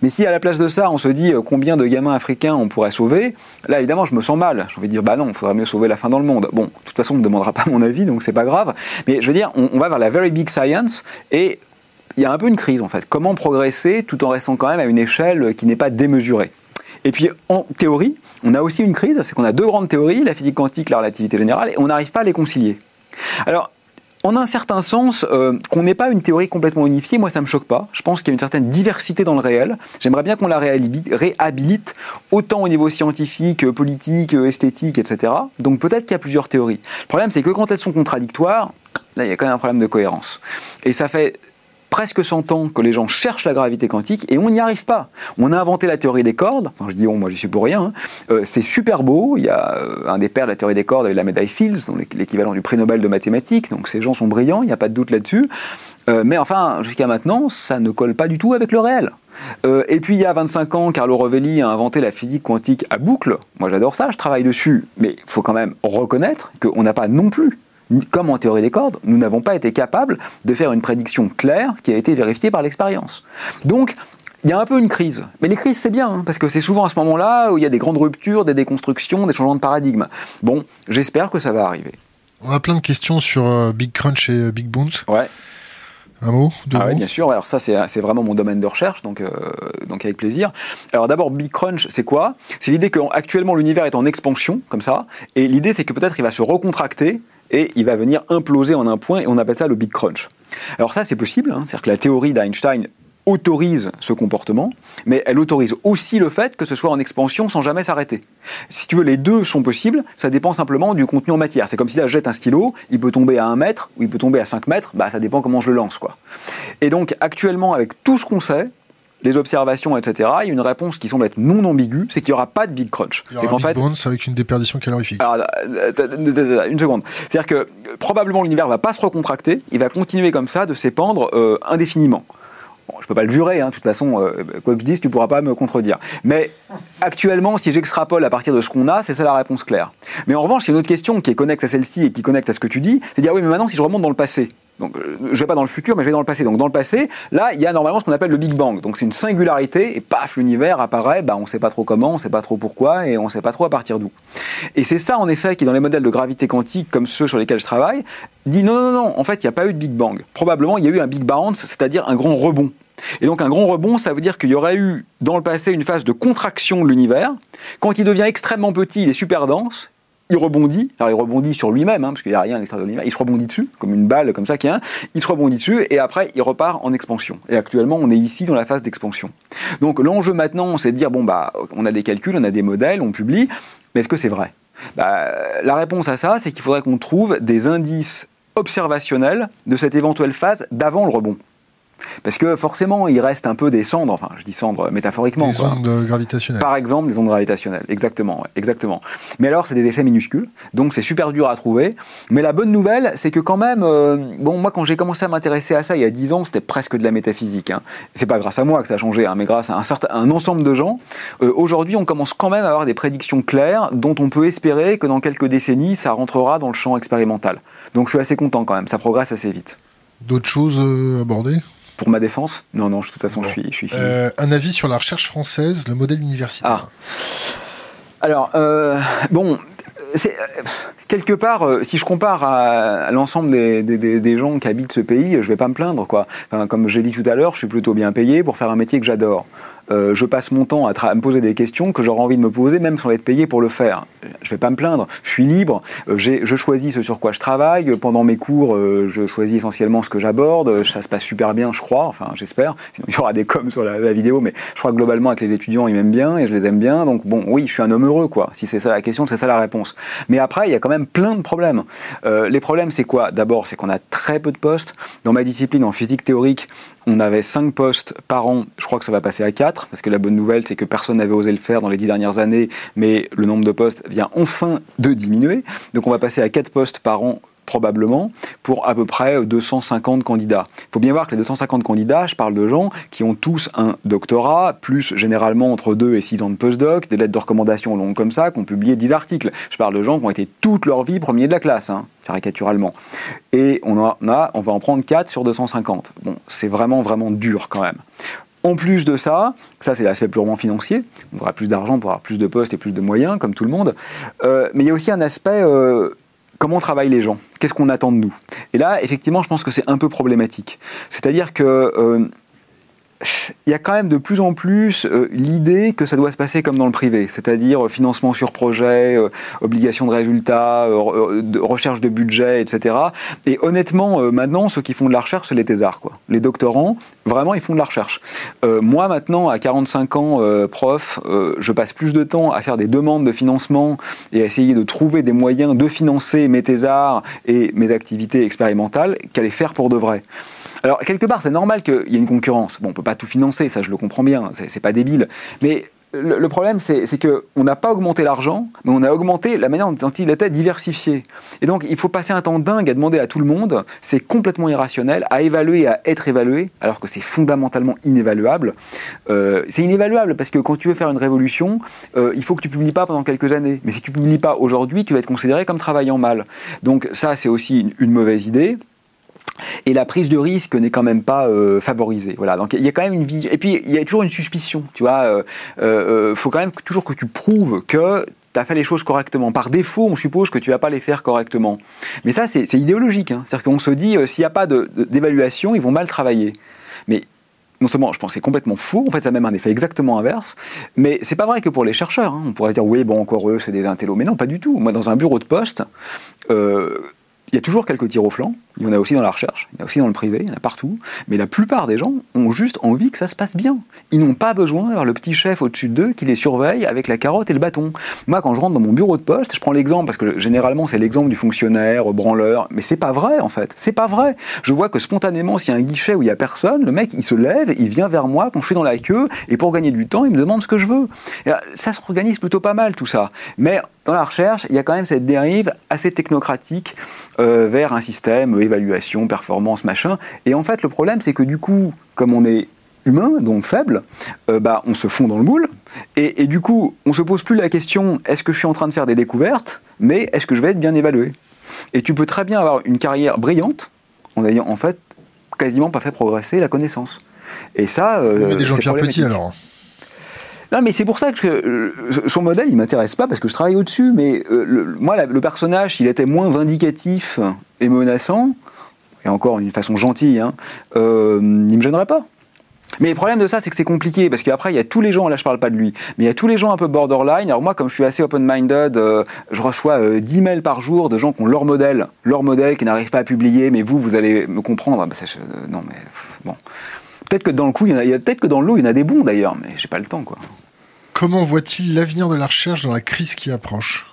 Mais si à la place de ça, on se dit combien de gamins africains on pourrait sauver, là évidemment, je me sens mal. J'ai envie de dire, bah non, il faudrait mieux sauver la fin dans le monde. Bon, de toute façon, on ne demandera pas mon avis, donc c'est pas grave. Mais je veux dire, on, on va vers la very big science et il y a un peu une crise en fait. Comment progresser tout en restant quand même à une échelle qui n'est pas démesurée? Et puis en théorie, on a aussi une crise, c'est qu'on a deux grandes théories, la physique quantique, la relativité générale, et on n'arrive pas à les concilier. Alors, en un certain sens, euh, qu'on n'ait pas une théorie complètement unifiée, moi ça me choque pas. Je pense qu'il y a une certaine diversité dans le réel. J'aimerais bien qu'on la réhabilite autant au niveau scientifique, politique, esthétique, etc. Donc peut-être qu'il y a plusieurs théories. Le problème c'est que quand elles sont contradictoires, là il y a quand même un problème de cohérence. Et ça fait presque 100 ans que les gens cherchent la gravité quantique et on n'y arrive pas. On a inventé la théorie des cordes. je dis on, moi je suis pour rien. Hein. Euh, c'est super beau. Il y a euh, un des pères de la théorie des cordes avec la médaille Fields, l'équivalent du prix Nobel de mathématiques. Donc ces gens sont brillants, il n'y a pas de doute là-dessus. Euh, mais enfin, jusqu'à maintenant, ça ne colle pas du tout avec le réel. et puis il y a 25 ans, Carlo Rovelli a inventé la physique quantique à boucle. Moi j'adore ça, je travaille dessus. Mais il faut quand même reconnaître qu'on n'a pas non plus comme en théorie des cordes, nous n'avons pas été capables de faire une prédiction claire qui a été vérifiée par l'expérience. Donc, il y a un peu une crise. Mais les crises, c'est bien, hein, parce que c'est souvent à ce moment-là où il y a des grandes ruptures, des déconstructions, des changements de paradigme. Bon, j'espère que ça va arriver. On a plein de questions sur euh, Big Crunch et euh, Big Boons. Ouais. Un mot Ah oui, bien sûr. Alors ça, c'est vraiment mon domaine de recherche, donc, euh, donc avec plaisir. Alors d'abord, Big Crunch, c'est quoi? C'est l'idée qu'actuellement l'univers est en expansion, comme ça, et l'idée c'est que peut-être il va se recontracter et il va venir imploser en un point, et on appelle ça le Big Crunch. Alors ça, c'est possible, hein. c'est-à-dire que la théorie d'Einstein autorise ce comportement, mais elle autorise aussi le fait que ce soit en expansion sans jamais s'arrêter. Si tu veux, les deux sont possibles, ça dépend simplement du contenu en matière. C'est comme si là, je jette un stylo, il peut tomber à 1 mètre ou il peut tomber à 5 mètres, bah, ça dépend comment je le lance. Quoi. Et donc, actuellement, avec tout ce qu'on sait, les observations, etc., il y a une réponse qui semble être non ambiguë, c'est qu'il n'y aura pas de Big Crunch. Il y aura un Big fait, avec une déperdition calorifique. Alors, une seconde. C'est-à-dire que probablement l'univers va pas se recontracter, il va continuer comme ça de s'épandre euh, indéfiniment. Bon, je peux pas le jurer, hein, de toute façon, euh, quoi que je dise, tu pourras pas me contredire. Mais actuellement, si j'extrapole à partir de ce qu'on a, c'est ça la réponse claire. Mais en revanche, il y a une autre question qui est connecte à celle-ci et qui connecte à ce que tu dis, c'est dire oui, mais maintenant, si je remonte dans le passé, donc, euh, je vais pas dans le futur, mais je vais dans le passé. Donc, dans le passé, là, il y a normalement ce qu'on appelle le Big Bang. Donc, c'est une singularité, et paf, l'univers apparaît, bah, on sait pas trop comment, on sait pas trop pourquoi, et on sait pas trop à partir d'où. Et c'est ça, en effet, qui, dans les modèles de gravité quantique, comme ceux sur lesquels je travaille, dit non, non, non, en fait, il n'y a pas eu de Big Bang. Probablement, il y a eu un Big Bounce, c'est-à-dire un grand rebond. Et donc un grand rebond, ça veut dire qu'il y aurait eu dans le passé une phase de contraction de l'univers. Quand il devient extrêmement petit, il est super dense, il rebondit, alors il rebondit sur lui-même, hein, parce qu'il n'y a rien à l'extérieur de lui-même, il se rebondit dessus, comme une balle comme ça qui a, il se rebondit dessus, et après il repart en expansion. Et actuellement, on est ici dans la phase d'expansion. Donc l'enjeu maintenant, c'est de dire, bon, bah, on a des calculs, on a des modèles, on publie, mais est-ce que c'est vrai? Bah, La réponse à ça, c'est qu'il faudrait qu'on trouve des indices observationnels de cette éventuelle phase d'avant le rebond. Parce que forcément, il reste un peu des cendres, enfin je dis cendres métaphoriquement. Des ondes gravitationnelles. Par exemple, des ondes gravitationnelles, exactement. exactement. Mais alors, c'est des effets minuscules, donc c'est super dur à trouver. Mais la bonne nouvelle, c'est que quand même, euh, bon, moi quand j'ai commencé à m'intéresser à ça il y a 10 ans, c'était presque de la métaphysique. Hein. C'est pas grâce à moi que ça a changé, hein, mais grâce à un, certain, un ensemble de gens. Euh, aujourd'hui, on commence quand même à avoir des prédictions claires dont on peut espérer que dans quelques décennies, ça rentrera dans le champ expérimental. Donc je suis assez content quand même, ça progresse assez vite. D'autres choses euh, abordées pour ma défense Non, non, de toute façon, je suis, je suis euh, un avis sur la recherche française, le modèle universitaire. Ah. Alors, euh, bon, c'est quelque part, si je compare à, l'ensemble des, des, gens qui habitent ce pays, je vais pas me plaindre, quoi. comme j'ai dit tout à l'heure, je suis plutôt bien payé pour faire un métier que j'adore. Euh, je passe mon temps à, me poser des questions que j'aurais envie de me poser, même sans être payé pour le faire. Je ne vais pas me plaindre, je suis libre, euh, je choisis ce sur quoi je travaille. Pendant mes cours, euh, je choisis essentiellement ce que j'aborde. Ça se passe super bien, je crois, enfin j'espère. Sinon, il y aura des coms sur la, vidéo, mais je crois que globalement, avec les étudiants, ils m'aiment bien et je les aime bien. Donc bon, oui, je suis un homme heureux, quoi. Si c'est ça la question, c'est ça la réponse. Mais après, il y a quand même plein de problèmes. les problèmes, c'est quoi? D'abord, c'est qu'on a très peu de postes. Dans ma discipline, en physique théorique, on avait 5 postes par an. Je crois que ça va passer à 4 parce que la bonne nouvelle, c'est que personne n'avait osé le faire dans les dix dernières années, mais le nombre de postes vient enfin de diminuer. Donc on va passer à 4 postes par an probablement, pour à peu près 250 candidats. Il faut bien voir que les 250 candidats, je parle de gens qui ont tous un doctorat, plus généralement entre 2 et 6 ans de postdoc, des lettres de recommandation longues comme ça, qui ont publié 10 articles. Je parle de gens qui ont été toute leur vie premiers de la classe, hein, caricaturalement. Et on, a, on va en prendre 4 sur 250. Bon, c'est vraiment, vraiment dur quand même. En plus de ça, ça c'est l'aspect purement financier, on aura plus d'argent pour avoir plus de postes et plus de moyens, comme tout le monde, euh, mais il y a aussi un aspect euh, comment travaillent les gens? Qu'est-ce qu'on attend de nous? Et là, effectivement, je pense que c'est un peu problématique. C'est-à-dire que euh, il y a quand même de plus en plus euh, l'idée que ça doit se passer comme dans le privé, c'est-à-dire euh, financement sur projet, euh, obligation de résultats, recherche de budget, etc. Et honnêtement, maintenant, ceux qui font de la recherche, c'est les thésards. Quoi. Les doctorants, vraiment, ils font de la recherche. moi, maintenant, à 45 ans, prof, je passe plus de temps à faire des demandes de financement et à essayer de trouver des moyens de financer mes thésards et mes activités expérimentales qu'à les faire pour de vrai. Alors, quelque part, c'est normal qu'il y ait une concurrence. Bon, on peut pas tout financer, ça je le comprends bien, c'est pas débile. Mais le, problème, c'est qu'on n'a pas augmenté l'argent, mais on a augmenté la manière dont il était diversifié. Et donc, il faut passer un temps dingue à demander à tout le monde, c'est complètement irrationnel, à évaluer, à être évalué, alors que c'est fondamentalement inévaluable. Euh, c'est inévaluable parce que quand tu veux faire une révolution, euh, il faut que tu publies pas pendant quelques années. Mais si tu publies pas aujourd'hui, tu vas être considéré comme travaillant mal. Donc ça, c'est aussi une mauvaise idée et la prise de risque n'est quand même pas euh, favorisée. Voilà, donc il y a quand même une vision. Et puis il y a toujours une suspicion, tu vois. Il euh, euh, faut quand même toujours que tu prouves que tu as fait les choses correctement. Par défaut, on suppose que tu vas pas les faire correctement. Mais ça, c'est idéologique. Hein. C'est-à-dire qu'on se dit, s'il n'y a pas d'évaluation, ils vont mal travailler. Mais non seulement, je pense c'est complètement faux, en fait, ça a même un effet exactement inverse, mais c'est pas vrai que pour les chercheurs. Hein. On pourrait se dire, oui, bon, encore eux, c'est des intellos. Mais non, pas du tout. Moi, dans un bureau de poste, il y a toujours quelques tirs au flanc, il y en a aussi dans la recherche, il y en a aussi dans le privé, il y en a partout, mais la plupart des gens ont juste envie que ça se passe bien. Ils n'ont pas besoin d'avoir le petit chef au-dessus d'eux qui les surveille avec la carotte et le bâton. Moi, quand je rentre dans mon bureau de poste, je prends l'exemple, parce que généralement c'est l'exemple du fonctionnaire, branleur, mais c'est pas vrai en fait, c'est pas vrai. Je vois que spontanément, s'il y a un guichet où il y a personne, le mec il se lève, il vient vers moi quand je suis dans la queue, et pour gagner du temps, il me demande ce que je veux. Euh, ça se organise plutôt pas mal tout ça. Mais dans la recherche, il y a quand même cette dérive assez technocratique euh, vers un système évaluation, performance, machin. Et en fait, le problème, c'est que du coup, comme on est humain, donc faible, euh, bah, on se fond dans le moule. Et, du coup, on se pose plus la question est-ce que je suis en train de faire des découvertes, mais est-ce que je vais être bien évalué? Et tu peux très bien avoir une carrière brillante en ayant en fait quasiment pas fait progresser la connaissance. Et ça. Euh, des Jean-Pierre Petit alors non, mais c'est pour ça que euh, son modèle, il m'intéresse pas parce que je travaille au-dessus. Mais euh, moi, le personnage, il était moins vindicatif et menaçant, et encore d'une façon gentille, hein, euh, il me gênerait pas. Mais le problème de ça, c'est que c'est compliqué, parce qu'après, il y a tous les gens, là je parle pas de lui, mais il y a tous les gens un peu borderline. Alors moi, comme je suis assez open-minded, euh, je reçois 10 mails par jour de gens qui ont leur modèle, leur modèle qui n'arrivent pas à publier, mais vous, vous allez me comprendre. Ah, bah, non, mais bon. Peut-être que dans le coup, il y peut-être que dans l'eau, il y en a des bons d'ailleurs, mais j'ai pas le temps, quoi. Comment voit-il l'avenir de la recherche dans la crise qui approche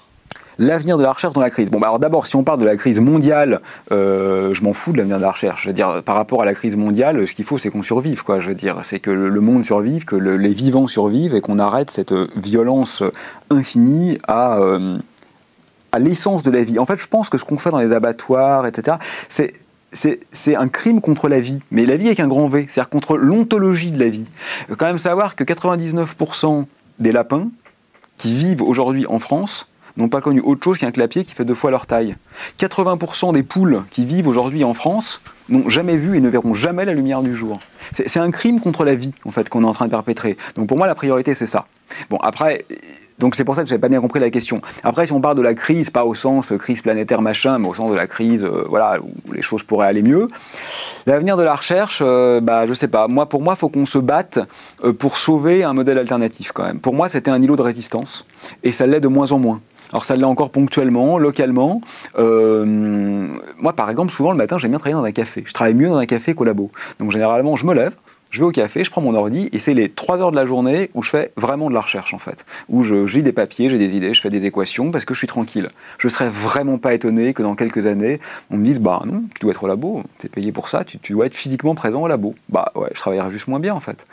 L'avenir de la recherche dans la crise. Bon, bah alors d'abord, si on parle de la crise mondiale, euh, je m'en fous de l'avenir de la recherche. Je veux dire, par rapport à la crise mondiale, ce qu'il faut, c'est qu'on survive, quoi. Je veux dire, c'est que le monde survive, que les vivants survivent et qu'on arrête cette violence infinie à, euh, à l'essence de la vie. En fait, je pense que ce qu'on fait dans les abattoirs, etc., c'est c'est un crime contre la vie, mais la vie avec un grand V, c'est-à-dire contre l'ontologie de la vie. Quand même savoir que 99% des lapins qui vivent aujourd'hui en France n'ont pas connu autre chose qu'un clapier qui fait deux fois leur taille. 80% des poules qui vivent aujourd'hui en France n'ont jamais vu et ne verront jamais la lumière du jour. C'est un crime contre la vie, en fait, qu'on est en train de perpétrer. Donc pour moi, la priorité, c'est ça. Bon, après, donc c'est pour ça que j'avais pas bien compris la question. Après, si on parle de la crise, pas au sens euh, crise planétaire machin, mais au sens de la crise, euh, voilà, où les choses pourraient aller mieux. L'avenir de la recherche, euh, bah je sais pas. Moi, pour moi, faut qu'on se batte pour sauver un modèle alternatif quand même. Pour moi, c'était un îlot de résistance, et ça l'est de moins en moins. Alors ça l'est encore ponctuellement, localement. moi, par exemple, souvent le matin, j'aime bien travailler dans un café. Je travaille mieux dans un café qu'au labo. Donc généralement, je me lève, je vais au café, je prends mon ordi et c'est les trois heures de la journée où je fais vraiment de la recherche en fait. Où je lis des papiers, j'ai des idées, je fais des équations parce que je suis tranquille. Je serais vraiment pas étonné que dans quelques années, on me dise Bah non, tu dois être au labo, tu es payé pour ça, tu, dois être physiquement présent au labo. Bah ouais, je travaillerai juste moins bien en fait.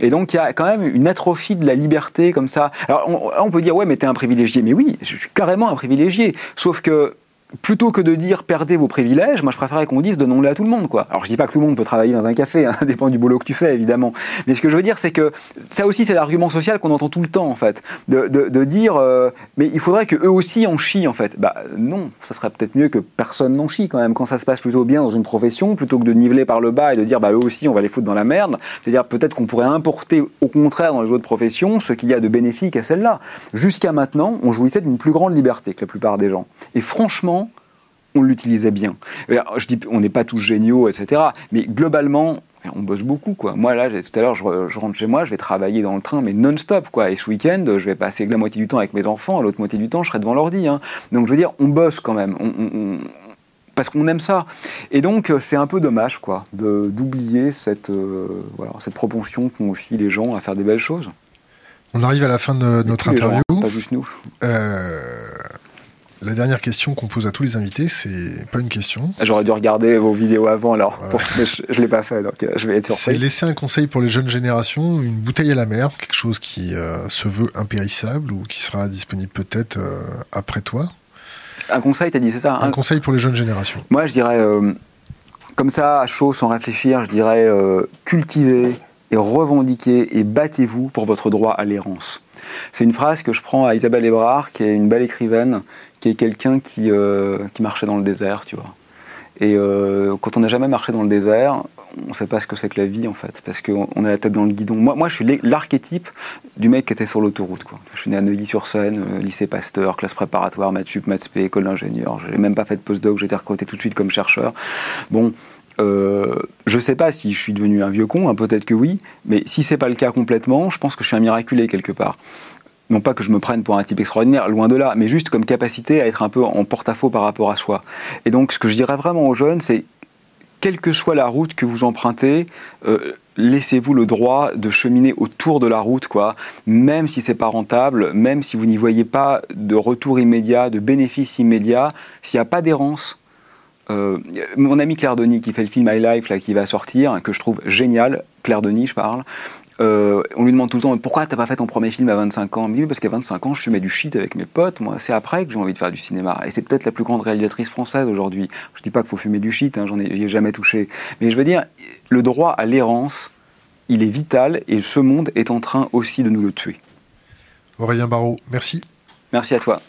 Et donc il y a quand même une atrophie de la liberté comme ça. Alors on, on peut dire Ouais, mais t'es un privilégié. Mais oui, je suis carrément un privilégié. Sauf que plutôt que de dire perdez vos privilèges, moi je préférerais qu'on dise donnons-les à tout le monde. Quoi. Alors je dis pas que tout le monde peut travailler dans un café, hein, ça dépend du boulot que tu fais évidemment. Mais ce que je veux dire c'est que ça aussi c'est l'argument social qu'on entend tout le temps en fait. De, de, dire euh, mais il faudrait que eux aussi en chient en fait. Bah non, ça serait peut-être mieux que personne n'en chie quand même. Quand ça se passe plutôt bien dans une profession, plutôt que de niveler par le bas et de dire bah eux aussi on va les foutre dans la merde. C'est-à-dire peut-être qu'on pourrait importer au contraire dans les autres professions ce qu'il y a de bénéfique à celle-là. Jusqu'à maintenant, on jouissait d'une plus grande liberté que la plupart des gens. Et franchement, on l'utilisait bien. Je dis, on n'est pas tous géniaux, etc. Mais globalement, on bosse beaucoup, quoi. Moi, là, tout à l'heure, je, rentre chez moi, je vais travailler dans le train, mais non-stop, quoi. Et ce week-end, je vais passer la moitié du temps avec mes enfants, l'autre moitié du temps, je serai devant l'ordi. Hein. Donc, je veux dire, on bosse quand même. parce qu'on aime ça. Et donc, c'est un peu dommage, quoi, d'oublier cette, euh, voilà, cette propension qu'ont aussi les gens à faire des belles choses. On arrive à la fin de notre interview. pas juste nous. Euh, la dernière question qu'on pose à tous les invités, c'est pas une question. Ah, j'aurais dû regarder vos vidéos avant alors, mais je, ne l'ai pas fait, donc euh, je vais être surpris. C'est laisser un conseil pour les jeunes générations, une bouteille à la mer, quelque chose qui euh, se veut impérissable ou qui sera disponible peut-être euh, après toi. Un conseil, t'as dit, c'est ça Un conseil pour les jeunes générations. Moi, je dirais, comme ça, à chaud, sans réfléchir, je dirais cultivez et revendiquez et battez-vous pour votre droit à l'errance. C'est une phrase que je prends à Isabelle Ebrard, qui est une belle écrivaine, qui est quelqu'un qui, euh, qui marchait dans le désert, tu vois. Et euh, quand on n'a jamais marché dans le désert, on ne sait pas ce que c'est que la vie en fait, parce qu'on a la tête dans le guidon. Moi, moi je suis l'archétype du mec qui était sur l'autoroute. Je suis né à Neuilly-sur-Seine, euh, lycée Pasteur, classe préparatoire, maths sup, maths spé, école d'ingénieur. Je n'ai même pas fait de postdoc, j'ai été recruté tout de suite comme chercheur. Bon, euh, je ne sais pas si je suis devenu un vieux con, hein, peut-être que oui, mais si c'est pas le cas complètement, je pense que je suis un miraculé quelque part non pas que je me prenne pour un type extraordinaire, loin de là, mais juste comme capacité à être un peu en porte-à-faux par rapport à soi. Et donc, ce que je dirais vraiment aux jeunes, c'est quelle que soit la route que vous empruntez, euh, laissez-vous le droit de cheminer autour de la route, quoi. Même si c'est pas rentable, même si vous n'y voyez pas de retour immédiat, de bénéfice immédiat, s'il n'y a pas d'errance. Euh, mon ami Claire Denis qui fait le film My Life qui va sortir, que je trouve génial, Claire Denis je parle, euh, on lui demande tout le temps pourquoi t'as pas fait ton premier film à 25 ans? Oui, parce qu'à 25 ans, je fumais du shit avec mes potes. Moi, c'est après que j'ai envie de faire du cinéma. Et c'est peut-être la plus grande réalisatrice française aujourd'hui. Je dis pas qu'il faut fumer du shit, hein, j'en ai, ai jamais touché. Mais je veux dire, le droit à l'errance, il est vital et ce monde est en train aussi de nous le tuer. Aurélien Barraud, merci. Merci à toi.